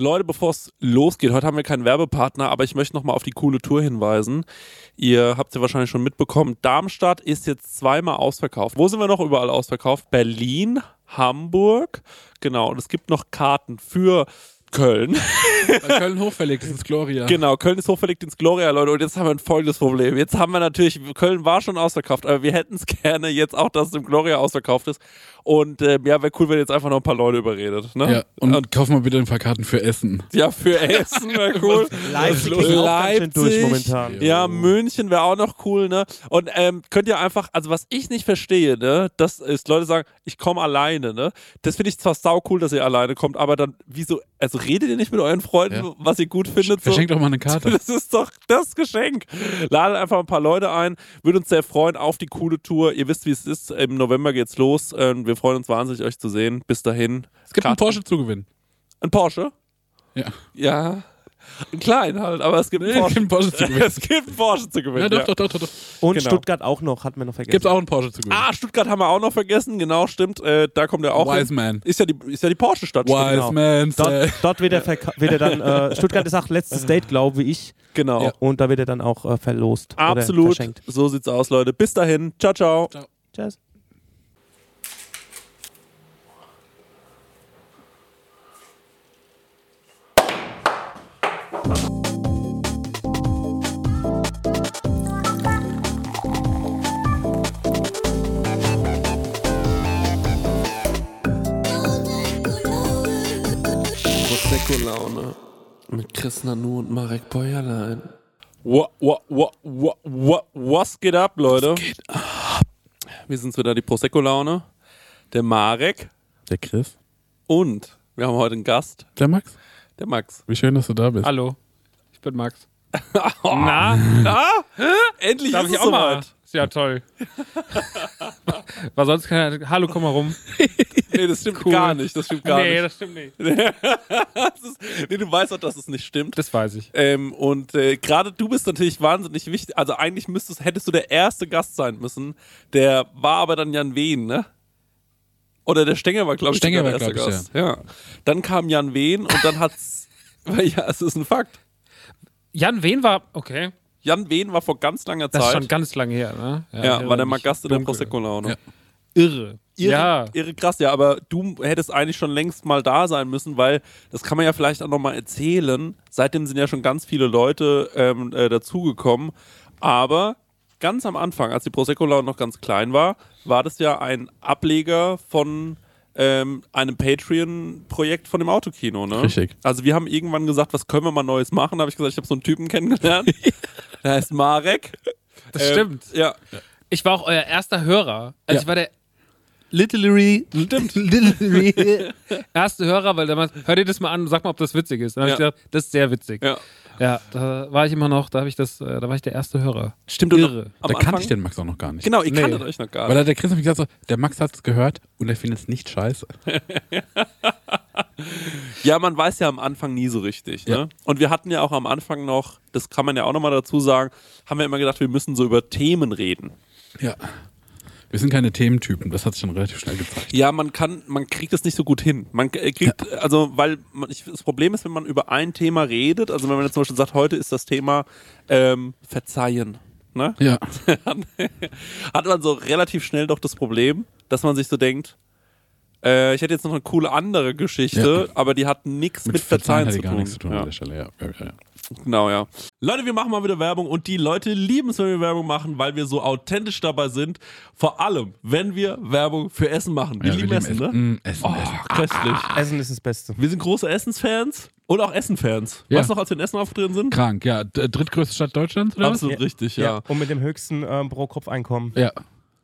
Leute, bevor es losgeht, heute haben wir keinen Werbepartner, aber ich möchte nochmal auf die coole Tour hinweisen. Ihr habt ja wahrscheinlich schon mitbekommen, Darmstadt ist jetzt zweimal ausverkauft. Wo sind wir noch überall ausverkauft? Berlin, Hamburg, genau. Und es gibt noch Karten für Köln. Weil Köln hochverlegt ist ins Gloria. Genau, Köln ist hochverlegt ins Gloria, Leute. Und jetzt haben wir ein folgendes Problem. Jetzt haben wir natürlich, Köln war schon ausverkauft, aber wir hätten es gerne jetzt auch, dass es im Gloria ausverkauft ist. Und äh, ja, wäre cool, wenn jetzt einfach noch ein paar Leute überredet. Ne? Ja, und, kaufen wir bitte ein paar Karten für Essen. Ja, für Essen wäre cool. Leipzig ganz schön durch momentan. Ja, München wäre auch noch cool, ne? Und ähm, könnt ihr einfach, also was ich nicht verstehe, ne, das ist, Leute sagen, ich komme alleine, ne? Das finde ich zwar sau cool, dass ihr alleine kommt, aber dann, wieso, also redet ihr nicht mit euren Freunden, Ja. was ihr gut findet? So? Verschenkt doch mal eine Karte. Das ist doch das Geschenk. Ladet einfach ein paar Leute ein. Würde uns sehr freuen auf die coole Tour. Ihr wisst, wie es ist. Im November geht's los. Ähm, Wir freuen uns wahnsinnig, euch zu sehen. Bis dahin. Es gibt einen Karten. Porsche zu gewinnen. Ein Porsche? Ja. Ja. Ein klein halt, aber es gibt einen Porsche. Porsche zu gewinnen. es gibt einen Porsche zu gewinnen. Ja, doch, doch, doch, doch, doch. Und Genau. Stuttgart auch noch, hat man noch vergessen. Gibt's auch einen Porsche zu gewinnen. Ah, Stuttgart haben wir auch noch vergessen. Genau, stimmt. Äh, da kommt er auch. Wise hin. Man. Ist ja die, ist ja die Porsche-Stadt. Wise genau. Man. Dort, dort wird er, wird er dann, äh, Stuttgart ist auch letztes Date, glaube ich. Genau. Ja. Und da wird er dann auch äh, verlost. Oder Absolut. verschenkt. So sieht's aus, Leute. Bis dahin. Ciao, ciao. Tschüss. Prosecco-Laune mit Chris Nanu und Marek Bäuerlein. What, what, what, what, what, was geht ab, Leute? geht ab? Wir sind's wieder, die Prosecco-Laune, der Marek Der Chris. und wir haben heute einen Gast, Der Max. der Max. Wie schön, dass du da bist. Hallo, ich bin Max. Na? Na? Endlich Darf ist ich es auch mal? Ist ja toll. Was sonst kann Hallo, komm mal rum. Nee, das stimmt Cool. gar nicht. Das stimmt gar nee, nicht. das stimmt nicht. Das ist, nee, du weißt doch, dass es nicht stimmt. Das weiß ich. Ähm, und äh, gerade du bist natürlich wahnsinnig wichtig. Also eigentlich müsstest, hättest du der erste Gast sein müssen. Der war aber dann Jan Wehn, ne? Oder der Stenger war, glaube ich, Stenger war, der erste ich, Gast. Ja. Dann kam Jan Wehn und dann hat's. ja, es ist ein Fakt. Jan Wen war, okay, Jan Wehn war vor ganz langer das ist Zeit. schon ganz lange her, ne? ja, erinnere war der mal Gast in der. Prosecco-Laune. Ja. Irre. Irre, Ja. irre krass, ja, aber du hättest eigentlich schon längst mal da sein müssen, weil das kann man ja vielleicht auch nochmal erzählen. Seitdem sind ja schon ganz viele Leute ähm, äh, dazugekommen. Aber ganz am Anfang, als die Prosecco Laune noch ganz klein war, war das ja ein Ableger von ähm, einem Patreon-Projekt von dem Autokino, ne? Richtig. Also wir haben irgendwann gesagt, was können wir mal Neues machen? Da habe ich gesagt, ich habe so einen Typen kennengelernt. der heißt Marek. Das Ähm, stimmt. Ja, Ich war auch euer erster Hörer. Also Ja. ich war der literally, literally erste Hörer, weil damals, hör dir das mal an und sag mal, ob das witzig ist. Dann habe Ja. ich gedacht, das ist sehr witzig. ja. Ja, da war ich immer noch, da habe ich das, äh, da war ich der erste Hörer. Stimmt, Irre. am Da Anfang- kannte ich den Max auch noch gar nicht. Genau, ihr Nee. kanntet euch noch gar Weil nicht. da der Chris hat mir gesagt, so, der Max hat es gehört und er findet es nicht scheiße. Ja, man weiß ja am Anfang nie so richtig. Ne? Ja. Und wir hatten ja auch am Anfang noch, das kann man ja auch nochmal dazu sagen, haben wir immer gedacht, wir müssen so über Themen reden. Ja. Wir sind keine Thementypen, das hat sich schon relativ schnell gezeigt. Ja, man kann, man kriegt das nicht so gut hin. Man äh, kriegt, also, weil man, ich, das Problem ist, wenn man über ein Thema redet, also wenn man jetzt zum Beispiel sagt, heute ist das Thema ähm, Verzeihen. Ne? Ja. hat man so relativ schnell doch das Problem, dass man sich so denkt, äh, ich hätte jetzt noch eine coole andere Geschichte, aber die hat nichts mit, Verzeihen hat zu tun. nichts zu tun Ja. an der Stelle. Ja. Ja, ja, ja. Genau, ja. Leute, wir machen mal wieder Werbung und die Leute lieben es, wenn wir Werbung machen, weil wir so authentisch dabei sind. Vor allem, wenn wir Werbung für Essen machen. Wir Ja, lieben Essen, ne? Mm, Essen, Oh, Essen. köstlich. Essen ist das Beste. Wir sind große Essensfans und auch Essenfans. Ja. Weißt du noch, als wir in Essen aufgetreten sind? Krank, ja. Drittgrößte Stadt Deutschlands, oder Absolut Ja. richtig, ja. Und mit dem höchsten ähm, Pro-Kopf-Einkommen. was? Ja.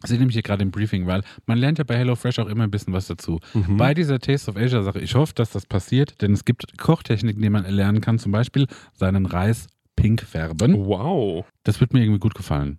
Das sehe nämlich hier gerade im Briefing, weil man lernt ja bei HelloFresh auch immer ein bisschen was dazu. Bei dieser Taste of Asia Sache, ich hoffe, dass das passiert, denn es gibt Kochtechniken, die man erlernen kann, zum Beispiel seinen Reis pink färben. Wow. Das wird mir irgendwie gut gefallen.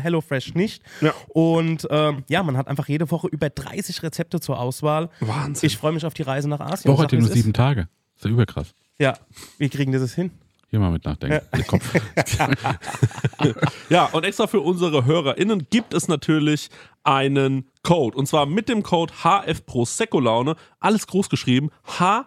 HelloFresh nicht. Ja. Und ähm, ja, man hat einfach jede Woche über 30 Rezepte zur Auswahl. Wahnsinn. Ich freue mich auf die Reise nach Asien. Woche hat nur es ist. sieben Tage. Ist ja überkrass. Ja, wir kriegen das hin. Hier mal mit nachdenken. Der Kopf. Ja, und extra für unsere HörerInnen gibt es natürlich einen Code. Und zwar mit dem Code HF Prosecco Laune. Alles groß geschrieben. HF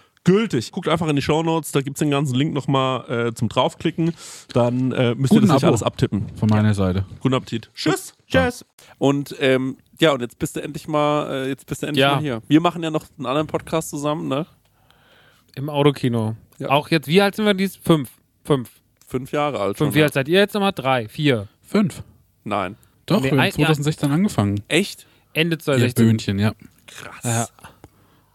gültig. Guckt einfach in die Shownotes, da gibt's den ganzen Link nochmal äh, zum draufklicken. Dann äh, müsst ihr Guten das nicht Abo. alles abtippen. Von meiner Seite. Guten Appetit. Tschüss. Tschüss. Und ähm, ja, und jetzt bist du endlich mal, äh, jetzt bist du endlich Ja. mal hier. Wir machen ja noch einen anderen Podcast zusammen, ne? Im Autokino. Ja. Auch jetzt, wie alt sind wir dies? Fünf. Fünf. Fünf Jahre alt. Fünf. schon, Wie ja. alt seid ihr jetzt nochmal? Drei. Vier. Fünf. Nein. Doch, Nee, wir haben ein- 2016 angefangen. Echt? Ende Ihr 2016. Böhnchen, ja. Krass. Ja.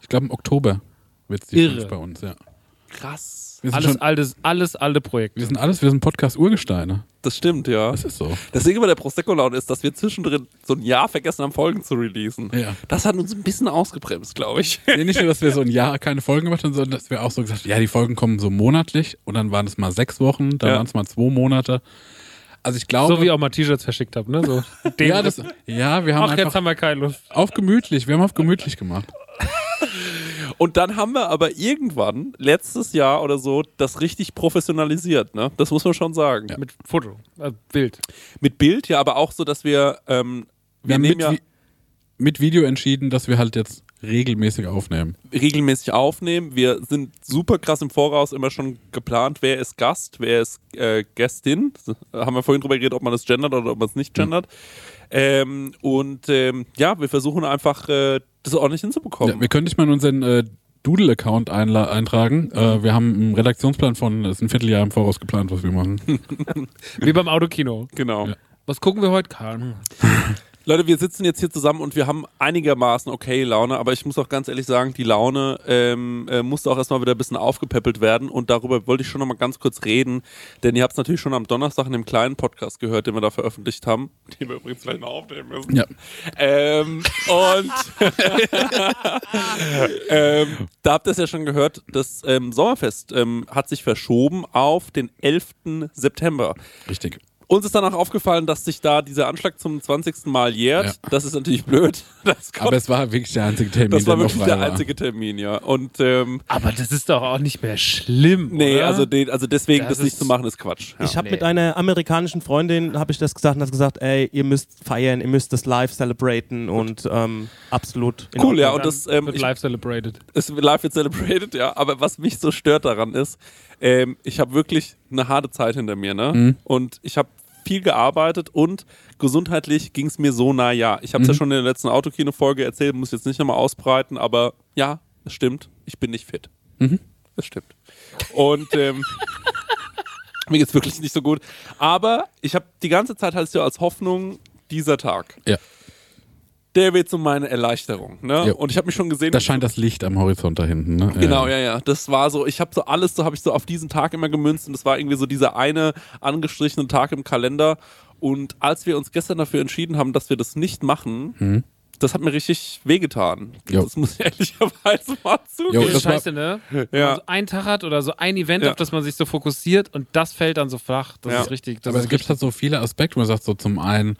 Ich glaube im Oktober wird's die Irre. bei uns, ja. Krass. Wir sind, Alles schon, altes, alles alte Projekte. wir sind alles, wir sind Podcast-Urgesteine. Das stimmt, ja. Das ist so. Das Ding bei der Prosecco-Laune ist, dass wir zwischendrin so ein Jahr vergessen haben, Folgen zu releasen. Ja. Das hat uns ein bisschen ausgebremst, glaube ich. Nee, nicht nur, dass wir so ein Jahr keine Folgen gemacht haben, sondern dass wir auch so gesagt haben, ja, die Folgen kommen so monatlich und dann waren es mal sechs Wochen, dann Ja. waren es mal zwei Monate. Also ich glaube, So wie ich auch mal T-Shirts verschickt habe, ne? So. Ja, das, ja, wir haben Ach, jetzt einfach haben wir keine Lust. auf gemütlich, wir haben auf gemütlich gemacht. Und dann haben wir aber irgendwann, letztes Jahr oder so, das richtig professionalisiert, ne? Das muss man schon sagen. Mit Foto. Äh, Bild. Mit Bild, ja, aber auch so, dass wir, ähm, Wir wir haben nehmen mit, ja Vi- mit Video entschieden, dass wir halt jetzt regelmäßig aufnehmen. regelmäßig aufnehmen. Wir sind super krass im Voraus immer schon geplant, wer ist Gast, wer ist äh, Gästin. Haben wir vorhin drüber geredet, ob man das gendert oder ob man es nicht gendert. Ähm, und ähm, ja, wir versuchen einfach, äh, das ordentlich hinzubekommen. Ja, wir können dich mal in unseren äh, Doodle-Account eintragen. Äh, wir haben einen Redaktionsplan von, das ist ein Vierteljahr im Voraus geplant, was wir machen. Wie beim Autokino. genau. Ja. Was gucken wir heute? Keine Ahnung. Leute, wir sitzen jetzt hier zusammen und wir haben einigermaßen okay Laune, aber ich muss auch ganz ehrlich sagen, die Laune ähm, äh, musste auch erstmal wieder ein bisschen aufgepäppelt werden und darüber wollte ich schon nochmal ganz kurz reden, denn ihr habt es natürlich schon am Donnerstag in dem kleinen Podcast gehört, den wir da veröffentlicht haben, den wir übrigens gleich noch aufnehmen müssen. Ja. Ähm, und ähm, da habt ihr es ja schon gehört, das ähm, Sommerfest ähm, hat sich verschoben auf den 11. September. Richtig. Uns ist danach aufgefallen, dass sich da dieser Anschlag zum 20. Mal jährt. Ja. Das ist natürlich blöd. Das, kommt, Aber es war wirklich der einzige Termin, das war wirklich der war. einzige Termin, ja. Und ähm, Aber das ist doch auch nicht mehr schlimm. nee, oder? also, den, also deswegen Das das, nicht zu machen, ist Quatsch. Ja. Ich habe Nee. mit einer amerikanischen Freundin, habe ich das gesagt und hat gesagt, ey, ihr müsst feiern, ihr müsst das live celebraten und ähm, absolut. Cool, ja, und das, ähm, wird live celebrated. es wird live jetzt celebrated, ja. Aber was mich so stört daran ist, ähm, ich habe wirklich eine harte Zeit hinter mir, ne? Mhm. Und ich habe viel gearbeitet und gesundheitlich ging es mir so nah, ja. Ich habe es ja Mhm. schon in der letzten Autokino-Folge erzählt, muss jetzt nicht nochmal ausbreiten, aber ja, es stimmt, ich bin nicht fit. Mhm. Das stimmt. Und ähm, mir geht's wirklich nicht so gut. Aber ich habe die ganze Zeit halt so als Hoffnung dieser Tag. Ja. Der wird so meine Erleichterung. Ne? Ja. Und ich habe mich schon gesehen. Da scheint das Licht am Horizont da hinten. Ne? Genau, ja, ja. Das war so, ich habe so alles, so habe ich so auf diesen Tag immer gemünzt und das war irgendwie so dieser eine angestrichene Tag im Kalender. Und als wir uns gestern dafür entschieden haben, dass wir das nicht machen, Mhm. das hat mir richtig wehgetan. Jo. Das muss ich ehrlicherweise mal zugeben. Jo, Das scheiße, ne? Wenn Ja. man so einen Tag hat oder so ein Event, Ja. auf das man sich so fokussiert und das fällt dann so flach. Das Ja. ist richtig. Das Aber ist es gibt halt so viele Aspekte, wo man sagt, so zum einen,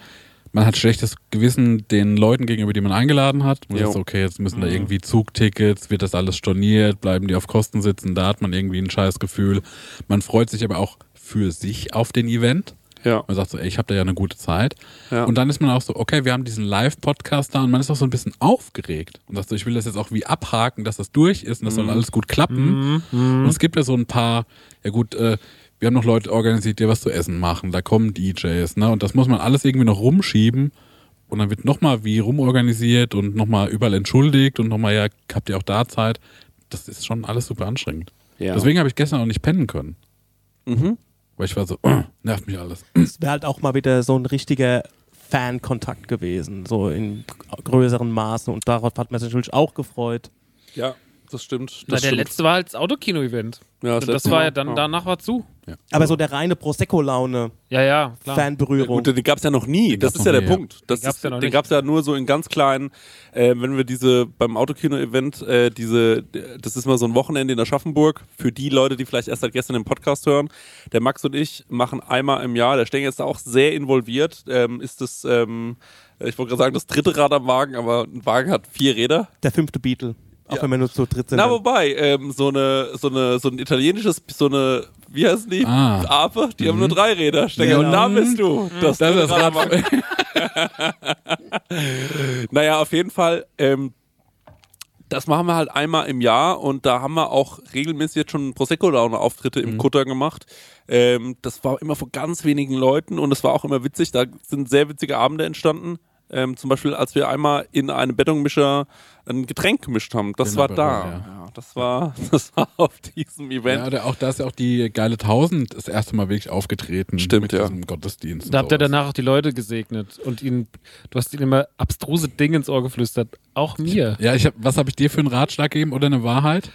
man hat schlechtes Gewissen den Leuten gegenüber, die man eingeladen hat. Man Jo. sagt, so, okay, jetzt müssen da irgendwie Zugtickets, wird das alles storniert, bleiben die auf Kosten sitzen, da hat man irgendwie ein scheiß Gefühl. Man freut sich aber auch für sich auf den Event. Ja. Man sagt so, ey, ich habe da ja eine gute Zeit. Ja. Und dann ist man auch so, okay, wir haben diesen Live-Podcast da und man ist auch so ein bisschen aufgeregt. Und sagt so, ich will das jetzt auch wie abhaken, dass das durch ist und das Mhm. soll alles gut klappen. Und es gibt ja so ein paar, ja gut, äh, wir haben noch Leute organisiert, die was zu essen machen. Da kommen DJs, ne? Und das muss man alles irgendwie noch rumschieben. Und dann wird nochmal wie rumorganisiert und nochmal überall entschuldigt und nochmal, ja, habt ihr auch da Zeit? Das ist schon alles super anstrengend. Ja. Deswegen habe ich gestern auch nicht pennen können. Mhm. Weil ich war so, nervt mich alles. Es wäre halt auch mal wieder so ein richtiger Fan-Kontakt gewesen, so in größeren Maßen und darauf hat man sich natürlich auch gefreut. Ja, das stimmt. Na, Das der stimmt. letzte war halt das Autokino-Event. Ja, das letzte war ja dann, danach war zu. Aber so der reine Prosecco-Laune, Ja, ja, klar. Fanberührung. Gut, den gab es ja noch nie. Das gab's ist ja der nie, ja. Punkt. Das Den gab's ist, ja den gab es ja nur so in ganz kleinen, äh, wenn wir diese beim Autokino-Event, äh, diese, das ist mal so ein Wochenende in Aschaffenburg, für die Leute, die vielleicht erst seit gestern den Podcast hören. Der Max und ich machen einmal im Jahr, der Stenger ist da auch sehr involviert, ähm, ist das, ähm, ich wollte gerade sagen, das dritte Rad am Wagen, aber ein Wagen hat vier Räder. der fünfte Beatle. Auch Ja. wenn wir nur zu dritt sind. Na, wobei, ähm, so eine, so eine, so ein italienisches, so eine, wie heißen die? Ah. Ape, die haben nur drei Räder. Ja. und da bist du. Das, Das ist das Rad naja, auf jeden Fall, ähm, das machen wir halt einmal im Jahr und da haben wir auch regelmäßig jetzt schon Prosecco-Laune-Auftritte im Kutter gemacht. Ähm, das war immer vor ganz wenigen Leuten und es war auch immer witzig. Da sind sehr witzige Abende entstanden. Ähm, zum Beispiel, als wir einmal in einem Betonmischer ein Getränk gemischt haben. Das Den war Aperol, da. ja. Ja, das war, das war auf diesem Event. Ja, da, auch da ist ja auch die geile Tausend das erste Mal wirklich aufgetreten. Stimmt, mit ja. diesem Gottesdienst. Da habt ihr danach auch die Leute gesegnet und ihnen, du hast ihnen immer abstruse Dinge ins Ohr geflüstert. Auch mir. Ja, ich hab, was habe ich dir für einen Ratschlag gegeben oder eine Wahrheit?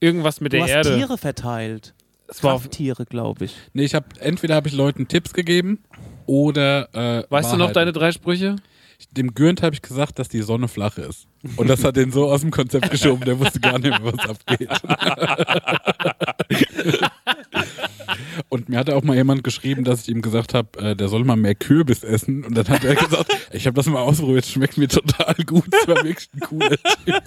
Irgendwas mit du der hast Erde. Tiere verteilt. Es war auf, Krafttiere, glaube ich. Nee, ich habe entweder habe ich Leuten Tipps gegeben oder äh, weißt du noch Wahrheiten. deine drei Sprüche? Dem Gürnt habe ich gesagt, dass die Sonne flach ist. Und das hat den so aus dem Konzept geschoben, der wusste gar nicht mehr, was abgeht. Und mir hatte auch mal jemand geschrieben, dass ich ihm gesagt habe, äh, der soll mal mehr Kürbis essen. Und dann hat er gesagt, ich habe das mal ausprobiert, schmeckt mir total gut. Das war wirklich ein cooler Typ.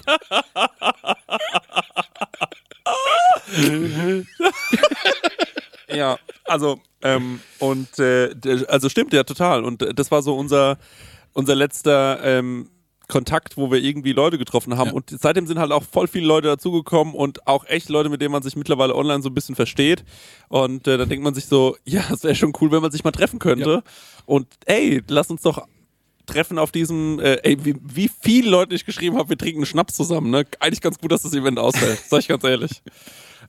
Ja, also, ähm, und äh, also stimmt ja total. Und äh, das war so unser, unser letzter ähm, Kontakt, wo wir irgendwie Leute getroffen haben. Ja. Und seitdem sind halt auch voll viele Leute dazugekommen und auch echt Leute, mit denen man sich mittlerweile online so ein bisschen versteht. Und äh, dann denkt man sich so, ja, es wäre schon cool, wenn man sich mal treffen könnte. Ja. Und ey, lass uns doch treffen auf diesem, äh, ey, wie, wie viele Leute ich geschrieben habe, wir trinken einen Schnaps zusammen, ne? Eigentlich ganz gut, dass das Event ausfällt, sag ich ganz ehrlich.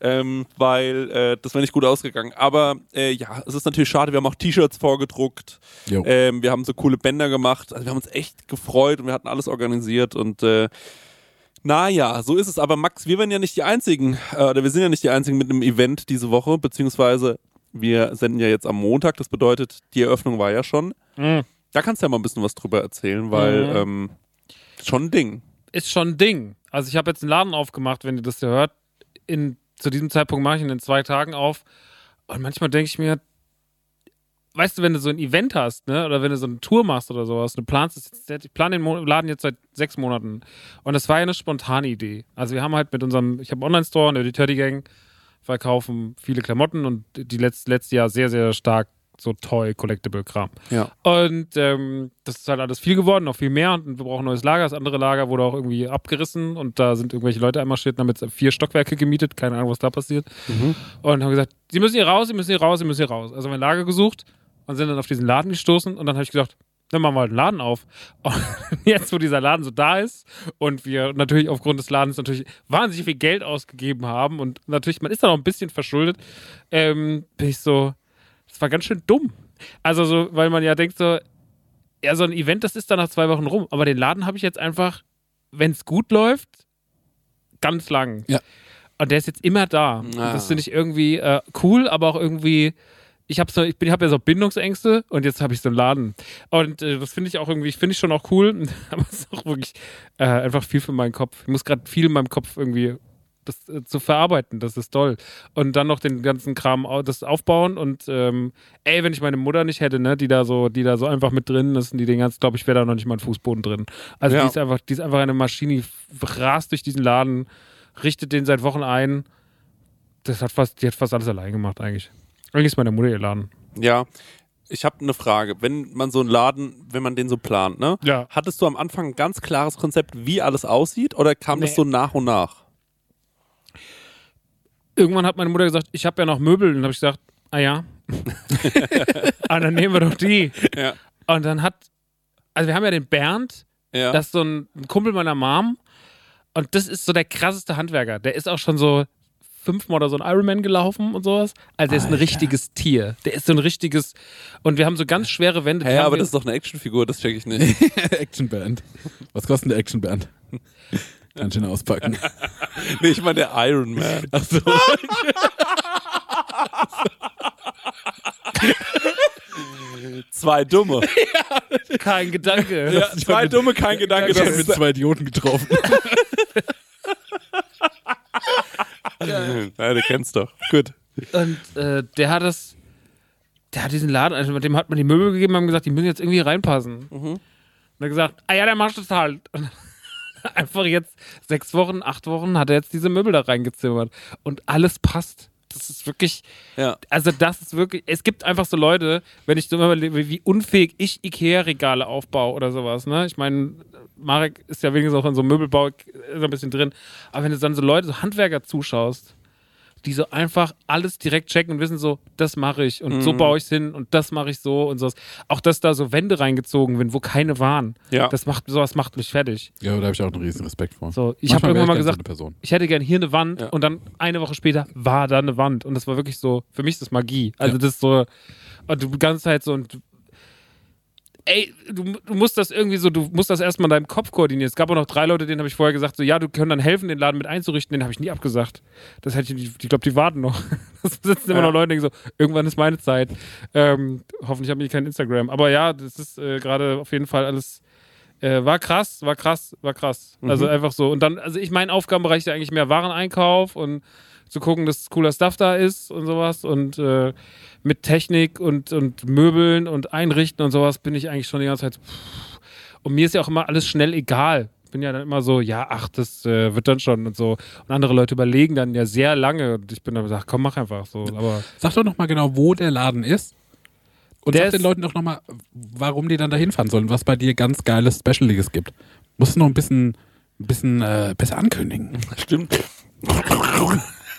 Ähm, weil äh, das wäre nicht gut ausgegangen. Aber äh, ja, es ist natürlich schade, wir haben auch T-Shirts vorgedruckt, ähm, wir haben so coole Bänder gemacht, also wir haben uns echt gefreut und wir hatten alles organisiert und äh, naja, so ist es. Aber Max, wir werden ja nicht die Einzigen, äh, oder wir sind ja nicht die Einzigen mit einem Event diese Woche, beziehungsweise wir senden ja jetzt am Montag, das bedeutet, die Eröffnung war ja schon. Mhm. Da kannst du ja mal ein bisschen was drüber erzählen, weil Mhm. ähm, schon ein Ding. Ist schon ein Ding. Also ich habe jetzt einen Laden aufgemacht, wenn ihr das hier hört. In, zu diesem Zeitpunkt mache ich ihn in zwei Tagen auf. Und manchmal denke ich mir, weißt du, wenn du so ein Event hast, ne, oder wenn du so eine Tour machst oder sowas, du planst es jetzt, ich plane den Laden jetzt seit sechs Monaten. Und das war ja eine spontane Idee. Also wir haben halt mit unserem, ich habe einen Online-Store, der Dirty Gang, verkaufen viele Klamotten und die letzt, letztes Jahr sehr, sehr stark so Toy Collectible Kram. Ja. Und ähm, das ist halt alles viel geworden, noch viel mehr. Und wir brauchen ein neues Lager. Das andere Lager wurde auch irgendwie abgerissen und da sind irgendwelche Leute einmarschiert und haben jetzt vier Stockwerke gemietet. Keine Ahnung, was da passiert. Und haben gesagt, sie müssen hier raus, sie müssen hier raus, sie müssen hier raus. Also haben wir ein Lager gesucht und sind dann auf diesen Laden gestoßen und dann habe ich gedacht, dann machen wir halt einen Laden auf. Und jetzt, wo dieser Laden so da ist und wir natürlich aufgrund des Ladens natürlich wahnsinnig viel Geld ausgegeben haben und natürlich, man ist da noch ein bisschen verschuldet, ähm, bin ich so, das war ganz schön dumm. Also so, weil man ja denkt so, ja, so ein Event, das ist dann nach zwei Wochen rum. Aber den Laden habe ich jetzt einfach, wenn es gut läuft, ganz lang. Ja. Und der ist jetzt immer da. Ah. das finde ich irgendwie äh, cool, aber auch irgendwie. Ich habe so, ich bin, habe ja so Bindungsängste und jetzt habe ich so einen Laden. Und äh, das finde ich auch irgendwie, finde ich schon auch cool, aber es ist auch wirklich äh, einfach viel für meinen Kopf. Ich muss gerade viel in meinem Kopf irgendwie das äh, zu verarbeiten, das ist toll. Und dann noch den ganzen Kram das aufbauen und ähm, ey, wenn ich meine Mutter nicht hätte, ne, die da so, die da so einfach mit drin ist und die den ganzen, glaube ich, wäre da noch nicht mal ein Fußboden drin. Also Ja. die ist einfach, die ist einfach eine Maschine, die rast durch diesen Laden, richtet den seit Wochen ein. Das hat fast, die hat fast alles allein gemacht eigentlich. Eigentlich ist meine Mutter ihr Laden. Ja. Ich habe eine Frage. Wenn man so einen Laden, wenn man den so plant, ne? Ja. Hattest du am Anfang ein ganz klares Konzept, wie alles aussieht, oder kam das Nee. so nach und nach? Irgendwann hat meine Mutter gesagt, ich habe ja noch Möbel. Und dann habe ich gesagt, ah ja. ah, dann nehmen wir doch die. Ja. Und dann hat, also wir haben ja den Bernd, Ja. Das ist so ein ein Kumpel meiner Mom. Und das ist so der krasseste Handwerker. Der ist auch schon so fünfmal oder so ein Ironman gelaufen und sowas. Also der ist ein richtiges Tier. Der ist so ein richtiges. Und wir haben so ganz schwere Wände. Hä, haben aber das ist doch eine Actionfigur, das check ich nicht. Actionband. Was kostet eine Actionband? Ganz schön auspacken. nee, ich meine der Iron Man. Achso. Zwei Dumme. kein Gedanke. ja, zwei Dumme, kein Gedanke. Ich habe mit zwei Idioten getroffen. ja, du kennst doch. Gut. Und äh, der hat das. Der hat diesen Laden, also mit dem hat man die Möbel gegeben, haben gesagt, die müssen jetzt irgendwie reinpassen. Und er hat gesagt, ah ja, dann machst du das halt. Und einfach jetzt sechs Wochen, acht Wochen hat er jetzt diese Möbel da reingezimmert. Und alles passt. Das ist wirklich, Ja. also das ist wirklich, es gibt einfach so Leute, wenn ich so überlege, wie unfähig ich Ikea-Regale aufbaue oder sowas, ne? Ich meine, Marek ist ja wenigstens auch in so einem Möbelbau ist er ein bisschen drin, aber wenn du dann so Leute, so Handwerker zuschaust, die so einfach alles direkt checken und wissen so, das mache ich und so baue ich es hin und das mache ich so und sowas. Auch dass da so Wände reingezogen werden, wo keine waren. Ja. Das macht, sowas macht mich fertig. Ja, da habe ich auch einen riesen Respekt vor. So, ich habe irgendwann mal so gesagt, Person. ich hätte gern hier eine Wand Ja. und dann eine Woche später war da eine Wand und das war wirklich so, für mich ist das Magie. Also Ja. das ist so, und du die ganze Zeit so und ey, du, du musst das irgendwie so, du musst das erstmal in deinem Kopf koordinieren. Es gab auch noch drei Leute, denen habe ich vorher gesagt, so ja, du können dann helfen, den Laden mit einzurichten, den habe ich nie abgesagt. Das hätte ich, ich glaube, die warten noch. Das sitzen immer Ja. noch Leute, die denken so, irgendwann ist meine Zeit. Ähm, hoffentlich haben die kein Instagram. Aber ja, das ist äh, gerade auf jeden Fall alles äh, war krass, war krass, war krass. Also einfach so. Und dann, also ich, mein Aufgabenbereich ist ja eigentlich mehr Wareneinkauf und zu gucken, dass cooler Stuff da ist und sowas. Und äh, mit Technik und, und Möbeln und Einrichten und sowas bin ich eigentlich schon die ganze Zeit. Pff. Und mir ist ja auch immer alles schnell egal. Ich bin ja dann immer so, ja, ach, das äh, wird dann schon und so. Und andere Leute überlegen dann ja sehr lange. Und ich bin dann gesagt, komm, mach einfach so. Aber Sag doch nochmal genau, wo der Laden ist. Und Der sag den Leuten doch nochmal, warum die dann da hinfahren sollen, was bei dir ganz geiles Specialiges gibt. Musst du noch ein bisschen, ein bisschen äh, besser ankündigen. Stimmt.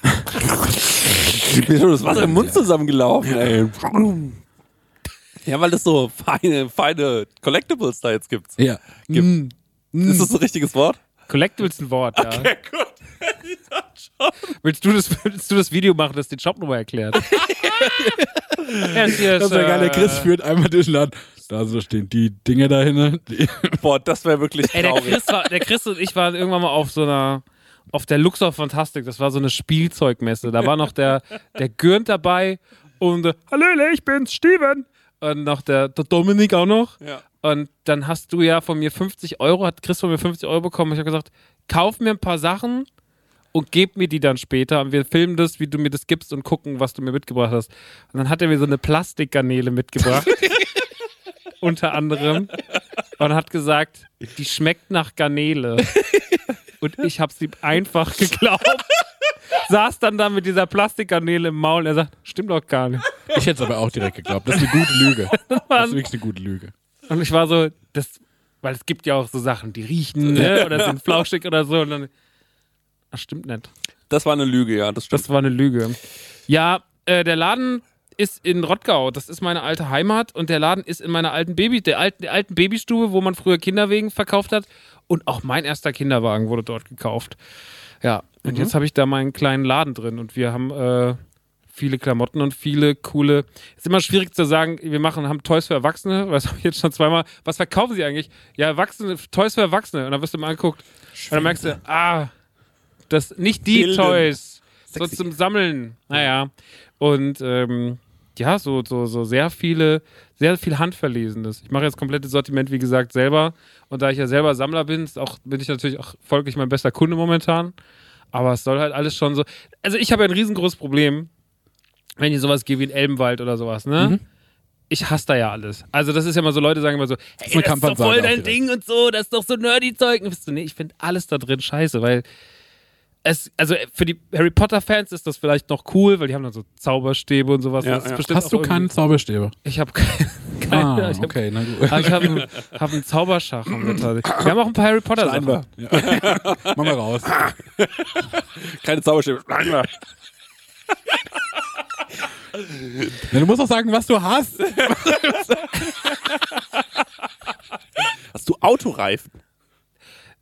Mir ist schon das Wasser im Mund zusammengelaufen, ey. Ja, weil es so feine, feine Collectibles da jetzt gibt. Ja. Gibt. Mm. Ist das ein richtiges Wort? Collectibles ist ein Wort, ja. gut. Willst du, das, willst du das Video machen, das die Jobnummer erklärt? ja, hier ist, Das wäre geil, der Chris äh, führt einmal durch den Laden. Da so stehen die Dinge da hinten. Die Boah, das wäre wirklich Ey, der traurig. Chris, war, der Chris und ich waren irgendwann mal auf so einer, auf der Luxor Fantastik, das war so eine Spielzeugmesse. Da war noch der, der Gürnt dabei und äh, Hallöle, ich bin's, Steven. Und noch der, der Dominik auch noch. Ja. Und dann hast du ja von mir 50 Euro, hat Chris von mir 50 Euro bekommen. Ich habe gesagt, kauf mir ein paar Sachen und gib mir die dann später und wir filmen das, wie du mir das gibst und gucken, was du mir mitgebracht hast. Und dann hat er mir so eine Plastikgarnele mitgebracht. unter anderem. Und hat gesagt, die schmeckt nach Garnele. Und ich habe sie einfach geglaubt. Saß dann da mit dieser Plastikgarnele im Maul und er sagt, stimmt doch gar nicht. Ich hätte es aber auch direkt geglaubt. Das ist eine gute Lüge. Das ist wirklich eine gute Lüge. Und ich war so, das, weil es gibt ja auch so Sachen, die riechen, ne? oder sind flauschig oder so. Und dann, das stimmt nicht. Das war eine Lüge, ja, das stimmt. Das war eine Lüge. Ja, äh, der Laden ist in Rottgau. Das ist meine alte Heimat und der Laden ist in meiner alten Baby, der alten, der alten Babystube, wo man früher Kinderwegen verkauft hat. Und auch mein erster Kinderwagen wurde dort gekauft. Ja, und jetzt habe ich da meinen kleinen Laden drin und wir haben äh, viele Klamotten und viele coole. Ist immer schwierig zu sagen, wir machen, haben Toys für Erwachsene, das habe ich jetzt schon zweimal. Was verkaufen sie eigentlich? Ja, Erwachsene, Toys für Erwachsene. Und dann wirst du mal angeguckt und dann merkst du, ah, das nicht die Bilden. Toys, so zum Sammeln. Naja. Und ähm, ja, so, so, so sehr viele, sehr viel Handverlesenes. Ich mache jetzt komplettes Sortiment, wie gesagt, selber. Und da ich ja selber Sammler bin, ist auch, bin ich natürlich auch folglich mein bester Kunde momentan. Aber es soll halt alles schon so. Also ich habe ja ein riesengroßes Problem, wenn ich sowas gehe wie in Elbenwald oder sowas, ne? Ich hasse da ja alles. Also das ist ja immer so, Leute sagen immer so, hey, das ist doch voll dein. Ding und so, das ist doch so nerdy-Zeug. Und bist du, nee, ich finde alles da drin scheiße, weil es, also für die Harry Potter-Fans ist das vielleicht noch cool, weil die haben dann so Zauberstäbe und sowas. Ja, ja. Hast du keinen Zauberstäbe? Ich habe keine. keine Ah, ich hab, okay, na gut. aber ich habe einen, hab einen Zauberschach. Haben wir, haben auch ein paar Harry Potter Sachen. Steinbar. Mach mal raus. Keine Zauberstäbe. Na, du musst doch sagen, was du hast. Hast du Autoreifen?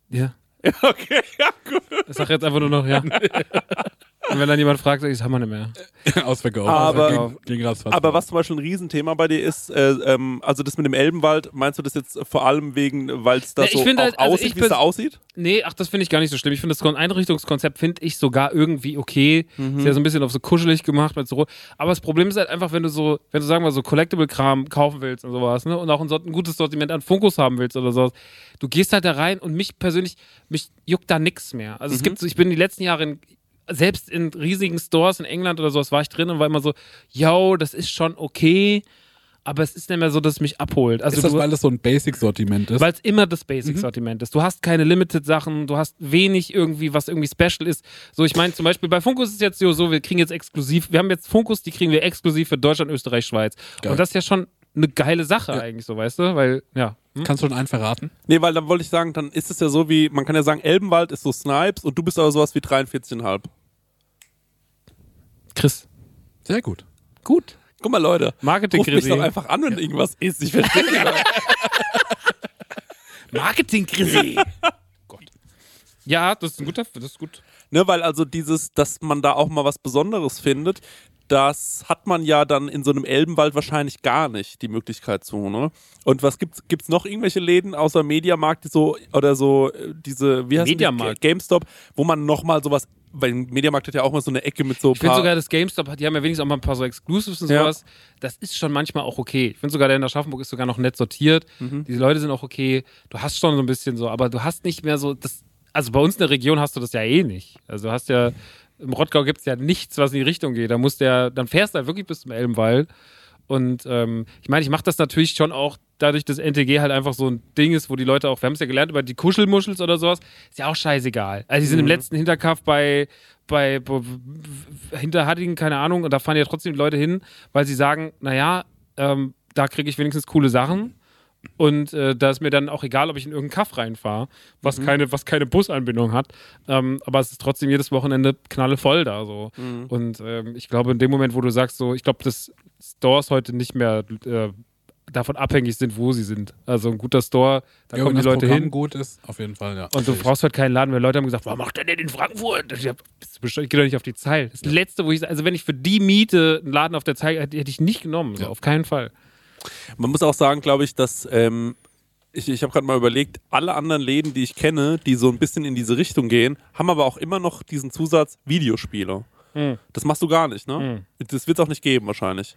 Ja. Okay, ja, gut. Ich sag jetzt einfach nur noch ja. Und wenn dann jemand fragt, sag ich, das haben wir nicht mehr. Ausverkauft. Aber- Gegen- gegen ratzfatz. Aber was zum Beispiel ein Riesenthema bei dir ist, äh, ähm, also das mit dem Elbenwald, meinst du das jetzt vor allem wegen, weil es da Ja, so auch halt, also aussieht, wie es da aussieht? Nee, ach, das finde ich gar nicht so schlimm. Ich finde das Kon- Einrichtungskonzept finde ich sogar irgendwie okay. Mhm. Ist ja so ein bisschen auf so kuschelig gemacht mit so. Aber das Problem ist halt einfach, wenn du so, wenn du sagen wir so Collectible-Kram kaufen willst und sowas, ne? Und auch ein, Sort- ein gutes Sortiment an Funkos haben willst oder sowas, du gehst halt da rein und mich persönlich, mich juckt da nichts mehr. Also es gibt so, ich bin die letzten Jahre in, selbst in riesigen Stores in England oder sowas war ich drin und war immer so, yo, das ist schon okay, aber es ist nicht mehr so, dass es mich abholt. Also ist das, du, weil das so ein Basic-Sortiment ist? weil es immer das Basic-Sortiment ist. Du hast keine Limited-Sachen, du hast wenig irgendwie, was irgendwie special ist. So, ich meine, zum Beispiel bei Funkus ist es jetzt so, so, wir kriegen jetzt exklusiv, wir haben jetzt Funkus, die kriegen wir exklusiv für Deutschland, Österreich, Schweiz. Geil. Und das ist ja schon eine geile Sache eigentlich, so, weißt du? Weil, ja. Hm? Kannst du schon einen verraten? Nee, weil dann wollte ich sagen, dann ist es ja so wie, man kann ja sagen, Elbenwald ist so Snipes und du bist aber sowas wie 43,5. Chris. Sehr gut. Gut. Guck mal, Leute. Marketing Ruf mich doch einfach an, wenn irgendwas ist. Ich verstehe nicht. Marketing Chrissy. Ja, das ist ein guter, das ist gut. Ne, weil also dieses, dass man da auch mal was Besonderes findet, das hat man ja dann in so einem Elbenwald wahrscheinlich gar nicht, die Möglichkeit zu, ne? Und was gibt's, gibt's noch irgendwelche Läden außer Mediamarkt, die so, oder so, äh, diese, wie heißt Mediamarkt. Die? GameStop, wo man nochmal sowas, weil Mediamarkt hat ja auch mal so eine Ecke mit so Ich finde sogar das GameStop, die haben ja wenigstens auch mal ein paar so Exclusives und Ja. sowas. Das ist schon manchmal auch okay. Ich finde sogar, der in Aschaffenburg ist sogar noch nett sortiert. Mhm. Die Leute sind auch okay. Du hast schon so ein bisschen so, aber du hast nicht mehr so, das, also bei uns in der Region hast du das ja eh nicht. Also du hast ja, im Rottgau gibt es ja nichts, was in die Richtung geht. Da musst ja, dann fährst du halt wirklich bis zum Elbenwald. Und ähm, ich meine, ich mache das natürlich schon auch dadurch, dass NTG halt einfach so ein Ding ist, wo die Leute auch, wir haben es ja gelernt über die Kuschelmuschels oder sowas, ist ja auch scheißegal. Also die sind im letzten Hinterkaff bei, bei, bei Hinterhattingen, keine Ahnung, und da fahren ja trotzdem die Leute hin, weil sie sagen, naja, ähm, da kriege ich wenigstens coole Sachen. Und äh, da ist mir dann auch egal, ob ich in irgendeinen Kaff reinfahre, was, keine, was keine Busanbindung hat. Ähm, aber es ist trotzdem jedes Wochenende knallevoll da so. Und ähm, ich glaube, in dem Moment, wo du sagst, so, ich glaube, dass Stores heute nicht mehr äh, davon abhängig sind, wo sie sind. Also ein guter Store, da Ja, kommen wenn die das Leute Programm hin. gut ist, auf jeden Fall, ja. Und du brauchst halt keinen Laden mehr. Leute haben gesagt, warum macht der denn in Frankfurt? Ich, hab, ich gehe doch nicht auf die Zeil. Das letzte, wo ich, also wenn ich für die Miete einen Laden auf der Zeil hätte, hätte ich nicht genommen. So, Ja. auf keinen Fall. Man muss auch sagen, glaube ich, dass ähm, ich, ich habe gerade mal überlegt, alle anderen Läden, die ich kenne, die so ein bisschen in diese Richtung gehen, haben aber auch immer noch diesen Zusatz Videospiele. Hm. Das machst du gar nicht, ne? Das wird es auch nicht geben, wahrscheinlich.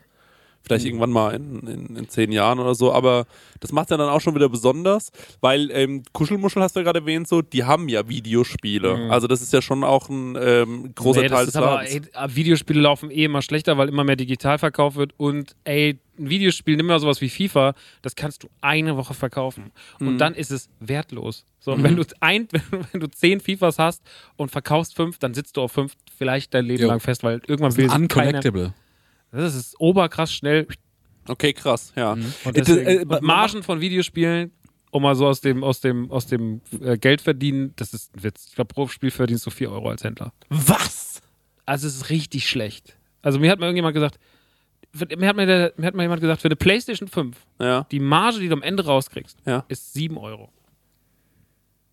Vielleicht irgendwann mal in, in, in zehn Jahren oder so. Aber das macht ja dann auch schon wieder besonders, weil ähm, Kuschelmuschel hast du ja gerade erwähnt, so, die haben ja Videospiele. Also das ist ja schon auch ein ähm, großer Nee, Teil des aber, ey, Videospiele laufen eh immer schlechter, weil immer mehr digital verkauft wird und ey, ein Videospiel, nimm mal sowas wie FIFA, das kannst du eine Woche verkaufen Mhm. und dann ist es wertlos. So, und wenn du ein, wenn, du- zehn FIFAs hast und verkaufst fünf, dann sitzt du auf fünf vielleicht dein Leben Jo. lang fest, weil irgendwann will sie keiner. Das ist oberkrass schnell. Okay, krass, ja. Und, Äh, deswegen, äh, und Margen von Videospielen, um mal so aus dem, aus dem, aus dem äh, Geld verdienen, das ist ein Witz. Ich glaube, pro Spiel verdienst du 4 Euro als Händler. Was? Also es ist richtig schlecht. Also mir hat mal irgendjemand gesagt, mir hat, mir, der, mir hat mal jemand gesagt, für eine Playstation 5, Ja, die Marge, die du am Ende rauskriegst, ja. ist 7 Euro.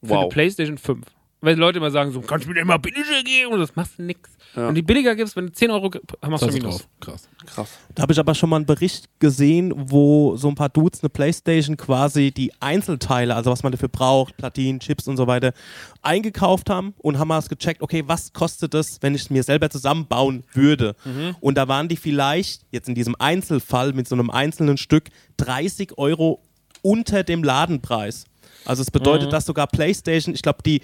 Für eine Wow. Playstation 5. Weil die Leute immer sagen, so, kannst du mir immer billiger geben? Und das machst du nix. Ja. Wenn du die billiger gibst, wenn du 10 Euro gibst, machst du Das ist Minus. drauf. Krass. Krass. Da habe ich aber schon mal einen Bericht gesehen, wo so ein paar Dudes eine Playstation quasi die Einzelteile, also was man dafür braucht, Platinen, Chips und so weiter, eingekauft haben und haben mal gecheckt, okay, was kostet es, wenn ich es mir selber zusammenbauen würde? Und da waren die vielleicht jetzt in diesem Einzelfall mit so einem einzelnen Stück 30 Euro unter dem Ladenpreis. Also es bedeutet, dass sogar PlayStation, ich glaube, die,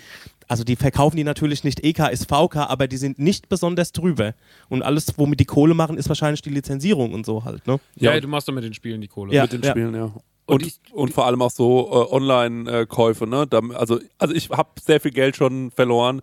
also die verkaufen die natürlich nicht EKSVK, aber die sind nicht besonders drüber. Und alles, womit die Kohle machen, ist wahrscheinlich die Lizenzierung und so halt, ne? Ja, Ja. du machst doch mit den Spielen die Kohle. Ja. mit den Spielen, ja. Und, ich- und vor allem auch so äh, Online-Käufe, ne? Da, also, also ich habe sehr viel Geld schon verloren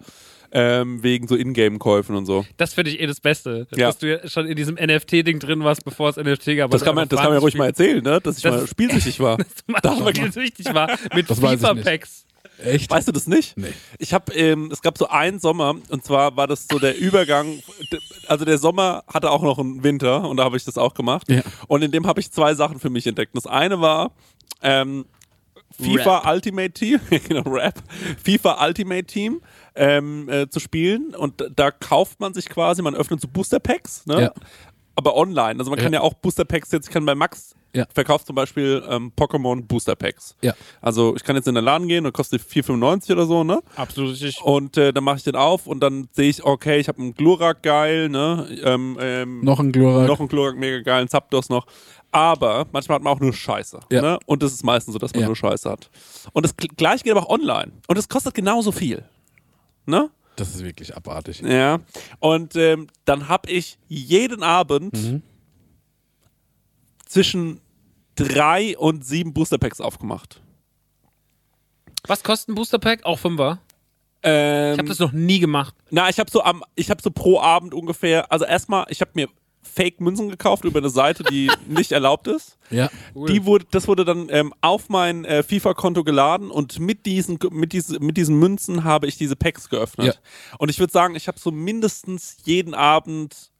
ähm, wegen so Ingame-Käufen und so. Das finde ich eh das Beste. Ja. Dass du ja schon in diesem NFT-Ding drin warst, bevor es NFT gab. Das kann man, das kann man ja ruhig mal erzählen, ne? Dass ich Das- mal spielsüchtig war. Da haben wir wichtig war. Mit. FIFA-Packs. Echt? Weißt du das nicht? Nee. Ich habe, ähm, es gab so einen Sommer und zwar war das so der Übergang. Also der Sommer hatte auch noch einen Winter und da habe ich das auch gemacht. Ja. Und in dem habe ich zwei Sachen für mich entdeckt. Das eine war ähm, FIFA Ultimate Team, genau Rap, FIFA Ultimate Team ähm, äh, zu spielen und da kauft man sich quasi, man öffnet so Booster Packs, ne? Ja. aber online. Also man kann ja Ja. auch Booster Packs jetzt, ich kann bei Max Ja. verkauft zum Beispiel ähm, Pokémon Booster Packs. Ja. Also ich kann jetzt in den Laden gehen und kostet 4,95 oder so, ne? Absolut richtig. Und äh, dann mache ich den auf und dann sehe ich, okay, ich habe einen Glurak geil, ne? Ähm, ähm, Noch ein Glurak. noch einen Glurak mega geil, einen Zapdos noch. Aber manchmal hat man auch nur Scheiße. Ja. Ne? Und das ist meistens so, dass man Ja. nur Scheiße hat. Und das gl- gleiche geht aber auch online. Und es kostet genauso viel. Ne? Das ist wirklich abartig. Ja. Und ähm, dann habe ich jeden Abend Mhm. zwischen drei und sieben Booster Packs aufgemacht. Was kostet ein Booster-Pack? Auch Fünfer. Ähm, Ich habe das noch nie gemacht. Na, ich habe so am, ich habe so pro Abend ungefähr, also erstmal, ich habe mir Fake-Münzen gekauft über eine Seite, die nicht erlaubt ist. Ja. Die wurde, das wurde dann ähm, auf mein äh, FIFA-Konto geladen und mit diesen, mit, diese, mit diesen Münzen habe ich diese Packs geöffnet. Ja. Und ich würde sagen, ich habe so mindestens jeden Abend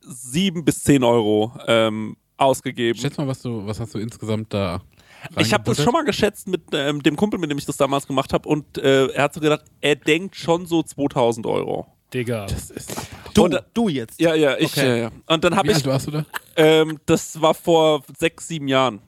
sieben bis zehn Euro ähm, ausgegeben. Schätz mal, was du, was hast du insgesamt da Ich habe das schon mal geschätzt mit ähm, dem Kumpel, mit dem ich das damals gemacht habe und äh, er hat so gedacht, er denkt schon so 2000 Euro. Digga. Das ist Du, Und, du jetzt. Ja, ja, ich. Okay. Ja, ja. Und dann habe ich alt warst du da? Ähm, das war vor sechs, sieben Jahren.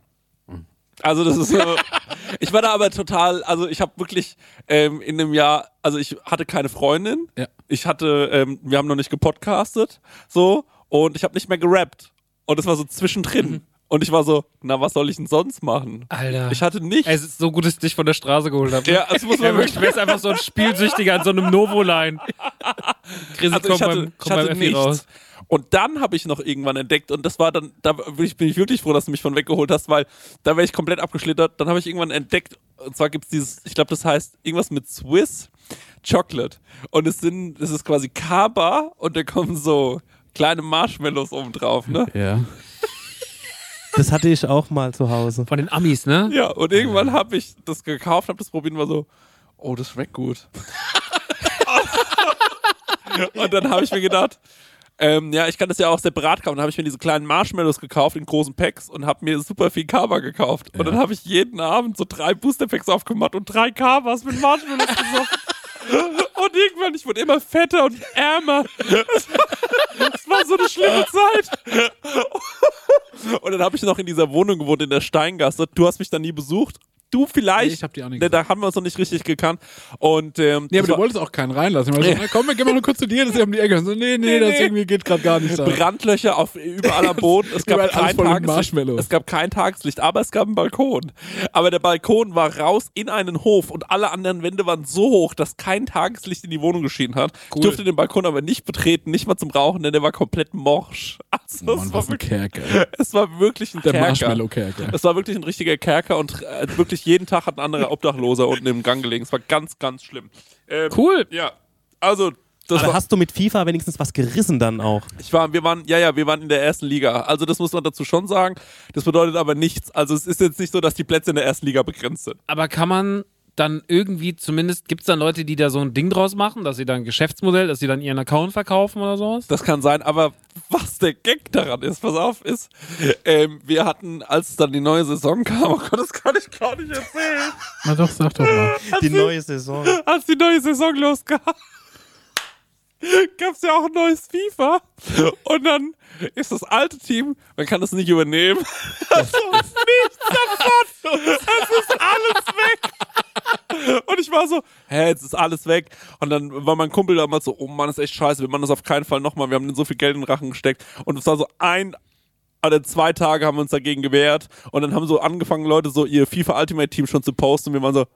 Also das ist so, ich war da aber total, also ich habe wirklich ähm, in einem Jahr, also ich hatte keine Freundin, Ja. ich hatte, ähm, wir haben noch nicht gepodcastet, so, und ich habe nicht mehr gerappt. Und es war so zwischendrin. Und ich war so, na, was soll ich denn sonst machen? Alter. Ich hatte nichts. Es ist so gut, dass ich dich von der Straße geholt habe. ja, es muss Ja, man wirklich, du wärst einfach so ein Spielsüchtiger an so einem Novo-Line. Chris, also komm ich hatte, beim, ich komm hatte beim Effi nichts. raus. Und dann habe ich noch irgendwann entdeckt, und das war dann, da bin ich, bin ich wirklich froh, dass du mich von weggeholt hast, weil da wäre ich komplett abgeschlittert. Dann habe ich irgendwann entdeckt, und zwar gibt es dieses, ich glaube, das heißt irgendwas mit Swiss Chocolate. Und es sind, es ist quasi Kaba und da kommen so kleine Marshmallows oben drauf, ne? Ja. Das hatte ich auch mal zu Hause. Von den Amis, ne? Ja, und irgendwann habe ich das gekauft, habe das probiert und war so, oh, das schmeckt gut. und dann habe ich mir gedacht, ähm, ja, ich kann das ja auch separat kaufen. Dann habe ich mir diese kleinen Marshmallows gekauft in großen Packs und habe mir super viel Kaba gekauft. Und dann habe ich jeden Abend so drei Booster Packs aufgemacht und drei Kabas mit Marshmallows gesoffen. Und irgendwann, ich wurde immer fetter und ärmer. Das war so eine schlimme Zeit. Und dann habe ich noch in dieser Wohnung gewohnt, in der Steingasse. Du hast mich da nie besucht. Du vielleicht. Nee, ich hab die auch nicht Da haben wir uns noch nicht richtig gekannt. Und ähm, Nee, aber du wolltest auch keinen reinlassen. Ich war so, komm, wir gehen mal nur kurz zu dir, das ist um die Ecke. Und so, nee, nee, das nee. irgendwie geht gerade gar nicht. Da. Brandlöcher auf überall am Boden. Es gab kein Tageslicht. Es gab kein Tageslicht, aber es gab einen Balkon. Aber der Balkon war raus in einen Hof und alle anderen Wände waren so hoch, dass kein Tageslicht in die Wohnung geschienen hat. Ich durfte den Balkon aber nicht betreten, nicht mal zum Rauchen, denn der war komplett morsch. Also, Mann, es, war was ein wirklich, Kerker. es war wirklich ein Der Kerker. Marshmallow-Kerker. Es war wirklich ein richtiger Kerker und äh, wirklich jeden Tag hat ein anderer Obdachloser unten im Gang gelegen. Es war ganz, ganz schlimm. Ähm, Cool. Ja, also das Aber war, hast du mit FIFA wenigstens was gerissen dann auch? ich war, wir waren, ja, ja, wir waren in der ersten Liga. Also das muss man dazu schon sagen. Das bedeutet aber nichts. Also es ist jetzt nicht so, dass die Plätze in der ersten Liga begrenzt sind. Aber kann man dann irgendwie zumindest, gibt es dann Leute, die da so ein Ding draus machen, dass sie dann ein Geschäftsmodell, dass sie dann ihren Account verkaufen oder sowas? Das kann sein, aber was der Gag daran ist, pass auf, ist, ähm, wir hatten, als dann die neue Saison kam, oh Gott, das kann ich gar nicht erzählen, Na doch, sag doch mal. Die neue Saison. als die neue Saison losging, gab es ja auch ein neues FIFA und dann ist das alte Team, man kann das nicht übernehmen, das ist nichts davon, es ist alles weg. Und ich war so, hä, jetzt ist alles weg. Und dann war mein Kumpel damals so, oh Mann, das ist echt scheiße, wir machen das auf keinen Fall nochmal, wir haben so viel Geld in den Rachen gesteckt. Und es war so ein oder zwei Tage haben wir uns dagegen gewehrt und dann haben so angefangen Leute so ihr FIFA Ultimate Team schon zu posten und wir waren so,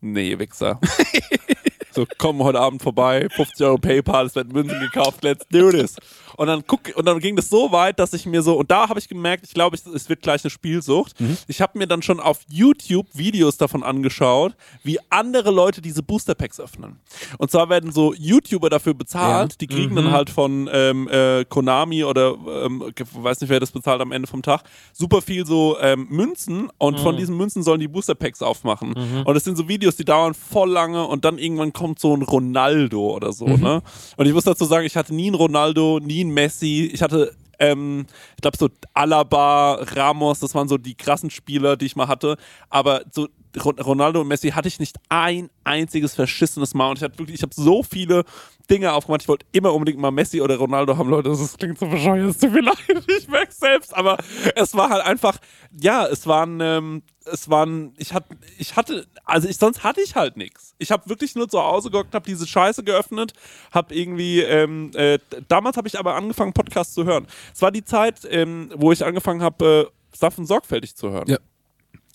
nee, Wichser. so, komm heute Abend vorbei, 50 Euro PayPal, es werden Münzen gekauft, let's do this. Und dann guck, und dann ging das so weit, dass ich mir so, und da habe ich gemerkt, ich glaube, es wird gleich eine Spielsucht. Ich habe mir dann schon auf YouTube Videos davon angeschaut, wie andere Leute diese Booster Packs öffnen. Und zwar werden so YouTuber dafür bezahlt, die kriegen dann halt von ähm, äh, Konami oder ähm, weiß nicht, wer das bezahlt am Ende vom Tag, super viel so ähm, Münzen. Und von diesen Münzen sollen die Booster Packs aufmachen. Und es sind so Videos, die dauern voll lange. Und dann irgendwann kommt so ein Ronaldo oder so, ne? Und ich muss dazu sagen, ich hatte nie einen Ronaldo, nie einen Messi, ich hatte ähm, ich glaube so Alaba, Ramos, das waren so die krassen Spieler, die ich mal hatte, aber so Ronaldo und Messi hatte ich nicht ein einziges verschissenes Mal und ich hatte wirklich, ich habe so viele Dinge aufgemacht, ich wollte immer unbedingt mal Messi oder Ronaldo haben, Leute, das klingt so bescheuert, es tut mir leid, ich merke selbst, aber es war halt einfach, ja, es waren, ähm, es waren, ich hatte, ich hatte, also ich, sonst hatte ich halt nichts. Ich habe wirklich nur zu Hause gehockt, habe diese Scheiße geöffnet, habe irgendwie, ähm, äh, damals habe ich aber angefangen, Podcasts zu hören. Es war die Zeit, ähm, wo ich angefangen habe, äh, Sachen sorgfältig zu hören Ja.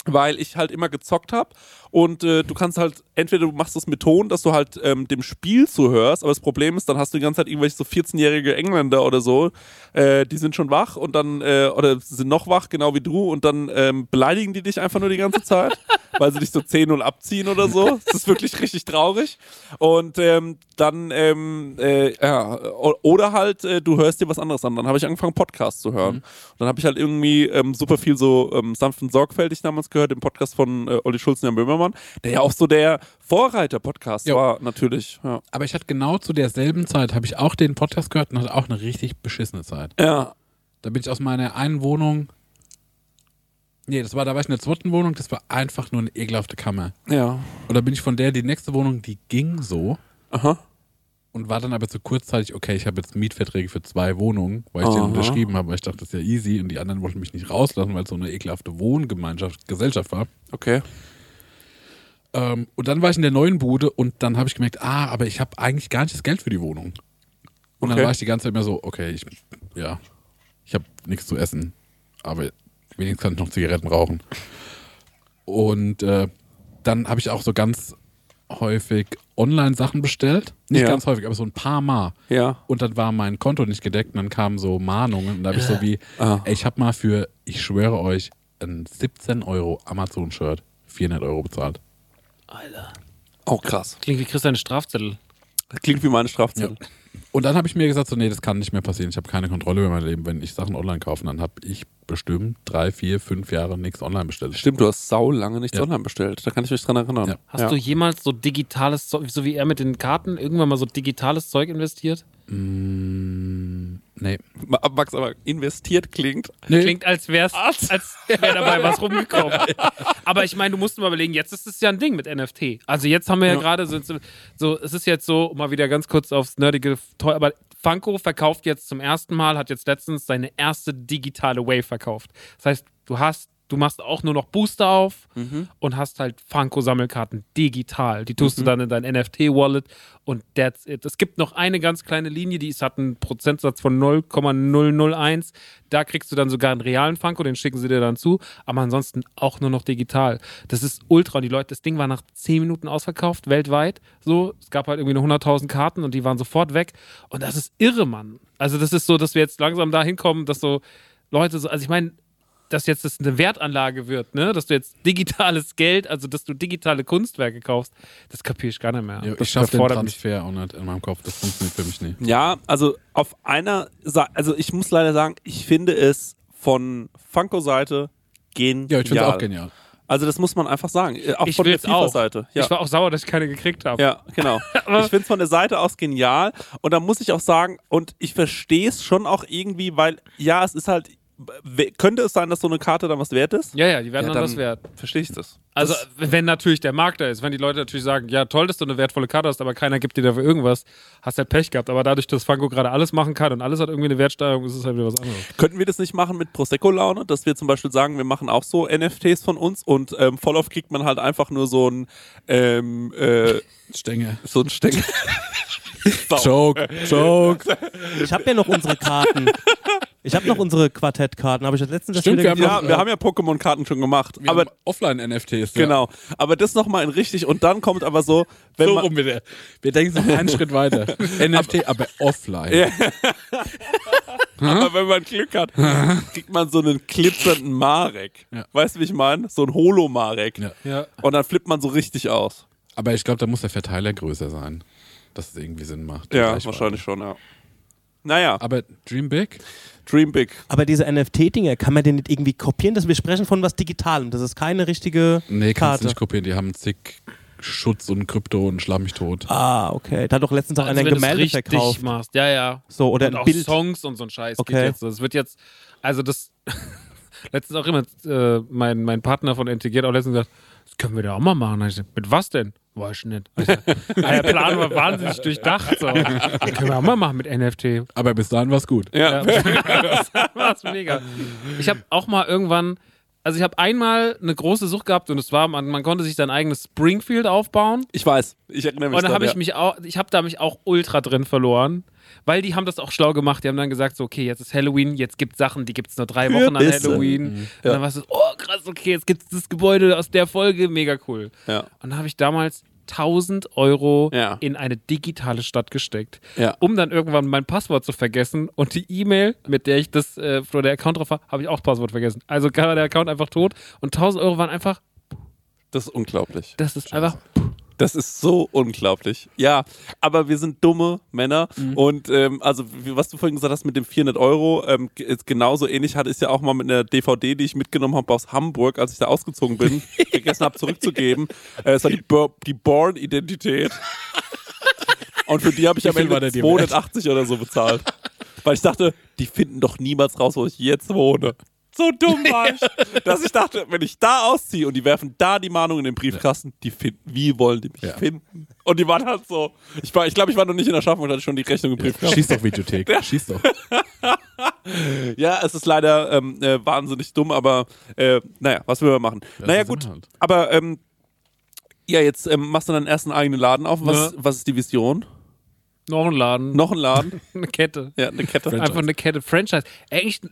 Weil ich halt immer gezockt habe und äh, du kannst halt, entweder du machst das mit Ton, dass du halt ähm, dem Spiel zuhörst, aber das Problem ist, dann hast du die ganze Zeit irgendwelche so 14-jährige Engländer oder so, äh, die sind schon wach und dann, äh, oder sind noch wach, genau wie du, und dann ähm, beleidigen die dich einfach nur die ganze Zeit, weil sie dich so 10-0 abziehen oder so. Das ist wirklich richtig traurig. Und ähm, dann, ähm, äh, ja, oder halt, äh, du hörst dir was anderes an. Dann habe ich angefangen, Podcasts zu hören. Und dann habe ich halt irgendwie ähm, super viel so ähm, sanft und sorgfältig damals gehört, den Podcast von äh, Olli Schulz und Jan Böhmermann, der ja auch so der Vorreiter-Podcast Jo. war, natürlich. Ja. Aber ich hatte genau zu derselben Zeit, habe ich auch den Podcast gehört und hatte auch eine richtig beschissene Zeit. ja. Da bin ich aus meiner einen Wohnung. Nee, das war, da war ich in der zweiten Wohnung, das war einfach nur eine ekelhafte Kammer. Ja. Und da bin ich von der, die nächste Wohnung, die ging so Aha. und war dann aber so kurzzeitig, okay, ich habe jetzt Mietverträge für zwei Wohnungen, weil ich den Aha. unterschrieben habe, weil ich dachte, das ist ja easy und die anderen wollten mich nicht rauslassen, weil es so eine ekelhafte Wohngemeinschaft, Gesellschaft war. Okay. Ähm, und dann war ich in der neuen Bude und dann habe ich gemerkt, ah, aber ich habe eigentlich gar nicht das Geld für die Wohnung. Und dann Okay. war ich die ganze Zeit immer so, okay, ich, ja, ich habe nichts zu essen, aber wenigstens kann ich noch Zigaretten rauchen. Und äh, dann habe ich auch so ganz häufig Online-Sachen bestellt. Nicht Ja. ganz häufig, aber so ein paar Mal. Ja. Und dann war mein Konto nicht gedeckt und dann kamen so Mahnungen. Und da habe ich so wie, Ah. ey, ich habe mal für, ich schwöre euch, ein 17 Euro Amazon-Shirt 400 Euro bezahlt. Alter. Oh, krass. Klingt wie Christian Strafzettel. Das klingt wie meine Strafzettel. Und dann habe ich mir gesagt, so, nee, das kann nicht mehr passieren. Ich habe keine Kontrolle über mein Leben. Wenn ich Sachen online kaufe, dann habe ich bestimmt drei, vier, fünf Jahre nichts online bestellt. Stimmt, du hast sau lange nichts Ja. online bestellt. Da kann ich mich dran erinnern. Ja. Hast ja. du jemals so digitales Zeug, so wie er mit den Karten, irgendwann mal so digitales Zeug investiert? Mm, nee. Ma- Max, aber investiert klingt. nee. Klingt, als wär's, als wäre dabei was rumgekommen. Aber ich meine, du musst mal überlegen, jetzt ist es ja ein Ding mit NFT. Also jetzt haben wir ja, Ja. gerade so, so, es ist jetzt so, um mal wieder ganz kurz aufs nerdige, aber Funko verkauft jetzt zum ersten Mal, hat jetzt letztens seine erste digitale Wave verkauft. Das heißt, du hast du machst auch nur noch Booster auf Mhm. und hast halt Funko-Sammelkarten digital. Die tust du dann in dein NFT-Wallet und that's it. Es gibt noch eine ganz kleine Linie, die ist, hat einen Prozentsatz von 0,001. Da kriegst du dann sogar einen realen Funko, den schicken sie dir dann zu. Aber ansonsten auch nur noch digital. Das ist ultra. Und die Leute, das Ding war nach 10 Minuten ausverkauft, weltweit. So, es gab halt irgendwie nur 100.000 Karten und die waren sofort weg. Und das ist irre, Mann. Also, das ist so, dass wir jetzt langsam da hinkommen, dass so Leute so, also ich meine, dass jetzt das eine Wertanlage wird, ne? Dass du jetzt digitales Geld, also dass du digitale Kunstwerke kaufst, das kapiere ich gar nicht mehr. Ja, das ich schaffe den. Transfer auch nicht in meinem Kopf. Das funktioniert für mich nicht. Ja, also auf einer Seite, also ich muss leider sagen, ich finde es von Funko-Seite genial. Ja, ich finde es auch genial. Also das muss man einfach sagen. Äh, Auch Ich von der. FIFA-Seite. Ja. Ich war auch sauer, dass ich keine gekriegt habe. Ja, genau. ich finde es von der Seite aus genial. Und da muss ich auch sagen, und ich verstehe es schon auch irgendwie, weil, ja, es ist halt, könnte es sein, dass so eine Karte dann was wert ist? ja, ja, die werden Ja, dann, dann was wert. Verstehe ich das. Also, das, wenn natürlich der Markt da ist, wenn die Leute natürlich sagen, ja, toll, dass du eine wertvolle Karte hast, aber keiner gibt dir dafür irgendwas, hast halt Pech gehabt. Aber dadurch, dass Funko gerade alles machen kann und alles hat irgendwie eine Wertsteigerung, ist es halt wieder was anderes. könnten wir das nicht machen mit Prosecco-Laune, dass wir zum Beispiel sagen, wir machen auch so NFTs von uns und ähm, voll oft kriegt man halt einfach nur so ein, ähm, äh, Stänge. so ein Stecken. Joke, Joke. Ich habe ja noch unsere Karten. Ich habe noch unsere Quartettkarten. Habe ich das letztens Stimmt, wir haben Ja, noch, wir haben ja Pokémon-Karten schon gemacht. Wir aber Offline-NFTs. genau. Aber das nochmal in richtig und dann kommt aber so, wenn So man, rum wieder. Wir denken noch einen Schritt weiter. NFT, aber offline. Ja. Aber wenn man Glück hat, kriegt man so einen glitzernden Marek. Ja. Weißt du, wie ich meine? So ein Holo-Marek. Ja. Ja. Und dann flippt man so richtig aus. Aber ich glaube, da muss der Verteiler größer sein, dass es irgendwie Sinn macht. Ja, wahrscheinlich schon, ja. Naja, Aber Dream Big? Dream Big. Aber diese NFT-Dinger, kann man den nicht irgendwie kopieren? Das, wir sprechen von was Digitalem. Das ist keine richtige Nee, kannst Karte. du nicht kopieren. Die haben zig Schutz und Krypto und schlag mich tot. Ah, okay. Da hat doch letztens auch einer Also, ein wenn du's Gemälde verkauft. machst. Ja, ja. So, oder und ein auch Bild. Songs und so ein Scheiß Okay. geht jetzt. Das wird jetzt, also das, letztens auch immer, äh, mein, mein Partner von NTG hat auch letztens gesagt, das können wir da auch mal machen. Ich gesagt, mit was denn? Weiß ich nicht. Ah, der Plan war wahnsinnig durchdacht. So. Das können wir auch mal machen mit NFT. Aber bis dahin war's gut. Ja. das war's mega. Ich habe auch mal irgendwann, also ich habe einmal eine große Sucht gehabt und es war, man, man konnte sich sein eigenes Springfield aufbauen. Ich weiß. Ich erinnere mich Und dann habe dran, ich mich auch, ich habe da mich auch ultra drin verloren. Weil die haben das auch schlau gemacht. Die haben dann gesagt, so, okay, jetzt ist Halloween, jetzt gibt Sachen, die gibt es nur drei Wochen an. Halloween. Und dann war es so, oh krass, okay, jetzt gibt es das Gebäude aus der Folge, mega cool. Ja. Und dann habe ich damals 1000 Euro Ja. in eine digitale Stadt gesteckt, Ja. um dann irgendwann mein Passwort zu vergessen und die E-Mail, mit der ich das, äh, wo der Account drauf war, habe ich auch Passwort vergessen. Also war der Account einfach tot und 1000 Euro waren einfach, Das ist unglaublich. das ist einfach, Das ist so unglaublich. Ja, aber wir sind dumme Männer. Mhm. Und ähm, also, wie, was du vorhin gesagt hast mit dem 400 Euro, ähm, ist genauso ähnlich hatte ich es ja auch mal mit einer DVD, die ich mitgenommen habe aus Hamburg, als ich da ausgezogen bin, vergessen habe zurückzugeben. Äh, es war die, die Born-Identität. Und für die habe ich am Ende war der dir 280 oder so bezahlt. Weil ich dachte, die finden doch niemals raus, wo ich jetzt wohne. So dumm war ich, dass ich dachte, wenn ich da ausziehe und die werfen da die Mahnung in den Briefkasten, die finden, wie wollen die mich Ja. finden? Und die waren halt so, ich war, ich glaube, ich war noch nicht in der Schaffung und hatte schon die Rechnung im Briefkasten. Schieß doch, Videothek. Schieß doch. Ja, es ist leider ähm, äh, wahnsinnig dumm, aber äh, naja, was will man machen? naja, so sind gut, halt. aber ähm, ja, jetzt ähm, machst du deinen ersten eigenen Laden auf. Was, Ja. was ist die Vision? noch ein Laden, Noch ein Laden? eine Kette. ja, eine Kette. Franchise. Einfach eine Kette Franchise. Eigentlich äh,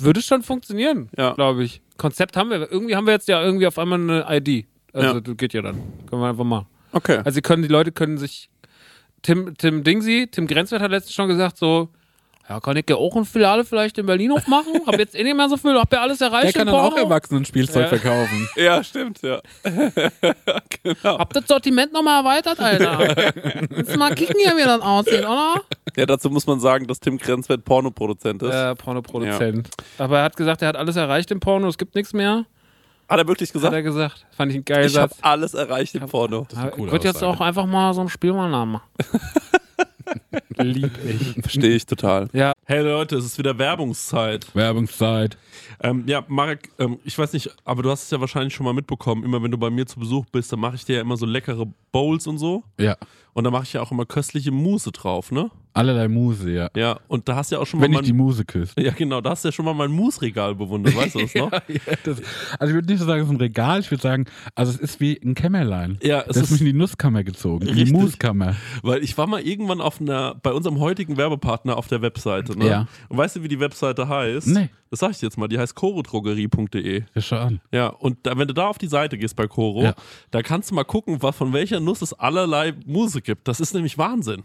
würde es schon funktionieren, Ja. glaube ich. Konzept haben wir. Irgendwie haben wir jetzt ja irgendwie auf einmal eine ID. Also Ja. geht ja dann. Können wir einfach mal. Okay. Also können, die Leute können sich. Tim, Tim Dingsy, Tim Grenzwert hat letztens schon gesagt, so, ja, kann ich ja auch eine Filiale vielleicht in Berlin aufmachen? Hab jetzt eh nicht mehr so viel, hab ja alles erreicht. Der kann dann auch Porno. Erwachsenen-Spielzeug Ja. verkaufen. Ja, stimmt, ja. genau. Hab das Sortiment nochmal erweitert, Alter. Jetzt mal kicken hier, wie das aussieht, oder? Ja, dazu muss man sagen, dass Tim Grenzwert Pornoproduzent ist. Äh, Pornoproduzent. Aber er hat gesagt, er hat alles erreicht im Porno, es gibt nichts mehr. Hat er wirklich Hat gesagt? er gesagt. Fand ich einen geilen Ich habe Satz. alles erreicht im Porno. Das ist eine coole Ich würde jetzt auch einfach mal so ein Spiel mal machen. Lieb ich. Verstehe ich total. Ja. Hey Leute, es ist wieder Werbungszeit. Werbungszeit. Ähm, ja, Marek, ähm, ich weiß nicht, aber du hast es ja wahrscheinlich schon mal mitbekommen. Immer wenn du bei mir zu Besuch bist, dann mache ich dir ja immer so leckere Bowls und so. Ja. Und da mache ich ja auch immer köstliche Mousse drauf, ne? Allerlei Muse, ja. Ja, und da hast du ja auch schon mal Wenn ich mein, die Muse küsse. Ja, genau, da hast du ja schon mal mein Mousse-Regal bewundert, weißt du das noch? Ja, das, also ich würde nicht so sagen, es ist ein Regal, ich würde sagen, also es ist wie ein Kämmerlein. Ja, es das ist mich in die Nusskammer gezogen, in die Richtig. Muskammer. Weil ich war mal irgendwann auf einer, bei unserem heutigen Werbepartner auf der Webseite, ne? Ja. Und weißt du, wie die Webseite heißt? Nee. Das sag ich jetzt mal, die heißt chorodrogerie.de. Ja, schau an. Ja, und da, wenn du da auf die Seite gehst bei Coro, Ja. da kannst du mal gucken, was, von welcher Nuss es allerlei Muse gibt. Das ist nämlich Wahnsinn.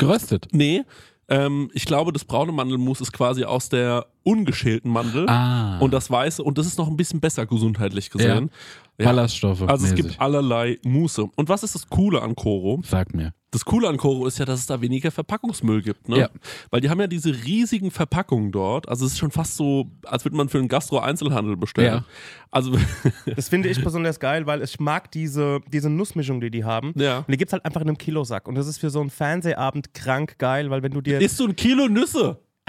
Geröstet. Nee, ähm, ich glaube, das braune Mandelmus ist quasi aus der ungeschälten Mandel. Ah. Und das weiße, und das ist noch ein bisschen besser gesundheitlich gesehen. Ja. Ballaststoffe. Also es mäßig. gibt allerlei Muße. Und was ist das Coole an Koro? Sag mir. Das Coole an Koro ist ja, dass es da weniger Verpackungsmüll gibt. Ne? Ja. Weil die haben ja diese riesigen Verpackungen dort. Also es ist schon fast so, als würde man für einen Gastro-Einzelhandel bestellen. Ja. Also Das finde ich besonders geil, weil ich mag diese, diese Nussmischung, die die haben. Ja. Und die gibt es halt einfach in einem Kilosack. Und das ist für so einen Fernsehabend krank geil, weil wenn du dir. isst du ein Kilo Nüsse?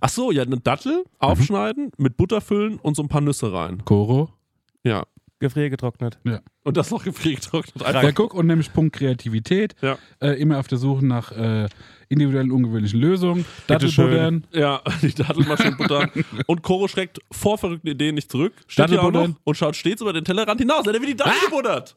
Ach so, ja, eine Dattel aufschneiden, mit Butter füllen und so ein paar Nüsse rein. Koro. Ja. Gefriergetrocknet. Ja. Und das noch gefriergetrocknet. Ja, Einfach. guck, und nämlich Punkt Kreativität. Ja. Äh, immer auf der Suche nach äh, individuellen, ungewöhnlichen Lösungen. Dattelbuddern. Ja, die Dattelmaschinenbutter. und Koro schreckt vor verrückten Ideen nicht zurück. Steht hier auch noch und schaut stets über den Tellerrand hinaus. Er hat wie die Dattel gebuddert.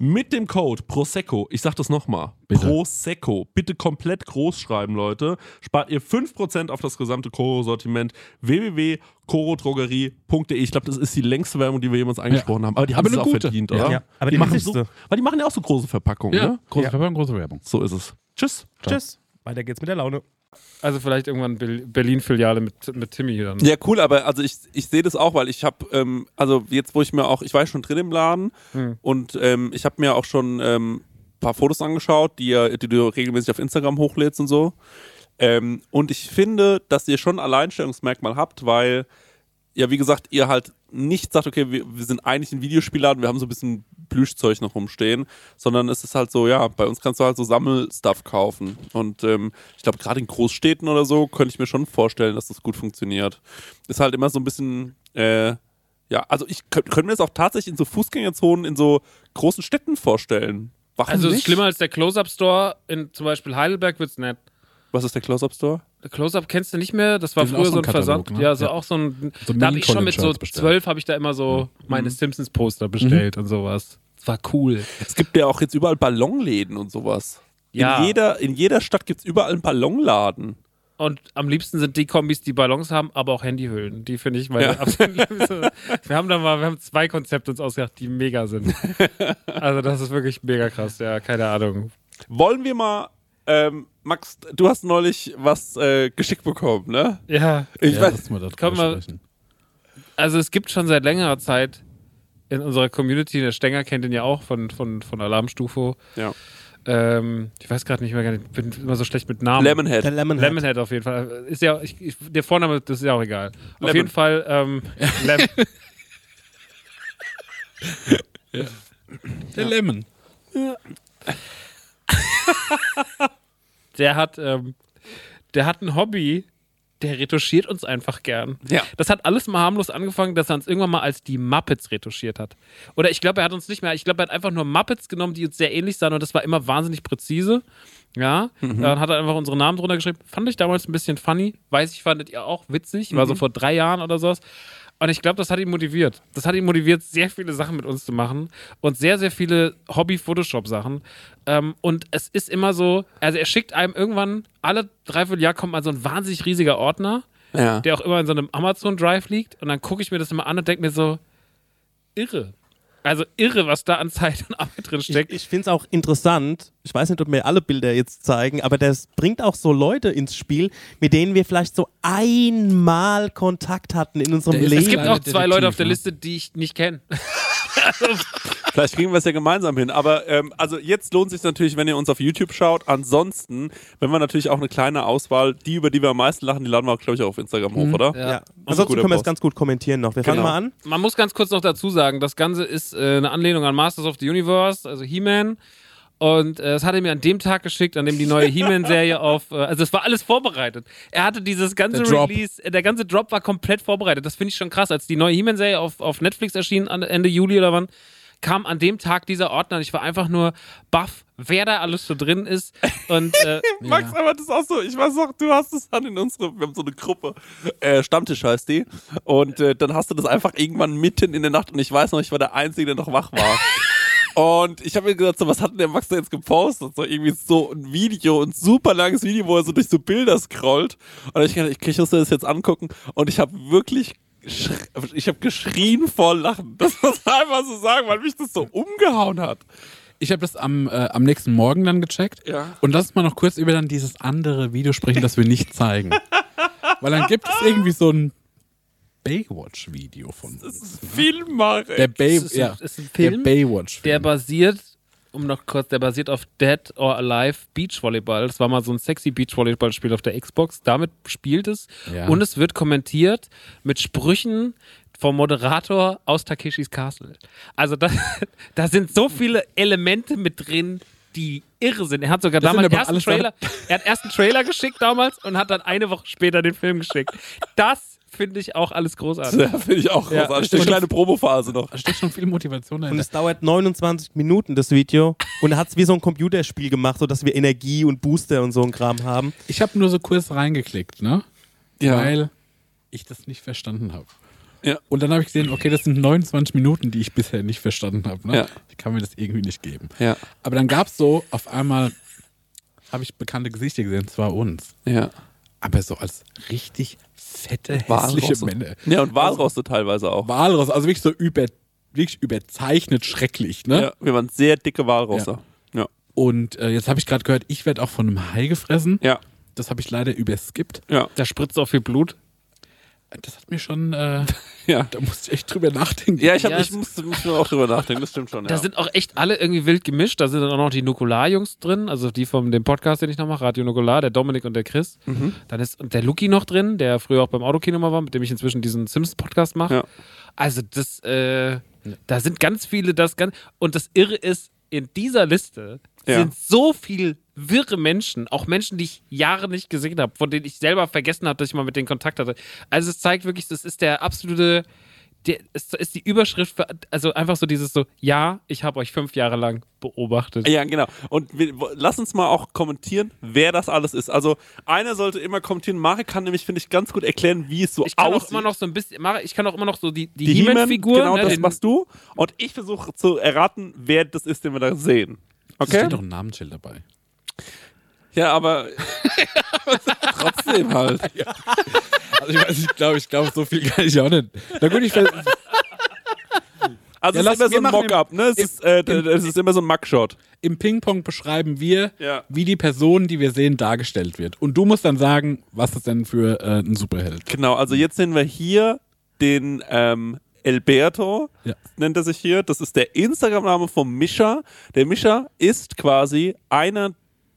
mit dem Code Prosecco, ich sag das nochmal. Prosecco, bitte komplett groß schreiben, Leute, spart ihr 5% auf das gesamte Koro-Sortiment www.korodrogerie.de. Ich glaube, das ist die längste Werbung, die wir jemals eingesprochen haben, aber die haben Aber es auch gute. verdient, Ja. oder? Ja, aber die machen wichtigste. so, weil die machen ja auch so große Verpackungen, Ja, ne? große Ja. Verpackung, große Werbung. So ist es. Tschüss. Tschüss. Weiter geht's mit der Laune. Also vielleicht irgendwann Ber- Berlin-Filiale mit, mit Timmy dann. Ja, cool, aber also ich, ich sehe das auch, weil ich habe, ähm, also jetzt, wo ich mir auch, ich war schon drin im Laden Hm. und ähm, ich habe mir auch schon ähm, ein paar Fotos angeschaut, die, die du regelmäßig auf Instagram hochlädst und so. Ähm, und ich finde, dass ihr schon ein Alleinstellungsmerkmal habt, weil, ja, wie gesagt, ihr halt nicht sagt, okay, wir, wir sind eigentlich ein Videospielladen, wir haben so ein bisschen Plüschzeug noch rumstehen, sondern es ist halt so, ja, bei uns kannst du halt so Sammelstuff kaufen. Und ähm, ich glaube, gerade in Großstädten oder so könnte ich mir schon vorstellen, dass das gut funktioniert. Ist halt immer so ein bisschen, äh, ja, also ich könnte könnt mir das auch tatsächlich in so Fußgängerzonen in so großen Städten vorstellen. Warum Also es nicht? ist schlimmer als der Close-Up-Store in zum Beispiel Heidelberg wird's nicht. Was ist der Close-Up-Store? Close-Up kennst du nicht mehr? Das war früher so ein Katalog, Versand. ne? Ja, so Ja. auch so ein. So da habe ich schon mit so bestellt. zwölf habe ich da immer so meine Simpsons-Poster bestellt und sowas. Das war cool. Es gibt ja auch jetzt überall Ballonläden und sowas. Ja. In jeder, in jeder Stadt gibt es überall einen Ballonladen. Und am liebsten sind die Kombis, die Ballons haben, aber auch Handyhüllen. Die finde ich meine Ja. Wir haben da mal, wir haben zwei Konzepte uns ausgedacht, die mega sind. Also das ist wirklich mega krass, ja, keine Ahnung. Wollen wir mal, ähm, Max, du hast neulich was äh, geschickt bekommen, ne? Ja, Ich ja, weiß, lass mal das Komm mal- also es gibt schon seit längerer Zeit in unserer Community, der Stenger kennt ihn ja auch von, von, von Alarmstufo. Ja. Ähm, ich weiß gerade nicht mehr, ich bin immer so schlecht mit Namen. Lemonhead. Der Lemonhead. Lemonhead auf jeden Fall. Ist ja, ich, ich, der Vorname, das ist ja auch egal. Auf Lemon. jeden Fall, ähm, Lem Der Lemon. der hat, ähm, der hat ein Hobby, der retuschiert uns einfach gern. Ja. Das hat alles mal harmlos angefangen, dass er uns irgendwann mal als die Muppets retuschiert hat. Oder ich glaube, er hat uns nicht mehr, ich glaube, er hat einfach nur Muppets genommen, die uns sehr ähnlich sahen und das war immer wahnsinnig präzise. Ja, dann hat er einfach unsere Namen drunter geschrieben. Fand ich damals ein bisschen funny. Weiß ich, fandet ihr auch witzig. War so vor drei Jahren oder sowas. Und ich glaube, das hat ihn motiviert. Das hat ihn motiviert, sehr viele Sachen mit uns zu machen und sehr, sehr viele Hobby-Photoshop-Sachen. Ähm, und es ist immer so, also er schickt einem irgendwann, alle dreiviertel Jahr kommt mal so ein wahnsinnig riesiger Ordner, Ja. der auch immer in so einem Amazon Drive liegt. Und dann gucke ich mir das immer an und denke mir so, irre. Also irre, was da an Zeit und Arbeit drin Ich, steckt. ich finde es auch interessant. Ich weiß nicht, ob wir alle Bilder jetzt zeigen, aber das bringt auch so Leute ins Spiel, mit denen wir vielleicht so einmal Kontakt hatten in unserem ist- Leben. es gibt auch zwei Leute auf der? Liste, die ich nicht kenne. Vielleicht kriegen wir es ja gemeinsam hin. Aber ähm, also jetzt lohnt sich natürlich, wenn ihr uns auf YouTube schaut. Ansonsten, wenn wir natürlich auch eine kleine Auswahl, die, über die wir am meisten lachen, die laden wir auch, glaube ich, auch auf Instagram hoch, oder? ja. Ein Ansonsten können wir es ganz gut kommentieren noch. Wir fangen Genau. mal an. Man muss ganz kurz noch dazu sagen, das Ganze ist äh, eine Anlehnung an Masters of the Universe, also He-Man. Und äh, es hat er mir an dem Tag geschickt, an dem die neue He-Man-Serie auf. Äh, also es war alles vorbereitet. Er hatte dieses ganze Der. Release, äh, der ganze Drop war komplett vorbereitet. Das finde ich schon krass. Als die neue He-Man-Serie auf, auf Netflix erschien, an Ende Juli oder wann, kam an dem Tag dieser Ordner und ich war einfach nur baff, wer da alles so drin ist. Und äh, Max, aber das ist auch so, ich weiß noch, du hast es dann in unsere, wir haben so eine Gruppe, äh, Stammtisch heißt die, und äh, dann hast du das einfach irgendwann mitten in der Nacht und ich weiß noch, ich war der Einzige, der noch wach war. Und ich habe mir gesagt, so, was hat denn der Max da jetzt gepostet? So irgendwie so ein Video, ein super langes Video, wo er so durch so Bilder scrollt. Und ich dachte, ich, ich muss mir das jetzt angucken. Und ich habe wirklich, ich habe geschrien vor Lachen. Das muss man einfach so sagen, weil mich das so umgehauen hat. Ich habe das am, äh, am nächsten Morgen dann gecheckt. Ja. Und lass uns mal noch kurz über dann dieses andere Video sprechen, das wir nicht zeigen. Weil dann gibt es irgendwie so ein Baywatch-Video von uns. Filmmacher. Der, Bay, ist ein- ja, ist ein der Film, Baywatch. Der basiert, um noch kurz, der basiert auf Dead or Alive Beachvolleyball. Das war mal so ein sexy Beachvolleyballspiel auf der Xbox. Damit spielt es. Ja. Und es wird kommentiert mit Sprüchen vom Moderator aus Takeshis Castle. Also da, da sind so viele Elemente mit drin, die irre sind. Er hat sogar Das damals ersten Trailer, er hat erst einen Trailer geschickt damals und hat dann eine Woche später den Film geschickt. Das finde ich auch alles großartig. Ja, finde ich auch Ja. großartig. Eine kleine Promophase noch. Da steckt schon viel Motivation Und dahinter. es dauert 29 Minuten, das Video. Und er hat es wie so ein Computerspiel gemacht, sodass wir Energie und Booster und so ein Kram haben. Ich habe nur so kurz reingeklickt, ne? Ja. Weil ich das nicht verstanden habe. Ja. Und dann habe ich gesehen, okay, das sind 29 Minuten, die ich bisher nicht verstanden habe. Ne? Ja. Ich kann mir das irgendwie nicht geben. Ja. Aber dann gab es so, auf einmal habe ich bekannte Gesichter gesehen, zwar uns. Ja. Aber so als richtig fette, hässliche Walrosse. Männer. Ja, und Walrosse teilweise auch. Walross, also wirklich so über, wirklich überzeichnet schrecklich, ne? Ja, wir waren sehr dicke Walrosse. Ja. Und äh, jetzt habe ich gerade gehört, ich werde auch von einem Hai gefressen. Ja. Das habe ich leider überskippt. Ja. Da spritzt auch viel Blut. Das hat mir schon, äh, Ja. da musste ich echt drüber nachdenken. Ja, ich, hab, Ja, ich musste, musste auch drüber nachdenken, das stimmt schon. Ja. Da sind auch echt alle irgendwie wild gemischt. Da sind dann auch noch die Nukular-Jungs drin, also die von dem Podcast, den ich noch mache, Radio Nukular, der Dominik und der Chris. Mhm. Dann ist der Luki noch drin, der früher auch beim Autokino mal war, mit dem ich inzwischen diesen Sims-Podcast mache. Ja. Also das, äh, da sind ganz viele, das ganz, und das Irre ist, in dieser Liste Ja. sind so viel wirre Menschen, auch Menschen, die ich Jahre nicht gesehen habe, von denen ich selber vergessen habe, dass ich mal mit denen Kontakt hatte. Also es zeigt wirklich, das ist der absolute, der, es ist die Überschrift für, also einfach so dieses so, ja, ich habe euch fünf Jahre lang beobachtet. Ja, genau. Und wir, lass uns mal auch kommentieren, wer das alles ist. Also, einer sollte immer kommentieren. Marek kann nämlich, finde ich, ganz gut erklären, wie es so Ich kann aussieht. auch immer noch so ein bisschen, Mara, ich kann auch immer noch so die, die, die He-Man-Figur, genau, ne, das machst du. Und ich versuche zu erraten, wer das ist, den wir da sehen. Es Okay? steht doch ein Namensschild dabei. Ja, aber trotzdem halt. Also ich weiß, ich glaube, ich glaube, so viel kann ich auch nicht. Na gut, ich Also Ja, es ist immer so ein Mock-up, ne? Es im- ist, äh, im- es ist immer so ein Mugshot. im Ping-Pong beschreiben wir, Ja. wie die Person, die wir sehen, dargestellt wird. Und du musst dann sagen, was ist denn für äh, ein Superheld. Genau, also jetzt sehen wir hier den ähm, Alberto, Ja. nennt er sich hier. Das ist der Instagram-Name von Mischa. Der Mischa ist quasi einer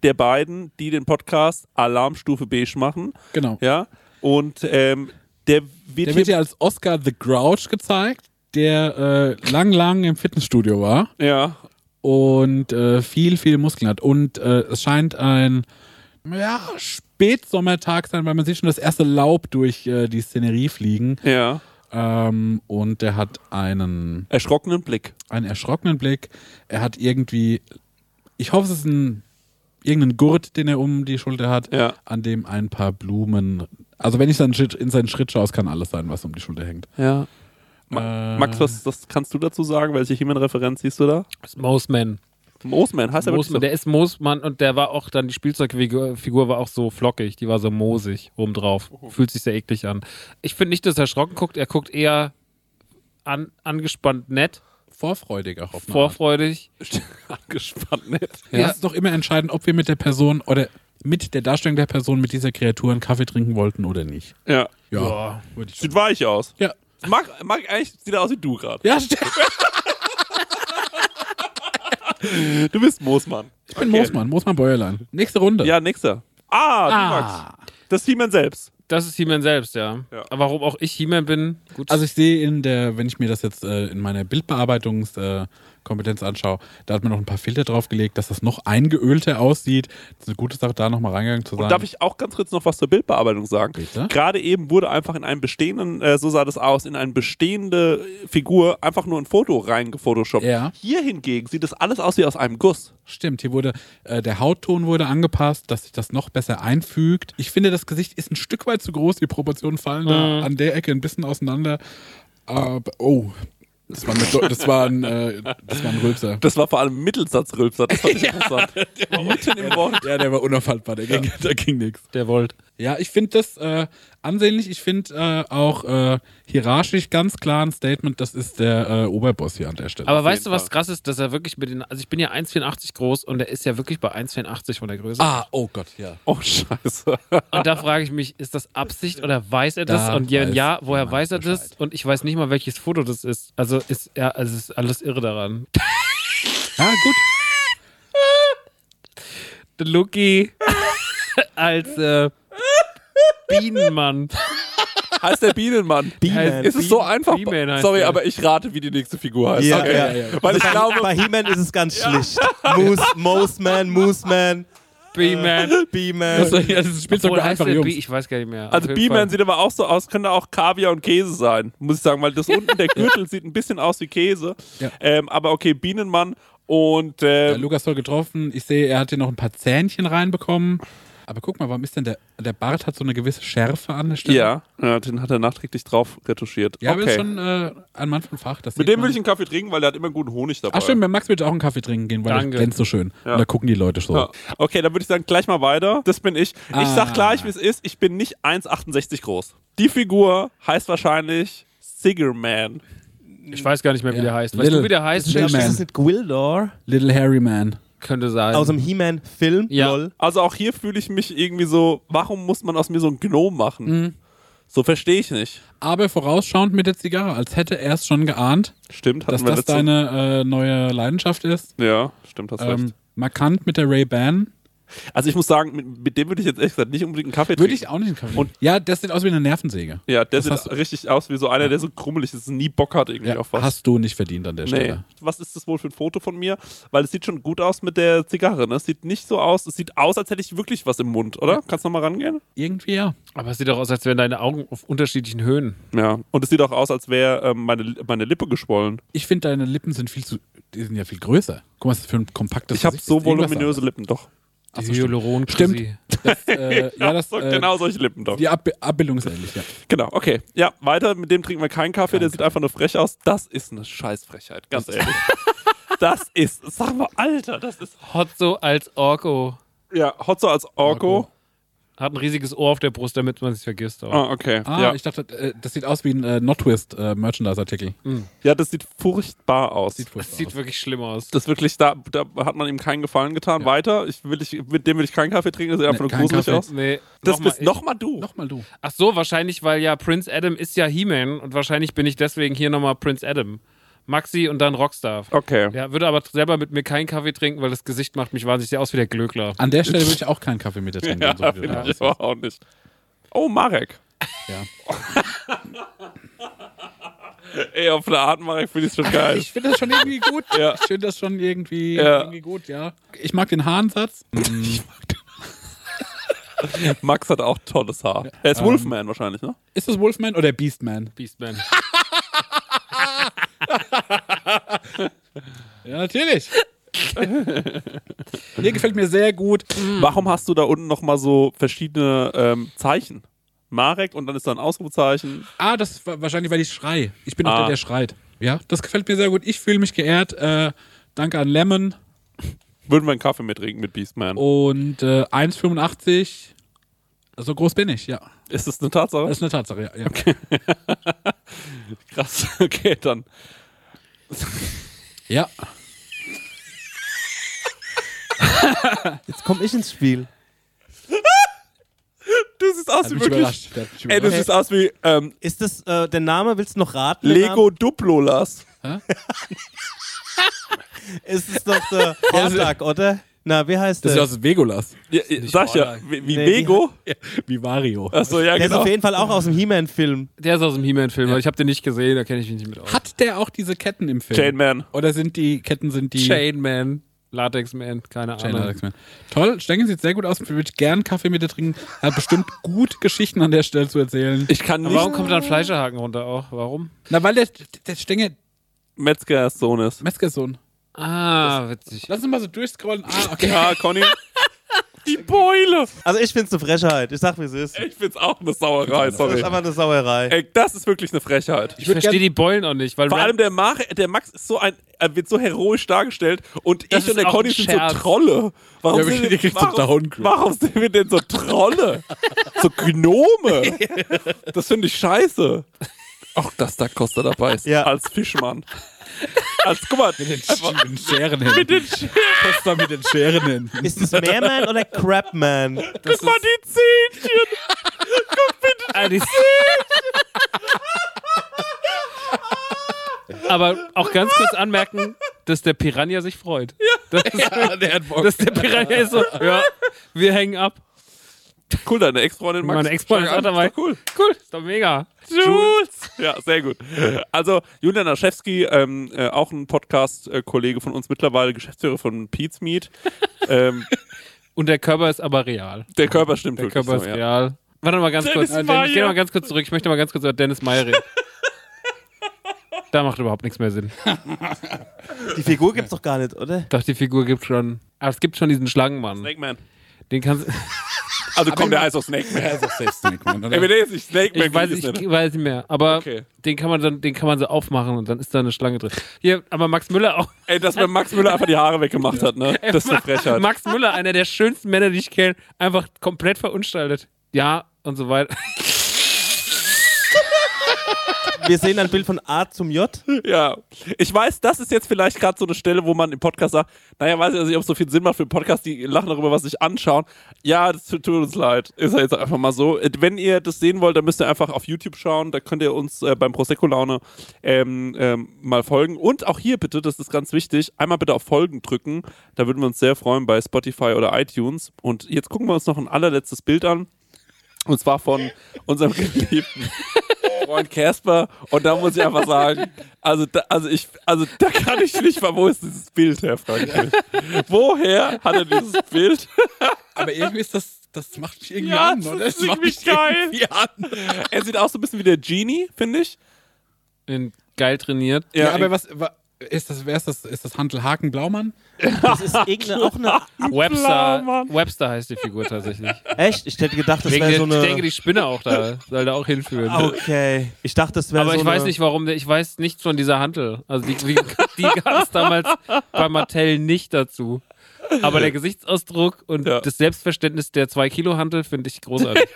der beiden, die den Podcast Alarmstufe Beige machen. Genau. Ja. Und ähm, der wird Der hier wird ja als Oscar the Grouch gezeigt, der äh, lang, lang im Fitnessstudio war ja, und äh, viel, viel Muskeln hat. Und äh, es scheint ein ja, Spätsommertag sein, weil man sieht schon das erste Laub durch äh, die Szenerie fliegen. ja. Ähm, und der hat einen, Erschrockenen Blick. einen erschrockenen Blick. Er hat irgendwie, ich hoffe, es ist ein irgendein Gurt, den er um die Schulter hat, Ja. an dem ein paar Blumen. Also wenn ich Schritt, in seinen Schritt schaue, es kann alles sein, was um die Schulter hängt. Ja. Ma Äh, Max, was, was kannst du dazu sagen? Welche He-Man-Referenz siehst du da? Das ist Moseman. Moosman, heißt er wirklich so? Moosman. Der ist Moosmann und der war auch dann, die Spielzeugfigur Figur war auch so flockig, die war so moosig obendrauf. Fühlt sich sehr eklig an. Ich finde nicht, dass er erschrocken guckt, er guckt eher an, angespannt nett, Vorfreudig auch auf vorfreudig. Angespannt, ne? Ja. Es ist doch immer entscheidend, ob wir mit der Person oder mit der Darstellung der Person mit dieser Kreatur einen Kaffee trinken wollten oder nicht. Ja. Ja. würde ich Sieht weich aus. Ja. Mag, mag eigentlich, sieht er aus wie du gerade. Ja, stimmt. Du bist Moosmann. Ich bin Moosmann, Moosmann Bäuerlein. Nächste Runde. Ja, nächster. Ah, du Ah. Max. Das He-Man selbst. Das ist He-Man selbst, ja. Ja. Aber warum auch ich He-Man bin, gut. Also ich sehe in der, wenn ich mir das jetzt äh, in meiner Bildbearbeitungskompetenz äh, Kompetenz anschaue, da hat man noch ein paar Filter draufgelegt, dass das noch eingeölter aussieht. Das ist eine gute Sache, da nochmal reingegangen zu sein. Und darf ich auch ganz kurz noch was zur Bildbearbeitung sagen? Bitte? Gerade eben wurde einfach in einen bestehenden, äh, so sah das aus, in eine bestehende Figur einfach nur ein Foto reingefotoshoppt. Ja. Hier hingegen sieht das alles aus wie aus einem Guss. Stimmt, hier wurde äh, der Hautton wurde angepasst, dass sich das noch besser einfügt. Ich finde, das Gesicht ist ein Stück weit zu groß, die Proportionen fallen da an der Ecke ein bisschen auseinander. Aber, oh, das war, eine, das war ein, äh, das war ein Rülpser. Das war vor allem Mittelsatzrülpser. Das fand ich interessant. Mitten im Wort. Ja, der war unaufhaltbar, der ging, da ging nichts. der wollt. Ja, ich finde das äh, ansehnlich. Ich finde äh, auch äh, hierarchisch ganz klar ein Statement, das ist der äh, Oberboss hier an der Stelle. Aber weißt du, was Fall. krass ist, dass er wirklich mit den, also ich bin ja 1,84 groß und er ist ja wirklich bei 1,84 von der Größe. ah, oh Gott, ja. Oh, scheiße. Und da frage ich mich, ist das Absicht oder weiß er das? Da und wenn ja, woher weiß er das? Bescheid. Und ich weiß nicht mal, welches Foto das ist. Also ist er, also ist alles irre daran. Ja, gut. Lucky als äh, Bienenmann. Heißt der Bienenmann? Bienenman. Ist es so einfach? Sorry, der. aber ich rate, wie die nächste Figur heißt. Ja, okay. ja, ja. Weil ich glaube, Bei He-Man ist es ganz schlicht. Moose, Mooseman, Mooseman, B-Man. B-Man. Das, das ist Spielzeug der B, Jungs. ich weiß gar nicht mehr. also B-Man sieht aber auch so aus, könnte auch Kaviar und Käse sein, muss ich sagen, weil das unten, der Gürtel sieht ein bisschen aus wie Käse. Ja. Ähm, aber okay, Bienenmann und Der ähm, Lukas voll getroffen. Ich sehe, er hat hier noch ein paar Zähnchen reinbekommen. Aber guck mal, warum ist denn der, der Bart hat so eine gewisse Schärfe an der Stelle? ja, ja, den hat er nachträglich drauf retuschiert. Ja, aber okay. ist schon äh, ein Mann von Fach. Das Mit dem man. würde ich einen Kaffee trinken, weil der hat immer guten Honig dabei. Ach stimmt, bei Max würde ich auch einen Kaffee trinken gehen, weil Danke. der glänzt so schön. Ja. Und da gucken die Leute so. Ja. Okay, dann würde ich sagen, gleich mal weiter. Das bin ich. Ich Ah. sag gleich, wie es ist. Ich bin nicht 1,68 groß. Die Figur heißt wahrscheinlich Siggerman. Ich weiß gar nicht mehr, wie Ja. der heißt. Weißt Little- du, wie der heißt? Little Ist Man. das nicht Gwildor? Little Hairy Man. Könnte sein. Aus dem He-Man-Film? Ja. Lol. Also auch hier fühle ich mich irgendwie so, warum muss man aus mir so einen Gnom machen? Mhm. So verstehe ich nicht. Aber vorausschauend mit der Zigarre, als hätte er es schon geahnt, Stimmt, dass wir das letzte- deine äh, neue Leidenschaft ist. Ja, stimmt, hast recht. Ähm, markant mit der Ray-Ban. Also ich muss sagen, mit, mit dem würde ich jetzt ehrlich gesagt nicht unbedingt einen Kaffee Würde trinken. ich auch nicht in Kaffee. Und- ja, das sieht aus wie eine Nervensäge. Ja, der Das sieht richtig aus wie so einer, der so krummelig ist, nie Bock hat irgendwie Ja, auf was. hast du nicht verdient an der Nee. Stelle. Was ist das wohl für ein Foto von mir? Weil es sieht schon gut aus mit der Zigarre, ne? Es sieht nicht so aus, es sieht aus, als hätte ich wirklich was im Mund, oder? Kannst du noch mal rangehen? Irgendwie ja. Aber es sieht doch aus, als wären deine Augen auf unterschiedlichen Höhen. Ja. Und es sieht auch aus, als wäre ähm, meine, meine Lippe geschwollen. Ich finde, deine Lippen sind viel zu. Die sind ja viel größer. Guck mal, was das für ein kompaktes ich habe so voluminöse Lippen, doch. Die so, stimmt. Hyaluron Stimmt. Das, äh, ja, das, so, äh, genau solche Lippen doch. Die Ab Abbildung ist ähnlich, ja. Genau, okay. Ja, weiter, mit dem trinken wir keinen Kaffee, der Kein sieht einfach nur frech aus. Das ist eine Scheißfrechheit, ganz ehrlich. das ist, sag mal, Alter, das ist. Hotzo als Orko. Ja, Hotzo als Orko. Orko. Hat ein riesiges Ohr auf der Brust, damit man es vergisst. Auch. Ah, okay. Ah, ja. ich dachte, äh, das sieht aus wie ein äh, Not-Twist äh, Merchandise-Artikel. ja, das sieht furchtbar aus. Sieht Das furchtbar sieht aus. wirklich schlimm aus. das wirklich, da, da hat man ihm keinen Gefallen getan. Ja. Weiter, ich will ich, mit dem will ich keinen Kaffee trinken, das sieht einfach nur gruselig Kaffee. aus. Nee, Das nochmal bist ich. nochmal du. Nochmal du. Ach so, wahrscheinlich, weil ja Prince Adam ist ja He-Man und wahrscheinlich bin ich deswegen hier nochmal Prince Adam. Maxi und dann Rockstar. Okay. Ja, würde aber selber mit mir keinen Kaffee trinken, weil das Gesicht macht mich wahnsinnig sehr aus wie der Glöckler. An der Stelle würde ich auch keinen Kaffee mit dir trinken. Ja, so ich aber auch nicht. Oh, Marek. Ja. Ey, auf eine Art, Marek, finde ich schon geil. Ich finde das schon irgendwie gut. Ja. Ich finde das schon irgendwie, Ja. irgendwie gut, ja. Ich mag den Haarensatz. Max hat auch tolles Haar. Er ist Wolfman wahrscheinlich, ne? Ist das Wolfman oder Beastman? Beastman. Ja, natürlich. nee, gefällt mir sehr gut. Warum hast du da unten nochmal so verschiedene ähm, Zeichen? Marek und dann ist da ein Ausrufezeichen. Ah, das war wahrscheinlich, weil ich schrei. Ich bin auch Ah. der, der schreit. Ja, das gefällt mir sehr gut. Ich fühle mich geehrt. Äh, danke an Lemon. Würden wir einen Kaffee mittrinken mit Beastman. Und äh, 1,85. So groß bin ich, ja. Ist das eine Tatsache? Das ist eine Tatsache, ja. ja. Krass. Okay, dann. Ja. Jetzt komme ich ins Spiel. Du siehst aus Hat wie mich wirklich. überrascht. Der hat mich Ey, du überrascht. siehst aus wie ähm, Ist das äh, der Name? Willst du noch raten? den Lego Duplolas. Namen? Ist es doch der Hordak, oder? Na, wie heißt Das der? sieht aus wie Vegolas. Ja, sag ich ja, wie, wie Nee, Vego. Wie Mario. Achso, ja, der ist genau. auf jeden Fall auch aus dem He-Man-Film. Der ist aus dem He-Man-Film, aber ich habe den nicht gesehen, da kenne ich mich nicht mit aus. Hat der auch diese Ketten im Film? Chain Man. Oder sind die Ketten sind die Chain Man, Latex Man, keine Chain Ahnung. Alex Man. Toll, Stengen sieht sehr gut aus. Würde ich gern Kaffee mit dir trinken. Er hat bestimmt gut Geschichten an der Stelle zu erzählen. Ich kann Aber nicht warum kommt da ein Fleischerhaken runter auch? Warum? Na, weil der, der Stenge Metzgers Sohn ist. Metzgersohn. Ah, witzig. Lass uns mal so durchscrollen. Ah, okay. Ja, Conny. Die Beule. Also ich find's eine Frechheit. Ich sag, wie es ist. Ich find's auch eine Sauerei, Das sorry. ist einfach eine Sauerei. Ey, das ist wirklich eine Frechheit. Ich würd verstehe gern- die Beulen auch nicht, weil Vor allem der, Mar der Max ist so ein, er wird so heroisch dargestellt und Das ich und ist der Conny sind so Trolle. Warum, Ja, sind, wir, so warum, warum sind wir denn so Trolle? so Gnome. Das finde ich scheiße. Auch dass da Costa dabei ist. Ja. Als Fischmann. Als, guck mal, Mit den, mit den Scherenhänden. Mit den Scherenhänden. mit den Scherenhänden. Ist das Meerman oder Crabman? guck mal die Zähnchen. Ah, die- Aber auch ganz kurz anmerken, dass der Piranha sich freut. Das ist, Ja, der hat Bock. dass der Piranha ist so, ja, wir hängen ab. Cool, deine Ex-Freundin Max. Meine Ex-Freundin ist auch dabei. Cool. Cool, ist doch mega. Jules! Ja, sehr gut. Also, Julian Aschewski, ähm, äh, auch ein Podcast-Kollege von uns, mittlerweile Geschäftsführer von Pete's Meat. ähm, Und der Körper ist aber real. der Körper stimmt Der Körper so, ist ja. real. Warte mal ganz Dennis kurz. Äh, Meyer. Dennis, geh mal ganz kurz zurück. Ich möchte mal ganz kurz über Dennis Meyer reden. Da macht überhaupt nichts mehr Sinn. Die Figur gibt's doch gar nicht, oder? Doch, die Figur gibt schon. Aber es gibt schon diesen Schlangenmann. Snake Man. Den kannst Also komm, der heißt auch Snake Man. Der ist auch safe Snake Man, oder? Der jetzt nicht Snake Man Ich weiß, ist, ich ne? weiß nicht mehr. Aber Okay. den kann man dann, den kann man so aufmachen und dann ist da eine Schlange drin. Hier, aber Max Müller auch. Ey, dass mir Max Müller einfach die Haare weggemacht hat, ne? Das ist eine Frechheit. Max Müller, einer der schönsten Männer, die ich kenne, einfach komplett verunstaltet. Ja, und so weiter. Wir sehen ein Bild von A zum J. Ja. Ich weiß, das ist jetzt vielleicht gerade so eine Stelle, wo man im Podcast sagt, naja, weiß ich also nicht, ob es so viel Sinn macht für den Podcast, die lachen darüber, was sich anschauen. Ja, das tut uns leid. Ist ja jetzt einfach mal so. Wenn ihr das sehen wollt, dann müsst ihr einfach auf YouTube schauen. Da könnt ihr uns äh, beim Prosecco Laune ähm, ähm, mal folgen. Und auch hier bitte, das ist ganz wichtig, einmal bitte auf Folgen drücken. Da würden wir uns sehr freuen bei Spotify oder iTunes. Und jetzt gucken wir uns noch ein allerletztes Bild an. Und zwar von unserem geliebten Freund Casper. Und da muss ich einfach sagen, also da, also ich, also da kann ich nicht mal, wo ist dieses Bild her, Frank? Woher hat er dieses Bild? Aber irgendwie ist das, das macht mich irgendwie Ja, an, das oder? ist Das macht irgendwie mich geil. irgendwie an. Er sieht auch so ein bisschen wie der Genie, finde ich. Den geil trainiert. Ja, aber was, wa- ist das, wer ist das? Ist das Hantel Haken Blaumann? Das ist irgendeine, auch eine. Webster. Webster heißt die Figur tatsächlich. Echt? Ich hätte gedacht, das wäre so Ich denke, eine. die Spinne auch da soll da auch hinführen. Okay. Ich dachte, das wäre Aber so ich weiß eine, nicht, warum. Ich weiß nichts von dieser Hantel. Also die, die, die gab es damals bei Mattel nicht dazu. Aber der Gesichtsausdruck und Ja. das Selbstverständnis der 2 Kilo Hantel finde ich großartig.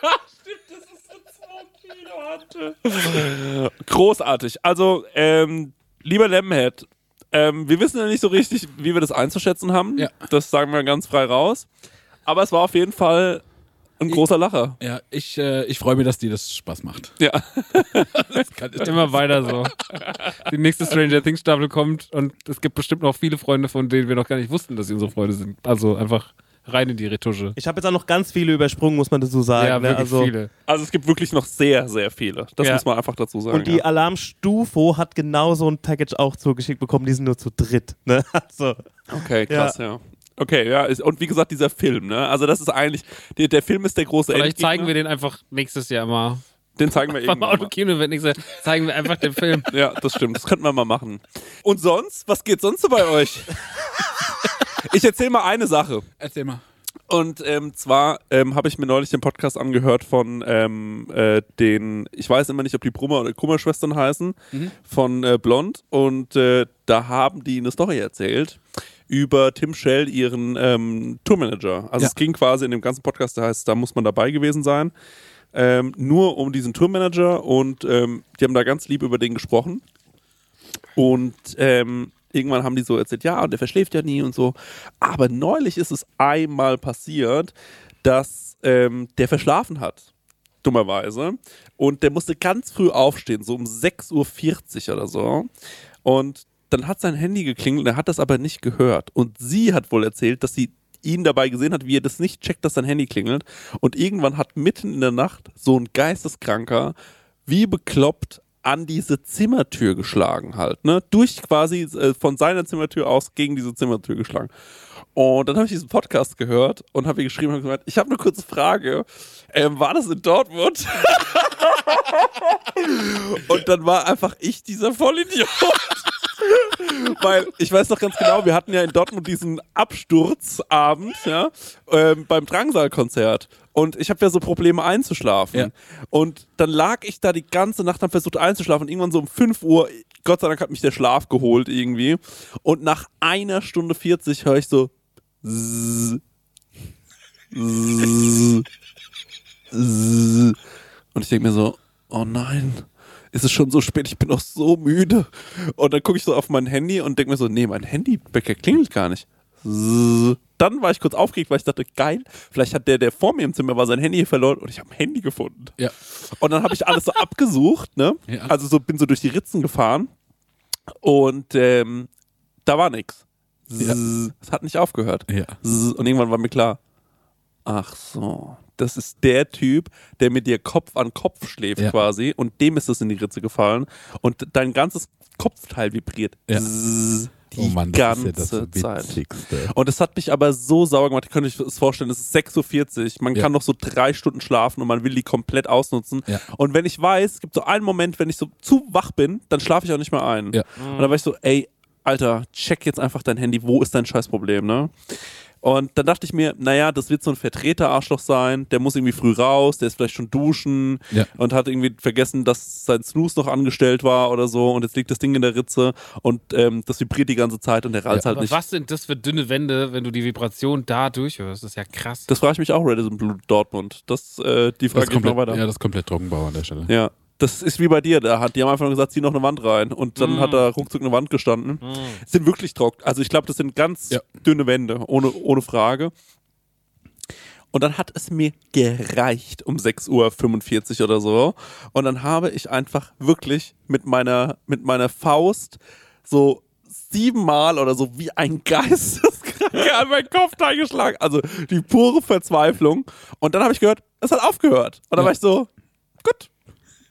Großartig. Also, ähm, lieber Lemonhead, ähm, wir wissen ja nicht so richtig, wie wir das einzuschätzen haben. Ja. Das sagen wir ganz frei raus. Aber es war auf jeden Fall ein großer Lacher. Ja, ich, äh, ich freue mich, dass dir das Spaß macht. Ja. Das kann ich Immer weiter so. Die nächste Stranger Things Staffel kommt und es gibt bestimmt noch viele Freunde, von denen wir noch gar nicht wussten, dass sie unsere Freunde sind. Also einfach rein in die Retusche. Ich habe jetzt auch noch ganz viele übersprungen, muss man dazu sagen. Ja, ne? wirklich also, viele. Also es gibt wirklich noch sehr, sehr viele. Das Ja. muss man einfach dazu sagen. Und die ja. Alarmstufo hat genau so ein Package auch zugeschickt bekommen, die sind nur zu dritt. Ne? Also, Okay, krass, ja. Okay, ja, und wie gesagt, dieser Film, ne? Also das ist eigentlich, der, der Film ist der große Vielleicht Endgegner. zeigen wir den einfach nächstes Jahr mal. Den zeigen wir Beim irgendwann mal. Autokino wird nichts. Zeigen wir einfach den Film. Ja, das stimmt. Das könnten wir mal machen. Und sonst? Was geht sonst so bei euch? ich erzähle mal eine Sache. Erzähl mal. Und ähm, zwar ähm, habe ich mir neulich den Podcast angehört von ähm, äh, den, ich weiß immer nicht, ob die Brummer oder Kummerschwestern heißen, von äh, Blond. Und äh, da haben die eine Story erzählt über Tim Shell, ihren ähm, Tourmanager. Also Ja. es ging quasi in dem ganzen Podcast, da heißt, da muss man dabei gewesen sein. Ähm, nur um diesen Tourmanager und ähm, die haben da ganz lieb über den gesprochen. Und ähm, irgendwann haben die so erzählt, ja, und der verschläft ja nie und so. Aber neulich ist es einmal passiert, dass ähm, der verschlafen hat. Dummerweise. Und der musste ganz früh aufstehen, so um 6.40 Uhr oder so. Und dann hat sein Handy geklingelt, er hat das aber nicht gehört. Und sie hat wohl erzählt, dass sie ihn dabei gesehen hat, wie er das nicht checkt, dass sein Handy klingelt. Und irgendwann hat mitten in der Nacht so ein Geisteskranker wie bekloppt an diese Zimmertür geschlagen halt, ne? Durch quasi äh, von seiner Zimmertür aus gegen diese Zimmertür geschlagen. Und dann habe ich diesen Podcast gehört und habe ihr geschrieben und gesagt, ich habe eine kurze Frage. Ähm, war das in Dortmund? und dann war einfach ich dieser Vollidiot. Weil ich weiß noch ganz genau, wir hatten ja in Dortmund diesen Absturzabend ja, ähm, beim Drangsal-Konzert. Und ich habe ja so Probleme einzuschlafen. Ja. Und dann lag ich da die ganze Nacht, habe versucht einzuschlafen. Und irgendwann so um 5 Uhr, Gott sei Dank hat mich der Schlaf geholt irgendwie. Und nach einer Stunde 40 höre ich so zzz, zzz, zzz. Und ich denke mir so, oh nein, ist es schon so spät, ich bin noch so müde. Und dann gucke ich so auf mein Handy und denke mir so, nee, mein Handywecker klingelt gar nicht. Dann war ich kurz aufgeregt, weil ich dachte, geil, vielleicht hat der, der vor mir im Zimmer war, sein Handy verloren und ich habe ein Handy gefunden. Ja. Und dann habe ich alles so abgesucht, ne? Ja. Also so bin so durch die Ritzen gefahren und ähm, da war nichts. Ja. Es hat nicht aufgehört. Ja. Und irgendwann war mir klar, ach so, das ist der Typ, der mit dir Kopf an Kopf schläft Ja. quasi und dem ist es in die Ritze gefallen und dein ganzes Kopfteil vibriert. Ja. Zzz. Die Oh Mann, das ist ja ganze das Zeit. Und es hat mich aber so sauer gemacht, ihr könnt euch das vorstellen, es ist 6.40 Uhr, man kann noch so drei Stunden schlafen und man will die komplett ausnutzen. Und wenn ich weiß, es gibt so einen Moment, wenn ich so zu wach bin, dann schlafe ich auch nicht mehr ein. Und dann war ich so, ey, Alter, check jetzt einfach dein Handy, wo ist dein Scheißproblem, ne? Und dann dachte ich mir, naja, das wird so ein Vertreter-Arschloch sein, der muss irgendwie früh raus, der ist vielleicht schon duschen Ja. und hat irgendwie vergessen, dass sein Snooze noch angestellt war oder so und jetzt liegt das Ding in der Ritze und ähm, das vibriert die ganze Zeit und der reizt Ja. halt Aber nicht. was sind das für dünne Wände, wenn du die Vibration da durchhörst? Das ist ja krass. Das frage ich mich auch, Redison Blue Dortmund. Das, äh, die Das frage ich noch weiter. ja, das ist komplett Trockenbau an der Stelle. Ja. Das ist wie bei dir, da hat, die haben einfach nur gesagt, zieh noch eine Wand rein. Und dann Mm. hat da ruckzuck eine Wand gestanden. Sind wirklich trocken. Also ich glaube, das sind ganz Ja. dünne Wände, ohne, ohne Frage. Und dann hat es mir gereicht um 6.45 Uhr oder so. Und dann habe ich einfach wirklich mit meiner, mit meiner Faust so siebenmal oder so wie ein Geisteskranker an meinen Kopf eingeschlagen. Also die pure Verzweiflung. Und dann habe ich gehört, es hat aufgehört. Und dann Ja. war ich so, gut.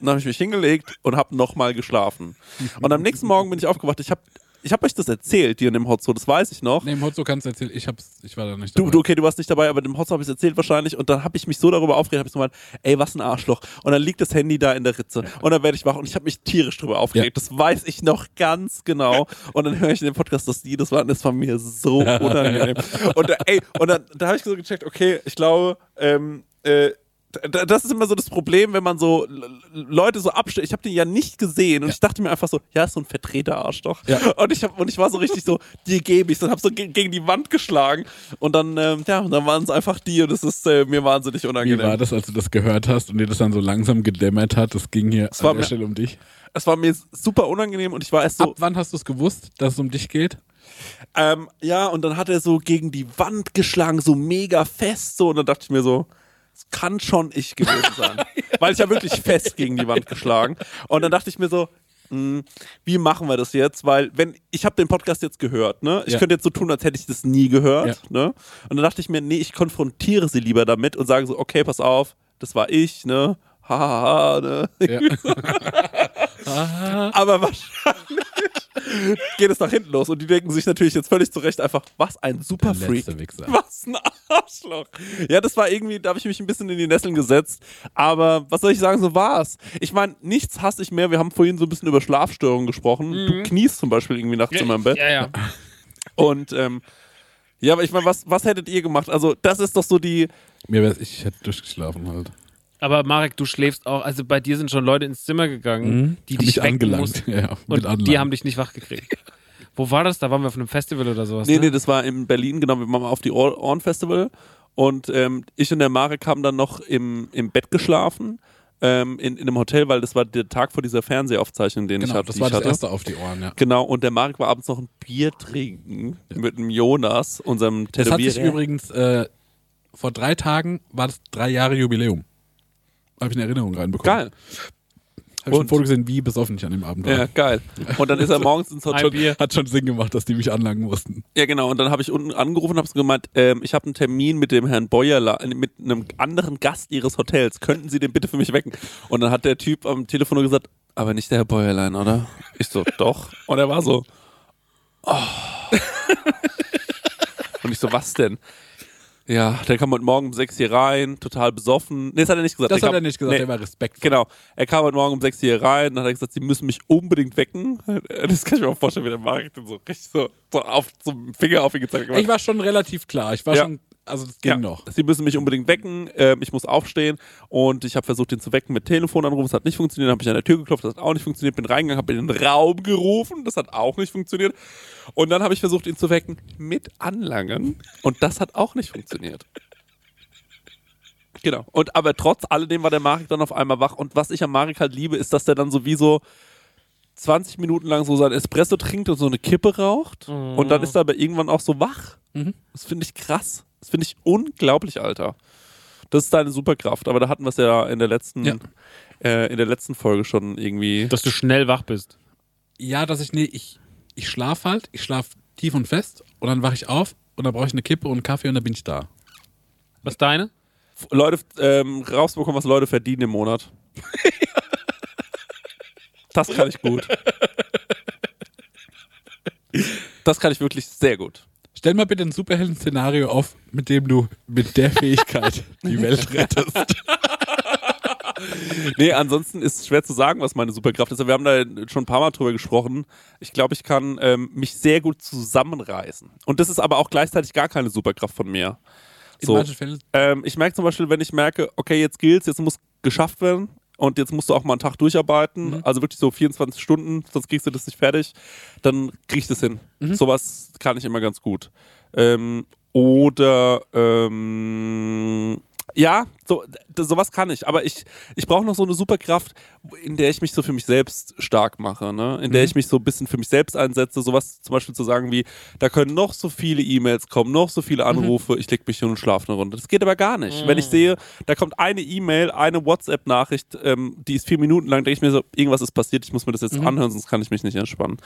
Dann habe ich mich hingelegt und habe nochmal geschlafen. Und am nächsten Morgen bin ich aufgewacht. Ich habe ich hab euch das erzählt, dir in dem Hotzo, das weiß ich noch. Nee, im Hotzo kannst du erzählen, ich, hab's, ich war da nicht dabei. du, okay, du warst nicht dabei, aber dem Hotzo habe ich es erzählt wahrscheinlich und dann habe ich mich so darüber aufgeregt, habe ich so gemeint, ey, was ein Arschloch. Und dann liegt das Handy da in der Ritze und dann werde ich wach und ich habe mich tierisch drüber aufgeregt. Das weiß ich noch ganz genau. Und dann höre ich in dem Podcast, dass die das waren, das war mir so unangenehm. Und, äh, ey, und dann da habe ich so gecheckt, okay, ich glaube, ähm, äh, Das ist immer so das Problem, wenn man so Leute so abstellt. Ich habe den ja nicht gesehen und ich dachte mir einfach so, ja, ist so ein verdrehter Arschloch. Ja. Und ich hab, und ich war so richtig so, dir gebe ich und habe so ge gegen die Wand geschlagen und dann ähm, ja, dann waren es einfach die und das ist äh, mir wahnsinnig Wie unangenehm. war das, als du das gehört hast und dir das dann so langsam gedämmert hat? Das ging hier war an der mir- Stelle um dich. Es war mir super unangenehm und ich war erst so, Ab wann hast du es gewusst, dass es um dich geht? Ähm, ja, und dann hat er so gegen die Wand geschlagen, so mega fest, so, und dann dachte ich mir so, es kann schon ich gewesen sein. Weil ich ja wirklich fest gegen die Wand geschlagen. Und dann dachte ich mir so, mh, wie machen wir das jetzt? Weil, wenn, ich habe den Podcast jetzt gehört, ne? Ich Ja. könnte jetzt so tun, als hätte ich das nie gehört, Ja. ne? Und dann dachte ich mir, nee, ich konfrontiere sie lieber damit und sage so, okay, pass auf, das war ich, ne? Hahaha, ne? Ja. Aber wahrscheinlich geht es nach hinten los und die denken sich natürlich jetzt völlig zurecht einfach, was ein super Der Freak. letzte Wichser. Was ein Arschloch. Ja, das war irgendwie, da habe ich mich ein bisschen in die Nesseln gesetzt. Aber was soll ich sagen, so war's. Ich meine, nichts hasse ich mehr. Wir haben vorhin so ein bisschen über Schlafstörungen gesprochen. Du kniest zum Beispiel irgendwie nachts in meinem Bett. Ja, ja. Und ähm, ja, aber ich meine, was, was hättet ihr gemacht? Also, das ist doch so die. Mir wär's, ich hätte durchgeschlafen halt. Aber Marek, du schläfst auch, also bei dir sind schon Leute ins Zimmer gegangen, die Hab dich angelangt. mussten. Ja, ja, Und Anlagen. die haben dich nicht wach gekriegt. Wo war das? Da waren wir auf einem Festival oder sowas. Nee, ne? nee, das war in Berlin, genau. Wir waren mal auf die Ohr- Ohren Festival. Und ähm, ich und der Marek haben dann noch im, im Bett geschlafen. Ähm, in, in einem Hotel, weil das war der Tag vor dieser Fernsehaufzeichnung, den ich Genau, hatte. das die war ich das hatte. erste auf die Ohren, ja. Genau, und der Marek war abends noch ein Bier trinken mit dem Jonas, unserem Das hat sich Tätowierer. übrigens, äh, vor drei Tagen war das drei Jahre Jubiläum. Habe ich eine Erinnerung reinbekommen. Geil. Habe ich ein Foto gesehen, wie besoffen ich an dem Abend war. Ja, geil. Und dann ist er morgens ins Hotel. Bier. Hat schon Sinn gemacht, dass die mich anlangen mussten. Ja, genau. Und dann habe ich unten angerufen und habe gemeint, ähm, ich habe einen Termin mit dem Herrn Beuerler, äh, mit einem anderen Gast Ihres Hotels. Könnten Sie den bitte für mich wecken? Und dann hat der Typ am Telefon gesagt, aber nicht der Herr Beuerlein, oder? Ich so, doch. Und er war so, oh. Und ich so, was denn? Ja, der kam heute Morgen um sechs hier rein, total besoffen. Nee, das hat er nicht gesagt. Das Der hat kam- er nicht gesagt, nee. der war respektvoll. Genau. Er kam heute Morgen um 6 hier rein, dann hat er gesagt, sie müssen mich unbedingt wecken. Das kann ich mir auch vorstellen, wie der Marek dann so richtig so, so auf einen Finger auf ihn gezeigt hat. Ich war schon relativ klar. Ich war Ja. schon, also das ging ja, noch. Sie müssen mich unbedingt wecken. Ähm, ich muss aufstehen und ich habe versucht, ihn zu wecken mit Telefonanruf. Es hat nicht funktioniert. Dann habe ich an der Tür geklopft. Das hat auch nicht funktioniert. Bin reingegangen, habe in den Raum gerufen. Das hat auch nicht funktioniert. Und dann habe ich versucht, ihn zu wecken mit Anlangen. Und das hat auch nicht funktioniert. Genau. Und aber trotz alledem war der Marek dann auf einmal wach. Und was ich am Marek halt liebe, ist, dass der dann so wie so 20 Minuten lang so sein Espresso trinkt und so eine Kippe raucht. Und dann ist er aber irgendwann auch so wach. Das finde ich krass. Das finde ich unglaublich, Alter. Das ist deine Superkraft. Aber da hatten wir es ja in der letzten, Ja. äh, in der letzten Folge schon irgendwie. Dass du schnell wach bist. Ja, dass ich, nee, ich, ich schlaf halt, ich schlaf tief und fest und dann wache ich auf und dann brauche ich eine Kippe und einen Kaffee und dann bin ich da. Was ist deine? Leute ähm, rausbekommen, was Leute verdienen im Monat. das kann ich gut. Das kann ich wirklich sehr gut. Stell mal bitte ein Superhelden-Szenario auf, mit dem du mit der Fähigkeit die Welt rettest. Nee, ansonsten ist es schwer zu sagen, was meine Superkraft ist. Aber wir haben da schon ein paar Mal drüber gesprochen. Ich glaube, ich kann ähm, mich sehr gut zusammenreißen. Und das ist aber auch gleichzeitig gar keine Superkraft von mir. In So. manchen Fällen Ähm, ich merke zum Beispiel, wenn ich merke, okay, jetzt gilt's, jetzt muss geschafft werden und jetzt musst du auch mal einen Tag durcharbeiten, also wirklich so 24 Stunden, sonst kriegst du das nicht fertig, dann krieg ich das hin. Sowas kann ich immer ganz gut. Ähm, oder ähm, ja, so, sowas kann ich. Aber ich, ich brauche noch so eine Superkraft, in der ich mich so für mich selbst stark mache, ne? In der ich mich so ein bisschen für mich selbst einsetze. Sowas zum Beispiel zu sagen wie, da können noch so viele E-Mails kommen, noch so viele Anrufe, ich leg mich hin und schlafe eine Runde. Das geht aber gar nicht. Wenn ich sehe, da kommt eine E-Mail, eine WhatsApp-Nachricht, ähm, die ist vier Minuten lang, denke ich mir so, irgendwas ist passiert, ich muss mir das jetzt anhören, sonst kann ich mich nicht entspannen.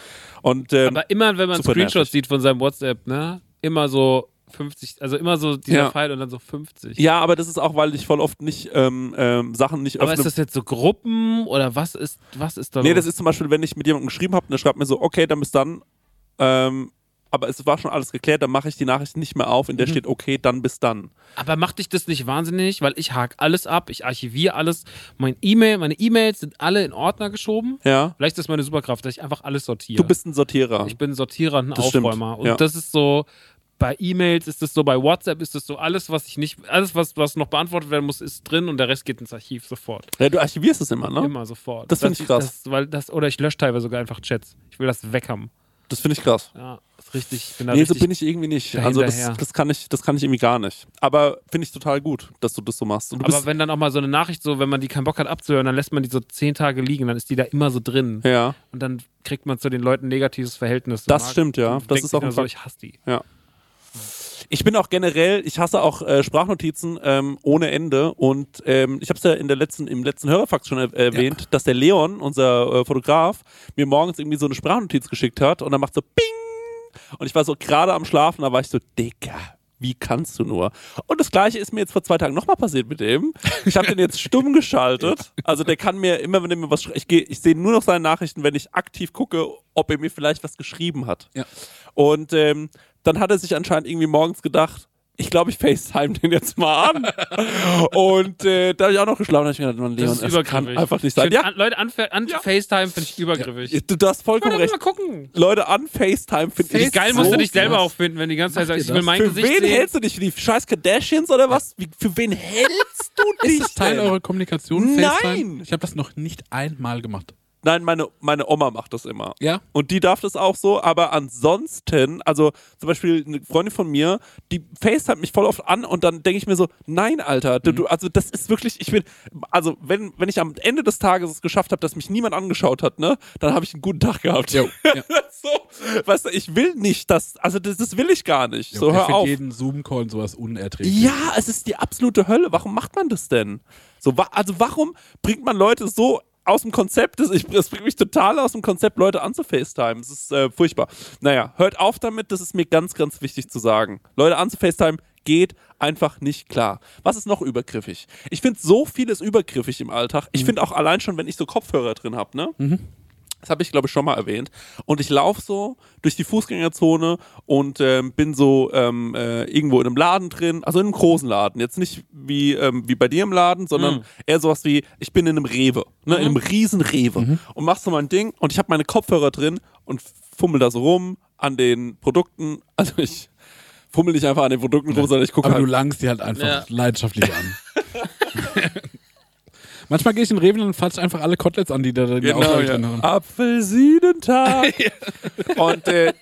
Und ähm, Aber immer, wenn man Screenshots nervig. sieht von seinem WhatsApp, ne? Immer so 50, also immer so dieser Ja. Pfeil und dann so 50. ja, aber das ist auch, weil ich voll oft nicht ähm, ähm, Sachen nicht Aber öffne. ist das jetzt so Gruppen oder was ist, was ist da Nee, los? das ist zum Beispiel, wenn ich mit jemandem geschrieben habe und der schreibt mir so, okay, dann bis dann. Ähm, aber es war schon alles geklärt, dann mache ich die Nachricht nicht mehr auf, in der Mhm. steht, okay, dann bis dann. Aber macht dich das nicht wahnsinnig? Weil ich hake alles ab, ich archiviere alles. Mein E-Mail, meine E-Mails sind alle in Ordner geschoben. Ja. Vielleicht ist das meine Superkraft, dass ich einfach alles sortiere. Du bist ein Sortierer. ich bin ein Sortierer und ein Das stimmt, Aufräumer. Und ja. das ist so, bei E-Mails ist es so, bei WhatsApp ist es so, alles, was ich nicht, alles, was, was noch beantwortet werden muss, ist drin und der Rest geht ins Archiv sofort. Ja, du archivierst es immer, ne? Immer sofort. Das find ich krass. Das, weil das, oder ich lösche teilweise sogar einfach Chats. Ich will das weg haben. Das finde ich krass. Ja, ist richtig. Ich bin Nee, so bin ich irgendwie nicht. Also das, das kann ich, das kann ich irgendwie gar nicht. Aber finde ich total gut, dass du das so machst. Aber wenn dann auch mal so eine Nachricht, so wenn man die keinen Bock hat abzuhören, dann lässt man die so zehn Tage liegen, dann ist die da immer so drin. ja, Und dann kriegt man zu den Leuten ein negatives Verhältnis. Das stimmt, ja. Das ist auch so, ich hasse die. Ich bin auch generell, ich hasse auch äh, Sprachnotizen ähm, ohne Ende. Und ähm, ich habe es ja in der letzten, im letzten Hörerfax schon er erwähnt, dass der Leon, unser äh, Fotograf, mir morgens irgendwie so eine Sprachnotiz geschickt hat und dann macht so Bing. Und ich war so gerade am Schlafen, da war ich so, Dicker. Wie kannst du nur? Und das gleiche ist mir jetzt vor zwei Tagen nochmal passiert mit dem. Ich habe den jetzt stumm geschaltet. Also der kann mir immer, wenn er mir was schreibt, ich, geh- ich sehe nur noch seine Nachrichten, wenn ich aktiv gucke, ob er mir vielleicht was geschrieben hat. Ja. Und ähm, dann hat er sich anscheinend irgendwie morgens gedacht, ich glaube, ich FaceTime den jetzt mal an. und äh, da habe ich auch noch geschlafen, da habe ich mir gedacht, Mann, Leon, Das ist das kann einfach nicht Ich sein. Ja, an, Leute, an, an FaceTime finde ich übergriffig. du, du hast vollkommen recht. mal gucken. Leute, an FaceTime finde Wie ich geil so musst du dich selber auch finden, wenn die ganze Zeit Macht sagst, ich will mein Für Gesicht wen sehen. hältst du dich? Für die scheiß Kardashians oder was? Wie, für wen hältst du dich Ist das Teil denn? eurer Kommunikation? Nein! FaceTime? Ich habe das noch nicht einmal gemacht. Nein, meine, meine Oma macht das immer. Ja? Und die darf das auch so, aber ansonsten, also zum Beispiel eine Freundin von mir, die FaceTime mich voll oft an und dann denke ich mir so, nein, Alter, du, du, also das ist wirklich, ich bin, also wenn, wenn ich am Ende des Tages es geschafft habe, dass mich niemand angeschaut hat, ne, dann habe ich einen guten Tag gehabt. Jo, ja. so, weißt du, ich will nicht, dass, also das, das will ich gar nicht. Jo, so, ich hör find auf. jeden Zoom-Call und sowas unerträglich. Ja, es ist die absolute Hölle. Warum macht man das denn? So, also warum bringt man Leute so aus dem Konzept? Das, ich, das bringt mich total aus dem Konzept, Leute anzufacetimen. Das ist äh, furchtbar. Naja, hört auf damit, das ist mir ganz, ganz wichtig zu sagen. Leute anzufacetimen geht einfach nicht klar. Was ist noch übergriffig? Ich finde so vieles übergriffig im Alltag. Ich finde auch allein schon, wenn ich so Kopfhörer drin habe, ne? Das habe ich, glaube ich, schon mal erwähnt. Und ich laufe so durch die Fußgängerzone und ähm, bin so ähm, äh, irgendwo in einem Laden drin, also in einem großen Laden. Jetzt nicht wie, ähm, wie bei dir im Laden, sondern eher sowas wie, ich bin in einem Rewe, ne, in einem riesen Rewe und mach so mein Ding und ich habe meine Kopfhörer drin und fummel da so rum an den Produkten. Also ich fummel nicht einfach an den Produkten rum, sondern ich gucke Aber du halt. langst die halt einfach Ja. leidenschaftlich an. Manchmal gehe ich in den Rewe und fatsche einfach alle Koteletts an, die da in der Genau, ja. drin haben. Apfelsinentag. und äh,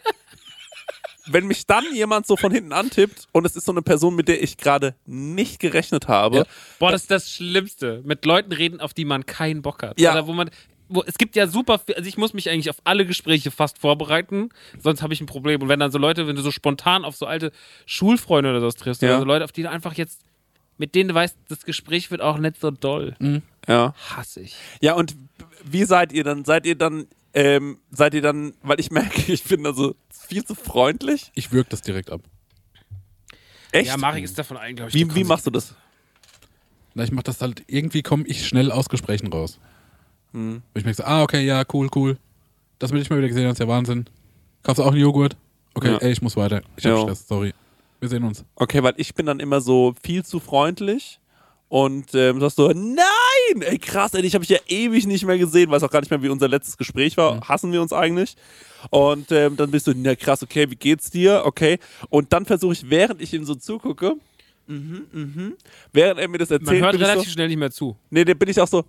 wenn mich dann jemand so von hinten antippt und es ist so eine Person, mit der ich gerade nicht gerechnet habe, Ja. Boah, das ist das Schlimmste. Mit Leuten reden, auf die man keinen Bock hat. Ja. Oder wo man. Wo, es gibt ja super viel, also ich muss mich eigentlich auf alle Gespräche fast vorbereiten, sonst habe ich ein Problem. Und wenn dann so Leute, wenn du so spontan auf so alte Schulfreunde oder sowas triffst, Ja. oder so Leute, auf die du einfach jetzt, mit denen du weißt, das Gespräch wird auch nicht so doll. ja. Hasse ich. Ja, und wie seid ihr dann? Seid ihr dann, ähm, seid ihr dann, weil ich merke, ich bin also viel zu freundlich. Ich würg das direkt ab. Echt? Ja, Marek ist davon ein, glaube ich. wie, wie machst du das? Na, ich mach das halt, irgendwie komme ich schnell aus Gesprächen raus. Hm. Ich merke so, ah, okay, ja, cool, cool. Das will ich mal wieder gesehen, das ist ja Wahnsinn. Kaufst du auch einen Joghurt? Okay, Ja. ey, ich muss weiter. Ich hab Ja. Stress, sorry. Wir sehen uns. Okay, weil ich bin dann immer so viel zu freundlich und ähm, sagst so, nein, ey krass, ey, dich habe ich ja ewig nicht mehr gesehen, weiß auch gar nicht mehr, wie unser letztes Gespräch war, hassen wir uns eigentlich. Und ähm, dann bist du, na krass, okay, wie geht's dir? Okay. Und dann versuche ich, während ich ihm so zugucke, mhm, mhm, während er mir das Man erzählt, hört bin ich relativ so, schnell nicht mehr zu. nee, dann bin ich auch so,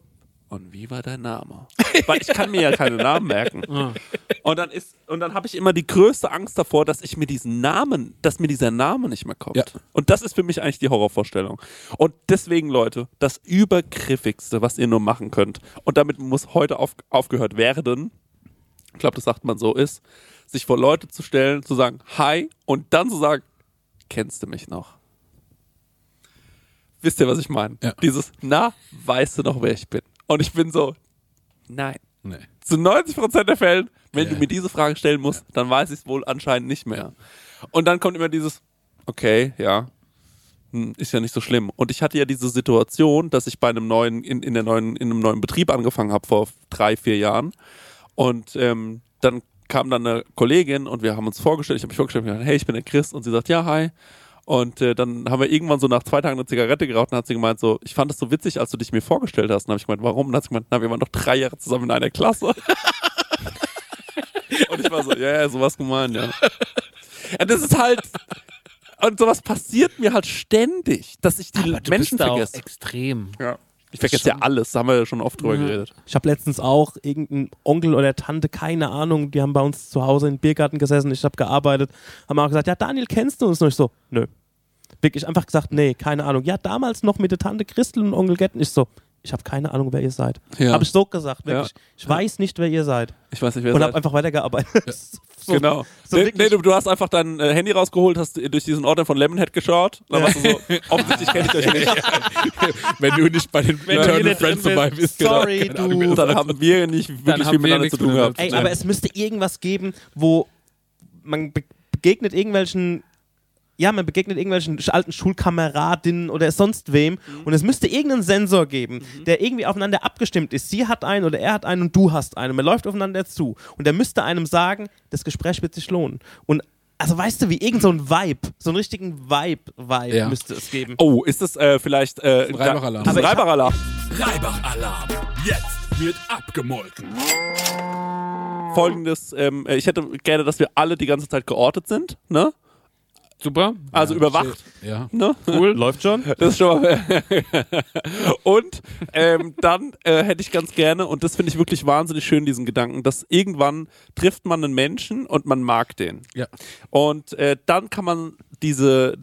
und wie war dein Name? Weil ich kann mir ja keine Namen merken. Und dann ist und dann habe ich immer die größte Angst davor, dass ich mir diesen Namen, dass mir dieser Name nicht mehr kommt. Ja. Und das ist für mich eigentlich die Horrorvorstellung. Und deswegen, Leute, das übergriffigste, was ihr nur machen könnt, und damit muss heute auf, aufgehört werden, ich glaube, das sagt man so, ist, sich vor Leute zu stellen, zu sagen, hi, und dann zu sagen, kennst du mich noch? Wisst ihr, was ich meine? Ja. Dieses, na, weißt du noch, wer ich bin? Und ich bin so, nein. Nee. Zu 90% der Fällen, wenn Ja. du mir diese Frage stellen musst, dann weiß ich es wohl anscheinend nicht mehr. Und dann kommt immer dieses, okay, ja, hm, ist ja nicht so schlimm. Und ich hatte ja diese Situation, dass ich bei einem neuen, in, in, der neuen, in einem neuen Betrieb angefangen habe vor drei, vier Jahren. Und ähm, dann kam dann eine Kollegin und wir haben uns vorgestellt, ich habe mich vorgestellt, und gesagt, hey, ich bin der Chris. Und sie sagt, ja, hi. Und äh, dann haben wir irgendwann so nach zwei Tagen eine Zigarette geraucht und hat sie gemeint so, ich fand das so witzig, als du dich mir vorgestellt hast. Und habe ich gemeint, warum? Und dann hat sie gemeint, na, wir waren doch drei Jahre zusammen in einer Klasse. und ich war so, ja, ja, sowas gemeint, ja. ja. Das ist halt, und sowas passiert mir halt ständig, dass ich die Menschen vergesse. extrem. Ja. Ich vergesse ja alles, da haben wir ja schon oft drüber geredet. Ich habe letztens auch irgendeinen Onkel oder Tante, keine Ahnung, die haben bei uns zu Hause im Biergarten gesessen, ich habe gearbeitet, haben auch gesagt, ja, Daniel, kennst du uns? Und ich so, nö. Wirklich einfach gesagt, nee, keine Ahnung. Ja, damals noch mit der Tante Christel und Onkel Getten. Ich so, ich habe keine Ahnung, wer ihr seid. Ja. Habe ich so gesagt, wirklich. Ja. Ich weiß nicht, wer ihr seid. Ich weiß nicht, wer und seid. habe einfach weitergearbeitet. so, Genau. so nee, nee, du, du hast einfach dein äh, Handy rausgeholt, hast durch diesen Ordner von Lemonhead geschaut. Dann warst du so, offensichtlich kenne ich euch nicht. Wenn du nicht bei den Eternal Friends dabei bist. genau. Sorry, Ahnung, du. Dann haben wir nicht wirklich viel miteinander zu tun gehabt. Ey, Ja. aber es müsste irgendwas geben, wo man be begegnet irgendwelchen, ja, man begegnet irgendwelchen alten Schulkameradinnen oder sonst wem und es müsste irgendeinen Sensor geben, der irgendwie aufeinander abgestimmt ist. Sie hat einen oder er hat einen und du hast einen. Man läuft aufeinander zu und der müsste einem sagen, das Gespräch wird sich lohnen. Und also weißt du, wie irgend so ein Vibe, so einen richtigen Vibe-Vibe Ja. müsste es geben. Oh, ist das äh, vielleicht äh, Reibach-Alarm. Das ist ein Aber ich hab- Reibach-Alarm. Reibach-Alarm. Jetzt wird abgemolken. Folgendes, ähm, äh, ich hätte gerne, dass wir alle die ganze Zeit geortet sind, ne? Super. Also überwacht, Ja. ne? Cool. Läuft schon? Das ist schon mal. und ähm, dann äh, hätte ich ganz gerne, und das finde ich wirklich wahnsinnig schön, diesen Gedanken, dass irgendwann trifft man einen Menschen und man mag den. Ja. Und äh, dann kann man diese,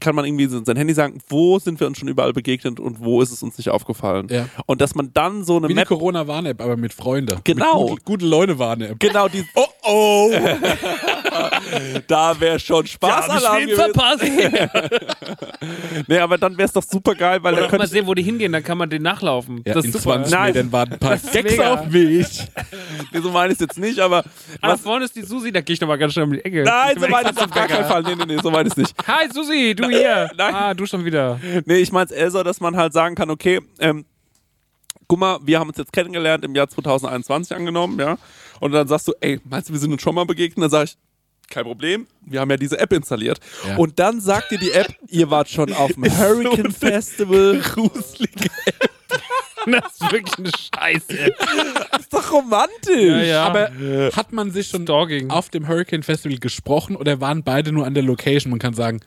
kann man irgendwie sein Handy sagen, wo sind wir uns schon überall begegnet und wo ist es uns nicht aufgefallen. Ja. Und dass man dann so eine Wie Map. Corona-Warn-App, aber mit Freunden. Genau. Mit gute, gute Leute-Warn-App. Genau, die. Oh oh! da wäre schon Spaßalarm gewesen. verpasst. Nee, aber dann wäre es doch super geil, weil Oder dann mal sehen, wo die hingehen, dann kann man den nachlaufen. Ja, das in ist super. 20 Nein. Metern warten ein paar ist Gags auf mich. Nee, so meine ich es jetzt nicht, aber. Ah, Was, vorne ist die Susi, da gehe ich nochmal ganz schnell um die Ecke. nein, so meine ich es auf gar keinen Fall. Nee, nee, nee, so meine ich es nicht. Hi Susi, du hier. Nein. Ah, du schon wieder. Nee, ich meine es eher so, dass man halt sagen kann, okay, ähm, guck mal, wir haben uns jetzt kennengelernt im Jahr 2021 angenommen, ja. Und dann sagst du, ey, meinst du, wir sind uns schon mal begegnet? Dann sag ich, kein Problem, wir haben ja diese App installiert. Ja. Und dann sagt dir die App, ihr wart schon auf dem Hurricane Festival. Gruselige Das ist wirklich eine Scheiße. ist doch romantisch. Ja, ja. Aber hat man sich schon Stalking. auf dem Hurricane Festival gesprochen oder waren beide nur an der Location? Man kann sagen,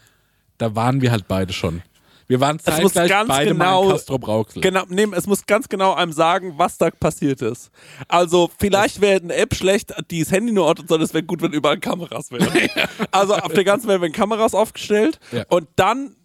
da waren wir halt beide schon. Wir waren Es muss zeitgleich ganz beide mal genau- in Castro Brauxel. Genau, nee, es muss ganz genau einem sagen, was da passiert ist. Also, vielleicht wäre eine App schlecht, die das Handy nur ortet, sondern es wäre gut, wenn überall Kameras wären. also, auf der ganzen Welt werden Kameras aufgestellt Ja. und dann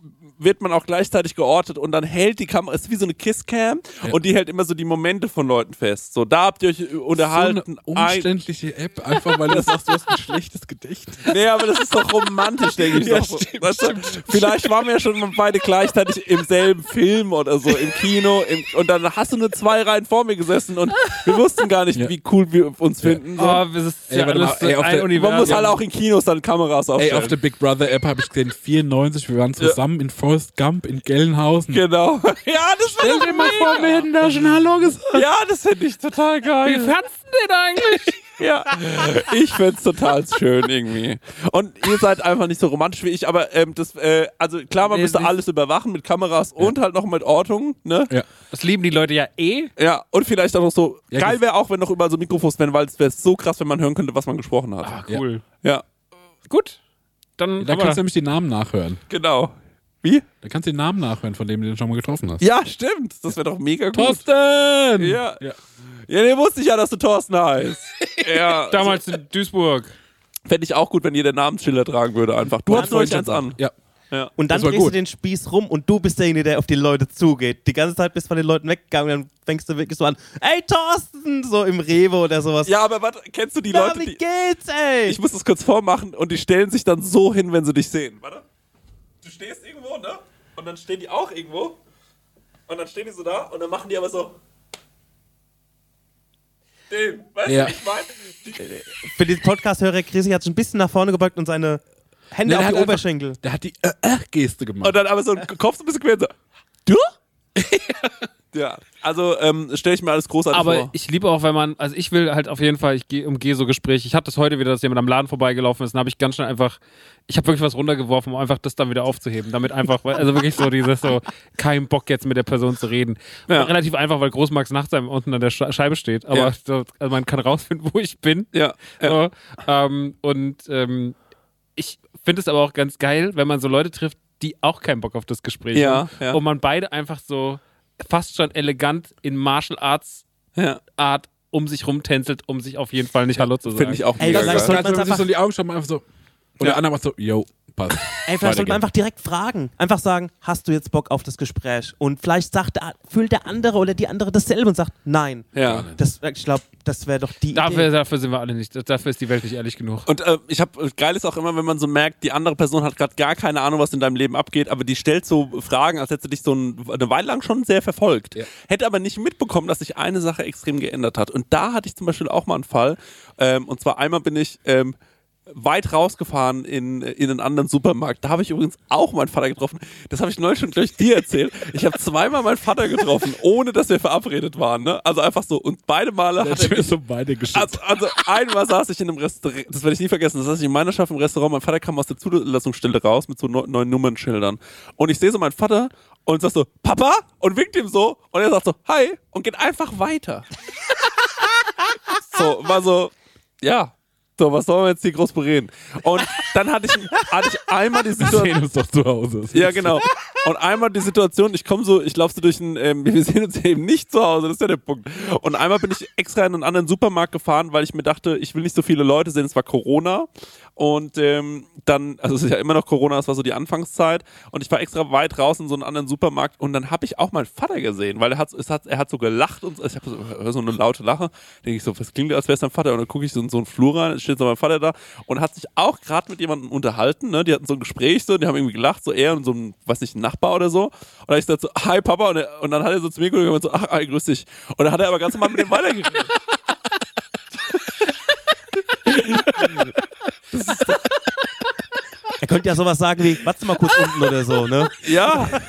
wird man auch gleichzeitig geortet und dann hält die Kamera, es ist wie so eine Kisscam und die hält immer so die Momente von Leuten fest. So, da habt ihr euch so eine unterhalten. Ein, umständliche App, einfach weil du sagst, du hast ein schlechtes Gedächtnis. nee, aber das ist doch romantisch, denke ich. Ja, doch. stimmt, Weißt du, Vielleicht waren wir ja schon beide gleichzeitig im selben Film oder so, im Kino. Im, und dann hast du nur zwei Reihen vor mir gesessen und wir wussten gar nicht, Ja. wie cool wir uns finden. So. Oh, das ist Ey, ja alles ey, auf ein der- man Universum. Man muss halt auch in Kinos dann Kameras Ey, aufstellen. auf der Big Brother App habe ich gesehen, 94, wir waren zusammen in Forrest Gump in Gelnhausen. genau. Ja, das Stell dir mal vor, wir hätten da schon Hallo gesagt. Ja, das finde ich total Wie geil. fandst du den eigentlich? Ja. Ich finde es total schön irgendwie. Und ihr seid einfach nicht so romantisch wie ich, aber ähm, das, äh, also klar, man Nee, müsste alles überwachen mit Kameras und halt noch mit Ortung, ne? Ja. Das lieben die Leute ja eh. Ja, und vielleicht auch noch so, Ja, geil wäre auch, wenn noch überall so Mikrofons wären, weil es wäre so krass, wenn man hören könnte, was man gesprochen hat. Ah, cool. Ja, Gut. Dann Da aber- kannst du nämlich die Namen nachhören. genau. Wie? Da kannst du den Namen nachhören, von dem du den schon mal getroffen hast. Ja, stimmt. Das wäre doch mega gut. Thorsten! Ja. Ja. Ja, nee, wusste ich ja, dass du Thorsten heißt. ja. damals in Duisburg. Fände ich auch gut, wenn jeder Namensschilder tragen würde einfach. Du hast neulich eins an. Ja. Ja. Und dann drehst du gut. den Spieß rum und du bist derjenige, der auf die Leute zugeht. Die ganze Zeit bist du von den Leuten weggegangen und dann fängst du wirklich so an, ey Thorsten, so im Rewe oder sowas. Ja, aber warte, kennst du die Ja, Leute, wie die. geht's, ey? Ich muss das kurz vormachen und die stellen sich dann so hin, wenn sie dich sehen. Warte. Du stehst irgendwo, ne? Und dann stehen die auch irgendwo. Und dann stehen die so da und dann machen die aber so. Den, weißt Ja. du, ich meine? Für den Podcast-Hörer, Chrissy hat sich ein bisschen nach vorne gebeugt und seine Hände Nee, auf die einfach- Oberschenkel. Der hat die äh-äh-Geste gemacht. Und dann aber so Kopf so ein bisschen quer so. Du? ja, also ähm, stelle ich mir alles großartig Aber vor. ich liebe auch, wenn man, also ich will halt auf jeden Fall, ich gehe umgehe so Gespräche. Ich hatte das heute wieder, dass jemand am Laden vorbeigelaufen ist, dann habe ich ganz schnell einfach, ich habe wirklich was runtergeworfen, um einfach das dann wieder aufzuheben. Damit einfach, also wirklich so dieses so, kein Bock jetzt mit der Person zu reden. Ja. Relativ einfach, weil Großmax nachts einem unten an der Sche- Scheibe steht. Aber Ja. so, also man kann rausfinden, wo ich bin. ja, ja. So, ähm, und ähm, ich finde es aber auch ganz geil, wenn man so Leute trifft, die auch keinen Bock auf das Gespräch Ja, haben. ja. Und man beide einfach so fast schon elegant in Martial Arts Ja. Art um sich rumtänzelt, um sich auf jeden Fall nicht Hallo zu sagen. Finde ich auch Ey, mega das geil. ist so- Also, wenn man sich einfach- so in die Augen schaut, man einfach so. Und Ja. der andere macht so, yo, passt. Ey, vielleicht sollte man einfach direkt fragen. Einfach sagen, hast du jetzt Bock auf das Gespräch? Und vielleicht sagt der, fühlt der andere oder die andere dasselbe und sagt, nein. Ja. Das, ich glaube, das wäre doch die Dafür, Idee. dafür sind wir alle nicht. Dafür ist die Welt nicht ehrlich genug. Und äh, ich habe geil ist auch immer, wenn man so merkt, die andere Person hat gerade gar keine Ahnung, was in deinem Leben abgeht, aber die stellt so Fragen, als hätte sie dich so ein, eine Weile lang schon sehr verfolgt. Ja. Hätte aber nicht mitbekommen, dass sich eine Sache extrem geändert hat. Und da hatte ich zum Beispiel auch mal einen Fall. Ähm, und zwar einmal bin ich ähm, weit rausgefahren in, in einen anderen Supermarkt. Da habe ich übrigens auch meinen Vater getroffen. Das habe ich neulich schon gleich dir erzählt. Ich habe zweimal meinen Vater getroffen, ohne dass wir verabredet waren. Ne? Also einfach so. Und beide Male hat er mich so beide also, also einmal saß ich in einem Restaurant, das werde ich nie vergessen, da saß ich in meiner Schaft im Restaurant, mein Vater kam aus der Zulassungsstelle raus mit so neu- neuen Nummernschildern. Und ich sehe so meinen Vater und sag so, Papa? Und winkt ihm so und er sagt so, hi und geht einfach weiter. so, war so, ja. So, was sollen wir jetzt hier groß bereden? Und dann hatte ich, hatte ich einmal die wir Situation. sehen uns doch zu Hause. Ja, genau. Und einmal die Situation, ich komme so, ich laufe so durch ein, ähm, wir sehen uns eben nicht zu Hause, das ist ja der Punkt. Und einmal bin ich extra in einen anderen Supermarkt gefahren, weil ich mir dachte, ich will nicht so viele Leute sehen, es war Corona. Und ähm, dann, also es ist ja immer noch Corona, das war so die Anfangszeit. Und ich war extra weit raus in so einen anderen Supermarkt und dann habe ich auch meinen Vater gesehen, weil er hat, es hat, er hat so gelacht und ich habe so, so eine laute Lache. Denke ich so, was klingt, als wäre es dein Vater? Und dann gucke ich so in so einen Flur rein, steht so mein Vater da und hat sich auch gerade mit jemandem unterhalten. Ne? Die hatten so ein Gespräch, so, die haben irgendwie gelacht, so er und so ein, weiß nicht, ein Nachbar oder so. Und dann ich gesagt so, hi Papa. Und, er, und dann hat er so zu mir geguckt und so, ach, hi, grüß dich. Und dann hat er aber ganz normal mit dem weitergeredet. Er könnte ja sowas sagen wie, warte mal kurz unten oder so, ne? ja.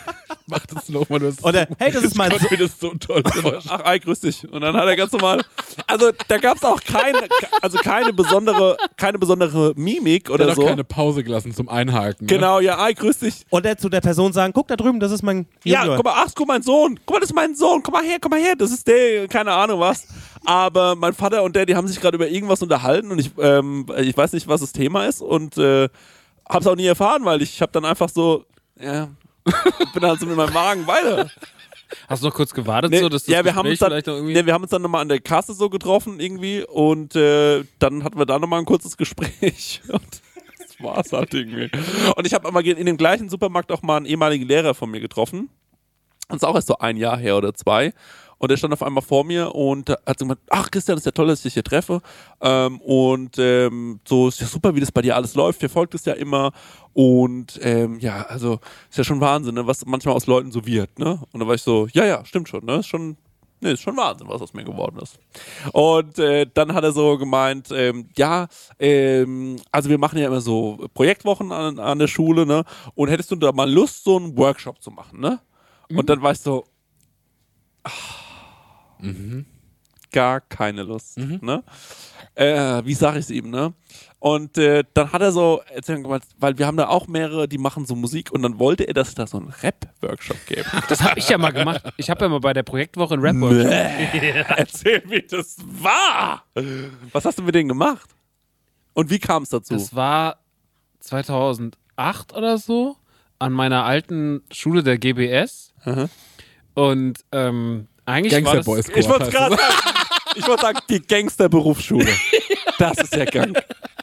Mach das nochmal. Du hast Oder, hey, das ist mein Sohn. das so toll. Ach, ei, grüß dich. Und dann hat er ganz normal. Also da gab es auch keine, also keine besondere, keine besondere Mimik Der oder hat auch so. keine Pause gelassen zum Einhaken. Ne? Genau, ja, ei, grüß dich. Oder zu der Person sagen, guck da drüben, das ist mein Ja, Junior. guck mal, ach, guck mal, mein Sohn. Guck mal, das ist mein Sohn. Komm mal her, komm mal her. Das ist der, keine Ahnung was. Aber mein Vater und der, die haben sich gerade über irgendwas unterhalten und ich, ähm, ich weiß nicht, was das Thema ist und äh, hab's auch nie erfahren, weil ich habe dann einfach so, ja, bin halt so mit meinem Magen weiter. Hast du noch kurz gewartet, Nee, so, dass das ja, wir haben, uns dann, vielleicht noch irgendwie... nee, wir haben uns dann nochmal an der Kasse so getroffen irgendwie und äh, dann hatten wir da nochmal ein kurzes Gespräch und das war's halt irgendwie. Und ich habe aber in dem gleichen Supermarkt auch mal einen ehemaligen Lehrer von mir getroffen. Und das ist auch erst so ein Jahr her oder zwei. Und der stand auf einmal vor mir und hat so gesagt, ach Christian, ist ja toll, dass ich dich hier treffe. Ähm, und ähm, so ist ja super, wie das bei dir alles läuft. Dir folgt es ja immer. Und ähm, ja, also ist ja schon Wahnsinn, ne, was manchmal aus Leuten so wird. Ne? Und da war ich so, ja, ja, stimmt schon. Ne? Ist schon Nee, ist schon Wahnsinn, was aus mir geworden ist. Und äh, dann hat er so gemeint, ähm, ja, ähm, also wir machen ja immer so Projektwochen an, an der Schule, ne? Und hättest du da mal Lust, so einen Workshop zu machen, ne? Und dann war ich so, ah, gar keine Lust, ne? Äh, wie sage ich es ihm, ne? Und äh, dann hat er so weil wir haben da auch mehrere, die machen so Musik und dann wollte er, dass es da so einen Rap-Workshop gäbe. Das habe ich ja mal gemacht. Ich habe ja mal bei der Projektwoche einen Rap-Workshop. Erzähl, wie das war. Was hast du mit denen gemacht? Und wie kam es dazu? Das war 2008 oder so an meiner alten Schule der GBS. Mhm. Und ähm, eigentlich war Gangster das, Boys ich wollte gerade sagen, ich wollte sagen, die Gangster-Berufsschule. Das ist ja gang.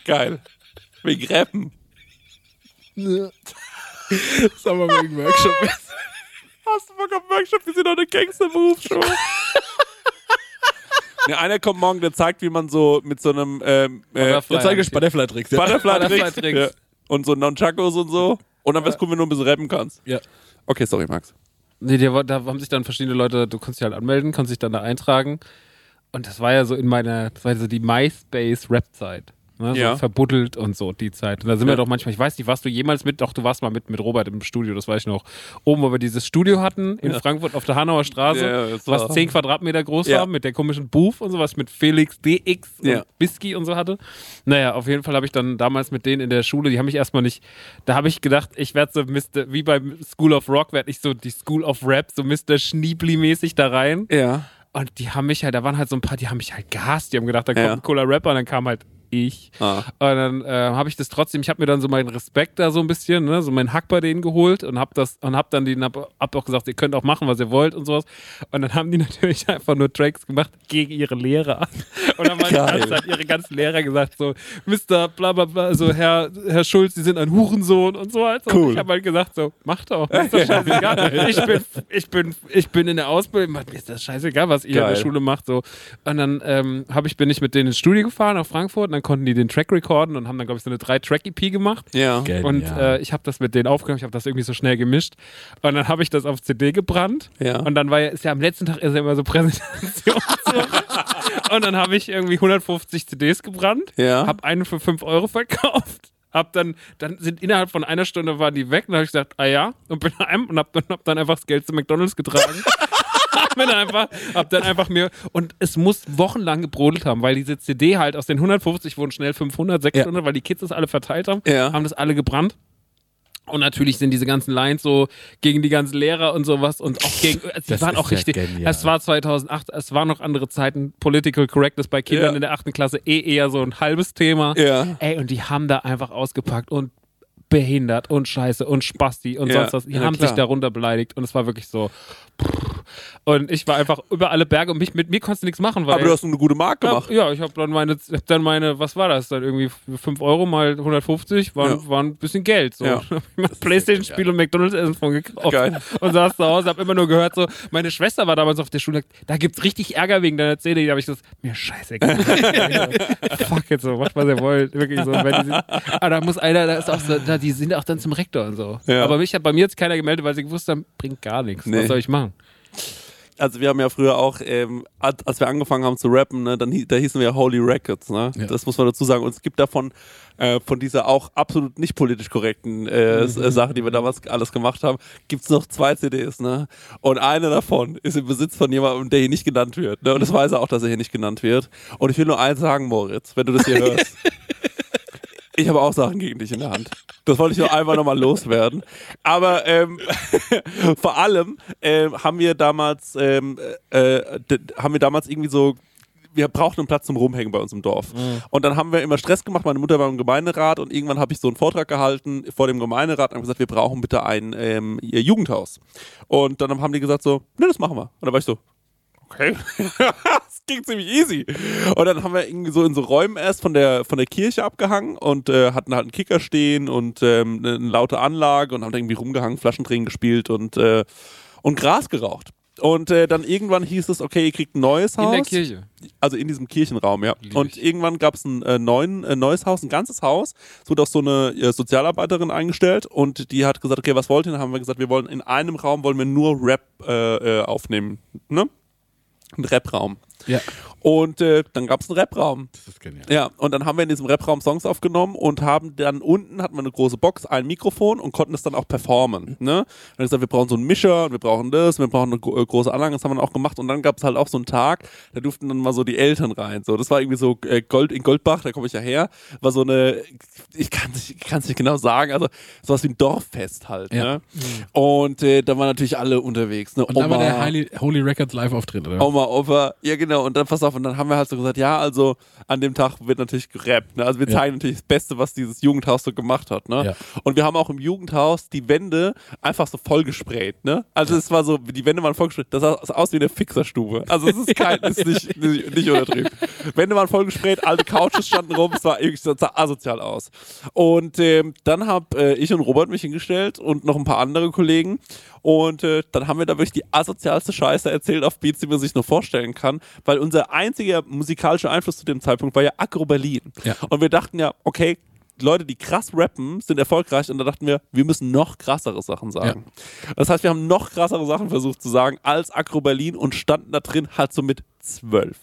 Geil. Wegen Rappen. Sag mal wegen Workshop. Hast du Bock auf Workshop? Wir sind doch eine Gangster-Berufsschule. ja, einer kommt morgen, der zeigt, wie man so mit so einem ähm, äh, Butterfly. Zeige ich Butterfly-Tricks. Ja. Butterfly-Tricks Butterfly-Tricks. ja. und so Nunchakos und so. Und dann wär's cool, wenn du ein bisschen rappen kannst. ja. Okay, sorry, Max. Nee, der, da haben sich dann verschiedene Leute, du konntest dich halt anmelden, konntest dich dann da eintragen. Und das war ja so in meiner, das war so die MySpace-Rap-Zeit. Ne, Ja. So verbuddelt und so, die Zeit. Und da sind Ja. wir doch manchmal, ich weiß nicht, warst du jemals mit, doch, du warst mal mit, mit Robert im Studio, das weiß ich noch. Oben, wo wir dieses Studio hatten, in Ja. Frankfurt auf der Hanauer Straße, Ja, was war- 10 Quadratmeter groß Ja. war, mit der komischen Booth und sowas, mit Felix DX Ja. und Bisky und so hatte. Naja, auf jeden Fall habe ich dann damals mit denen in der Schule, die haben mich erstmal nicht, da habe ich gedacht, ich werde so Mr., wie beim School of Rock, werde ich so die School of Rap, so Mr. Schniebli-mäßig da rein. Ja. Und die haben mich halt, da waren halt so ein paar, die haben mich halt gehasst. Die haben gedacht, da Ja. kommt ein cooler Rapper und dann kam halt ich. Ah. Und dann äh, habe ich das trotzdem, ich habe mir dann so meinen Respekt da so ein bisschen, ne, so meinen Hack bei denen geholt und habe das und habe dann die hab, hab auch gesagt, ihr könnt auch machen, was ihr wollt und sowas. Und dann haben die natürlich einfach nur Tracks gemacht gegen ihre Lehrer. Und dann Zeit ihre ganzen Lehrer gesagt so, Mr. bla bla bla, so Herr, Herr Schulz, Sie sind ein Hurensohn und so weiter. Cool. Und ich habe halt gesagt so, mach doch, ist das scheißegal. Ich bin, ich bin, ich bin in der Ausbildung, mir ist das scheißegal, was ihr in Geil. der Schule macht. So. Und dann ähm, hab ich, bin ich mit denen ins Studio gefahren nach Frankfurt und dann konnten die den Track recorden und haben dann, glaube ich, so eine drei-Track-EP gemacht. Ja. Genial. Und äh, ich habe das mit denen aufgenommen, ich habe das irgendwie so schnell gemischt. Und dann habe ich das auf CD gebrannt. Ja. Und dann war ja, ist ja am letzten Tag ist ja immer so Präsentation. Und dann habe ich irgendwie 150 CDs gebrannt, Ja. habe eine für 5 Euro verkauft. Hab dann, dann sind innerhalb von einer Stunde waren die weg. Dann habe ich gesagt, ah ja, und bin heim und hab dann, hab dann einfach das Geld zu McDonalds getragen. hab dann einfach, hab dann einfach mir, und es muss wochenlang gebrodelt haben, weil diese CD halt aus den 150 wurden schnell 500, 600, weil die Kids das alle verteilt haben, Ja. haben das alle gebrannt. Und natürlich sind diese ganzen Lines so gegen die ganzen Lehrer und sowas und auch gegen, Das waren auch ja richtig, genial. es war 2008, es waren noch andere Zeiten, Political Correctness bei Kindern Ja. in der achten Klasse eh eher so ein halbes Thema. Ja. Ey, und die haben da einfach ausgepackt und behindert und scheiße und Spasti und Ja, sonst was. Die ja, haben klar. sich darunter beleidigt und es war wirklich so. Und ich war einfach über alle Berge und mich, mit mir konntest du nichts machen, weil. Aber du hast eine gute Mark gemacht. Ja, ich habe dann meine, hab dann meine, was war das dann irgendwie 5 Euro mal 150 waren, Ja. waren ein bisschen Geld. So. Ja. Playstation-Spiel und McDonalds Essen von gekauft Geil. und saß zu Hause, hab immer nur gehört so, meine Schwester war damals auf der Schule, da gibt's richtig Ärger wegen deiner CD. Da habe ich gesagt, mir scheißegal. Fuck jetzt so, macht was ihr wollt, wirklich so. Wenn die sind, aber da muss einer, da ist auch so, da, die sind auch dann zum Rektor und so. Ja. Aber mich hat bei mir jetzt keiner gemeldet, weil sie gewusst haben, bringt gar nichts. Nee. Was soll ich machen? Also wir haben ja früher auch, ähm, als wir angefangen haben zu rappen, ne, dann, da hießen wir Holy Records, ne? Ja. Das muss man dazu sagen. Und es gibt davon, äh, von dieser auch absolut nicht politisch korrekten äh, äh, Sache, die wir damals alles gemacht haben, gibt's noch zwei CDs, ne? Und eine davon ist im Besitz von jemandem, der hier nicht genannt wird. Ne? Und das weiß er auch, dass er hier nicht genannt wird. Und ich will nur eins sagen, Moritz, wenn du das hier hörst. Ich habe auch Sachen gegen dich in der Hand. Das wollte ich nur einmal nochmal loswerden. Aber ähm, vor allem ähm, haben wir damals, ähm, äh, haben wir damals irgendwie so wir brauchten einen Platz zum Rumhängen bei uns im Dorf. Und dann haben wir immer Stress gemacht. Meine Mutter war im Gemeinderat und irgendwann habe ich so einen Vortrag gehalten vor dem Gemeinderat und habe gesagt, wir brauchen bitte ein ähm, Jugendhaus. Und dann haben die gesagt so, ne, das machen wir. Und dann war ich so, okay. ging ziemlich easy. Und dann haben wir irgendwie so in so Räumen erst von der, von der Kirche abgehangen und äh, hatten halt einen Kicker stehen und ähm, eine, eine laute Anlage und haben da irgendwie rumgehangen, Flaschendrehen gespielt und, äh, und Gras geraucht. Und äh, dann irgendwann hieß es, okay, ihr kriegt ein neues Haus. In der Kirche. Also in diesem Kirchenraum, ja. Lieb Und ich. irgendwann gab es ein äh, neuen, äh, neues Haus, ein ganzes Haus. Es wurde auch so eine äh, Sozialarbeiterin eingestellt und die hat gesagt, okay, was wollt ihr? Dann haben wir gesagt, wir wollen in einem Raum wollen wir nur Rap äh, äh, aufnehmen. Ne? Ein Rap-Raum. Ja, Und äh, dann gab es einen Rap-Raum. das ist genial. Ja, und dann haben wir in diesem Rap-Raum Songs aufgenommen und haben dann unten hatten wir eine große Box, ein Mikrofon und konnten das dann auch performen. Ne? Dann haben wir gesagt, wir brauchen so einen Mischer, und wir brauchen das, wir brauchen eine äh, große Anlage, das haben wir dann auch gemacht. Und dann gab es halt auch so einen Tag, da durften dann mal so die Eltern rein. So, das war irgendwie so äh, Gold in Goldbach, da komme ich ja her, war so eine, ich kann es nicht, kann's nicht genau sagen, also sowas wie ein Dorffest halt. Ja. Ne? Und äh, da waren natürlich alle unterwegs. Ne? Und da war der Oma- Holy, Holy Records Live-Auftritt, oder? Oma, Opa, ja genau, und dann pass auf, und dann haben wir halt so gesagt, ja, also an dem Tag wird natürlich gerappt, ne? Also wir Ja. zeigen natürlich das Beste, was dieses Jugendhaus so gemacht hat, ne? Ja. Und wir haben auch im Jugendhaus die Wände einfach so vollgesprayt, ne? Also es war so, die Wände waren vollgesprayt, das sah aus wie eine Fixerstube. Also es ist kein, ist nicht, nicht, nicht untertrieben. Wände waren vollgesprayt, alte Couches standen rum, es war irgendwie, sah asozial aus. Und ähm, dann hab äh, ich und Robert mich hingestellt und noch ein paar andere Kollegen und äh, dann haben wir da wirklich die asozialste Scheiße erzählt auf Beats, die man sich nur vorstellen kann, weil unser einziger musikalischer Einfluss zu dem Zeitpunkt war ja Agro Berlin. Ja. Und wir dachten ja, okay, Leute, die krass rappen, sind erfolgreich und da dachten wir, wir müssen noch krassere Sachen sagen. Das heißt, wir haben noch krassere Sachen versucht zu sagen als Agro Berlin und standen da drin halt so mit zwölf.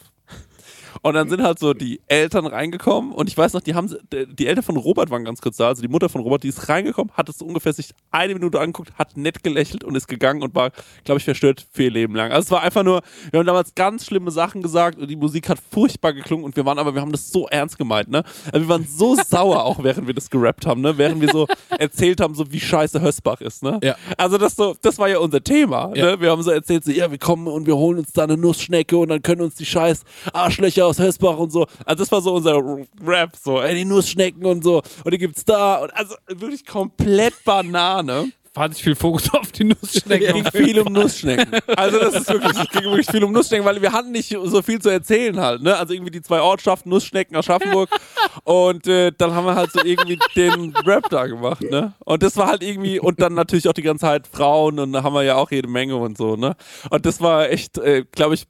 Und dann sind halt so die Eltern reingekommen und ich weiß noch, die haben die Eltern von Robert waren ganz kurz da, also die Mutter von Robert, die ist reingekommen, hat es so ungefähr sich eine Minute angeguckt, hat nett gelächelt und ist gegangen und war, glaube ich, verstört für ihr Leben lang. Also es war einfach nur, wir haben damals ganz schlimme Sachen gesagt und die Musik hat furchtbar geklungen und wir waren aber, wir haben das so ernst gemeint, ne? Also wir waren so sauer auch, während wir das gerappt haben, ne? Während wir so erzählt haben, so wie scheiße Hösbach ist, ne? Ja. Also das so, das war ja unser Thema, Ja. ne? Wir haben so erzählt, so, ja, wir kommen und wir holen uns da eine Nussschnecke und dann können uns die scheiß Arschlöcher aus Hessbach und so. Also das war so unser Rap, so, ey, die Nussschnecken und so. Und die gibt's da. Und also wirklich komplett Banane. Wahnsinnig viel Fokus auf die Nussschnecken. Es ging viel um Nussschnecken. Also das ist wirklich, es ging wirklich viel um Nussschnecken, weil wir hatten nicht so viel zu erzählen halt, ne? Also irgendwie die zwei Ortschaften, Nussschnecken, Aschaffenburg und äh, dann haben wir halt so irgendwie den Rap da gemacht, ne? Und das war halt irgendwie, und dann natürlich auch die ganze Zeit Frauen und da haben wir ja auch jede Menge und so, ne? Und das war echt, äh, glaube ich,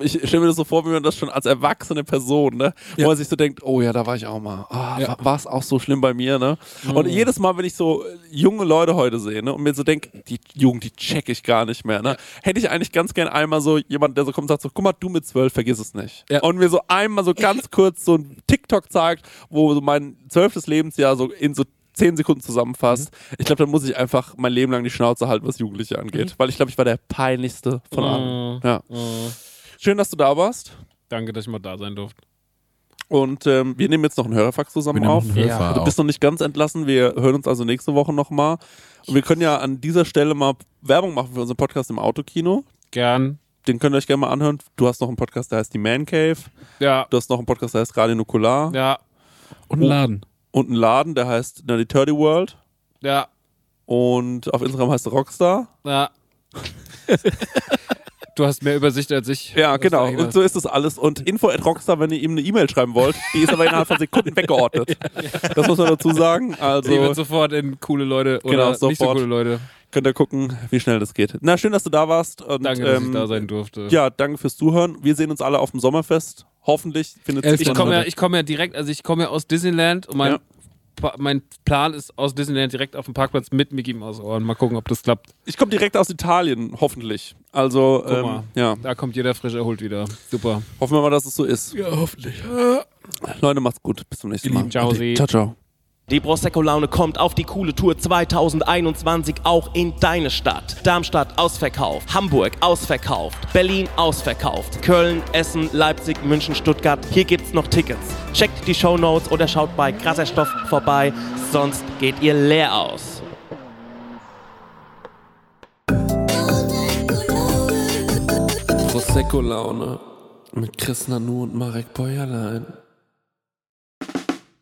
ich stelle mir das so vor, wie man das schon als erwachsene Person, ne? Wo man sich so denkt, oh ja, da war ich auch mal. Ah, War es auch so schlimm bei mir, ne? Und jedes Mal, wenn ich so junge Leute heute sehe, ne? Und mir so denke, die Jugend, die check ich gar nicht mehr, ne? Hätte ich eigentlich ganz gern einmal so jemand, der so kommt und sagt so, guck mal, du mit zwölf, vergiss es nicht. Ja. Und mir so einmal so ganz kurz so ein TikTok zeigt, wo so mein zwölftes Lebensjahr so in so zehn Sekunden zusammenfasst. Ich glaube, dann muss ich einfach mein Leben lang die Schnauze halten, was Jugendliche angeht. Weil ich glaube, ich war der peinlichste von allen. Ja. Schön, dass du da warst. Danke, dass ich mal da sein durfte. Und ähm, wir nehmen jetzt noch einen Hörerfax zusammen auf. einen Hörfax Du auf. bist noch nicht ganz entlassen. Wir hören uns also nächste Woche nochmal. Und wir können ja an dieser Stelle mal Werbung machen für unseren Podcast im Autokino. Gern. Den könnt ihr euch gerne mal anhören. Du hast noch einen Podcast, der heißt Die Man Cave. Ja. Du hast noch einen Podcast, der heißt Radio Nukular. Ja. Und einen Laden. Und einen Laden, der heißt Nerdy Turdy World. Ja. Und auf Instagram heißt er Rockstar. Ja. du hast mehr Übersicht als ich. Ja, genau. Und so ist das alles. Und Info at Rockstar, wenn ihr ihm eine E-Mail schreiben wollt, die ist aber innerhalb von Sekunden weggeordnet. Das muss man dazu sagen. Also Die wird sofort in coole Leute oder Genau, nicht so sofort. coole Leute. könnt ihr gucken, wie schnell das geht. Na, schön, dass du da warst. Und, Danke, dass ähm, ich da sein durfte. Ja, danke fürs Zuhören. Wir sehen uns alle auf dem Sommerfest. Hoffentlich findet sich Ich komme ja, ich komme ja direkt, also ich komme ja aus Disneyland und mein, Ja. Mein Plan ist aus Disneyland direkt auf dem Parkplatz mit Mickey Mouse Ohren. Mal gucken, ob das klappt. ich komme direkt aus Italien, hoffentlich. Also, Guck ähm, mal. ja, Da kommt jeder frisch erholt wieder. Super. hoffen wir mal, dass es so ist. Ja, hoffentlich. Leute, macht's gut. Bis zum nächsten Mal. Ciao, ciao. Die Prosecco-Laune kommt auf die coole Tour 2021 auch in deine Stadt. Darmstadt ausverkauft, Hamburg ausverkauft, Berlin ausverkauft, Köln, Essen, Leipzig, München, Stuttgart. Hier gibt's noch Tickets. Checkt die Shownotes oder schaut bei Krasser Stoff vorbei, sonst geht ihr leer aus. Prosecco-Laune mit Chris Nanu und Marek Bäuerlein.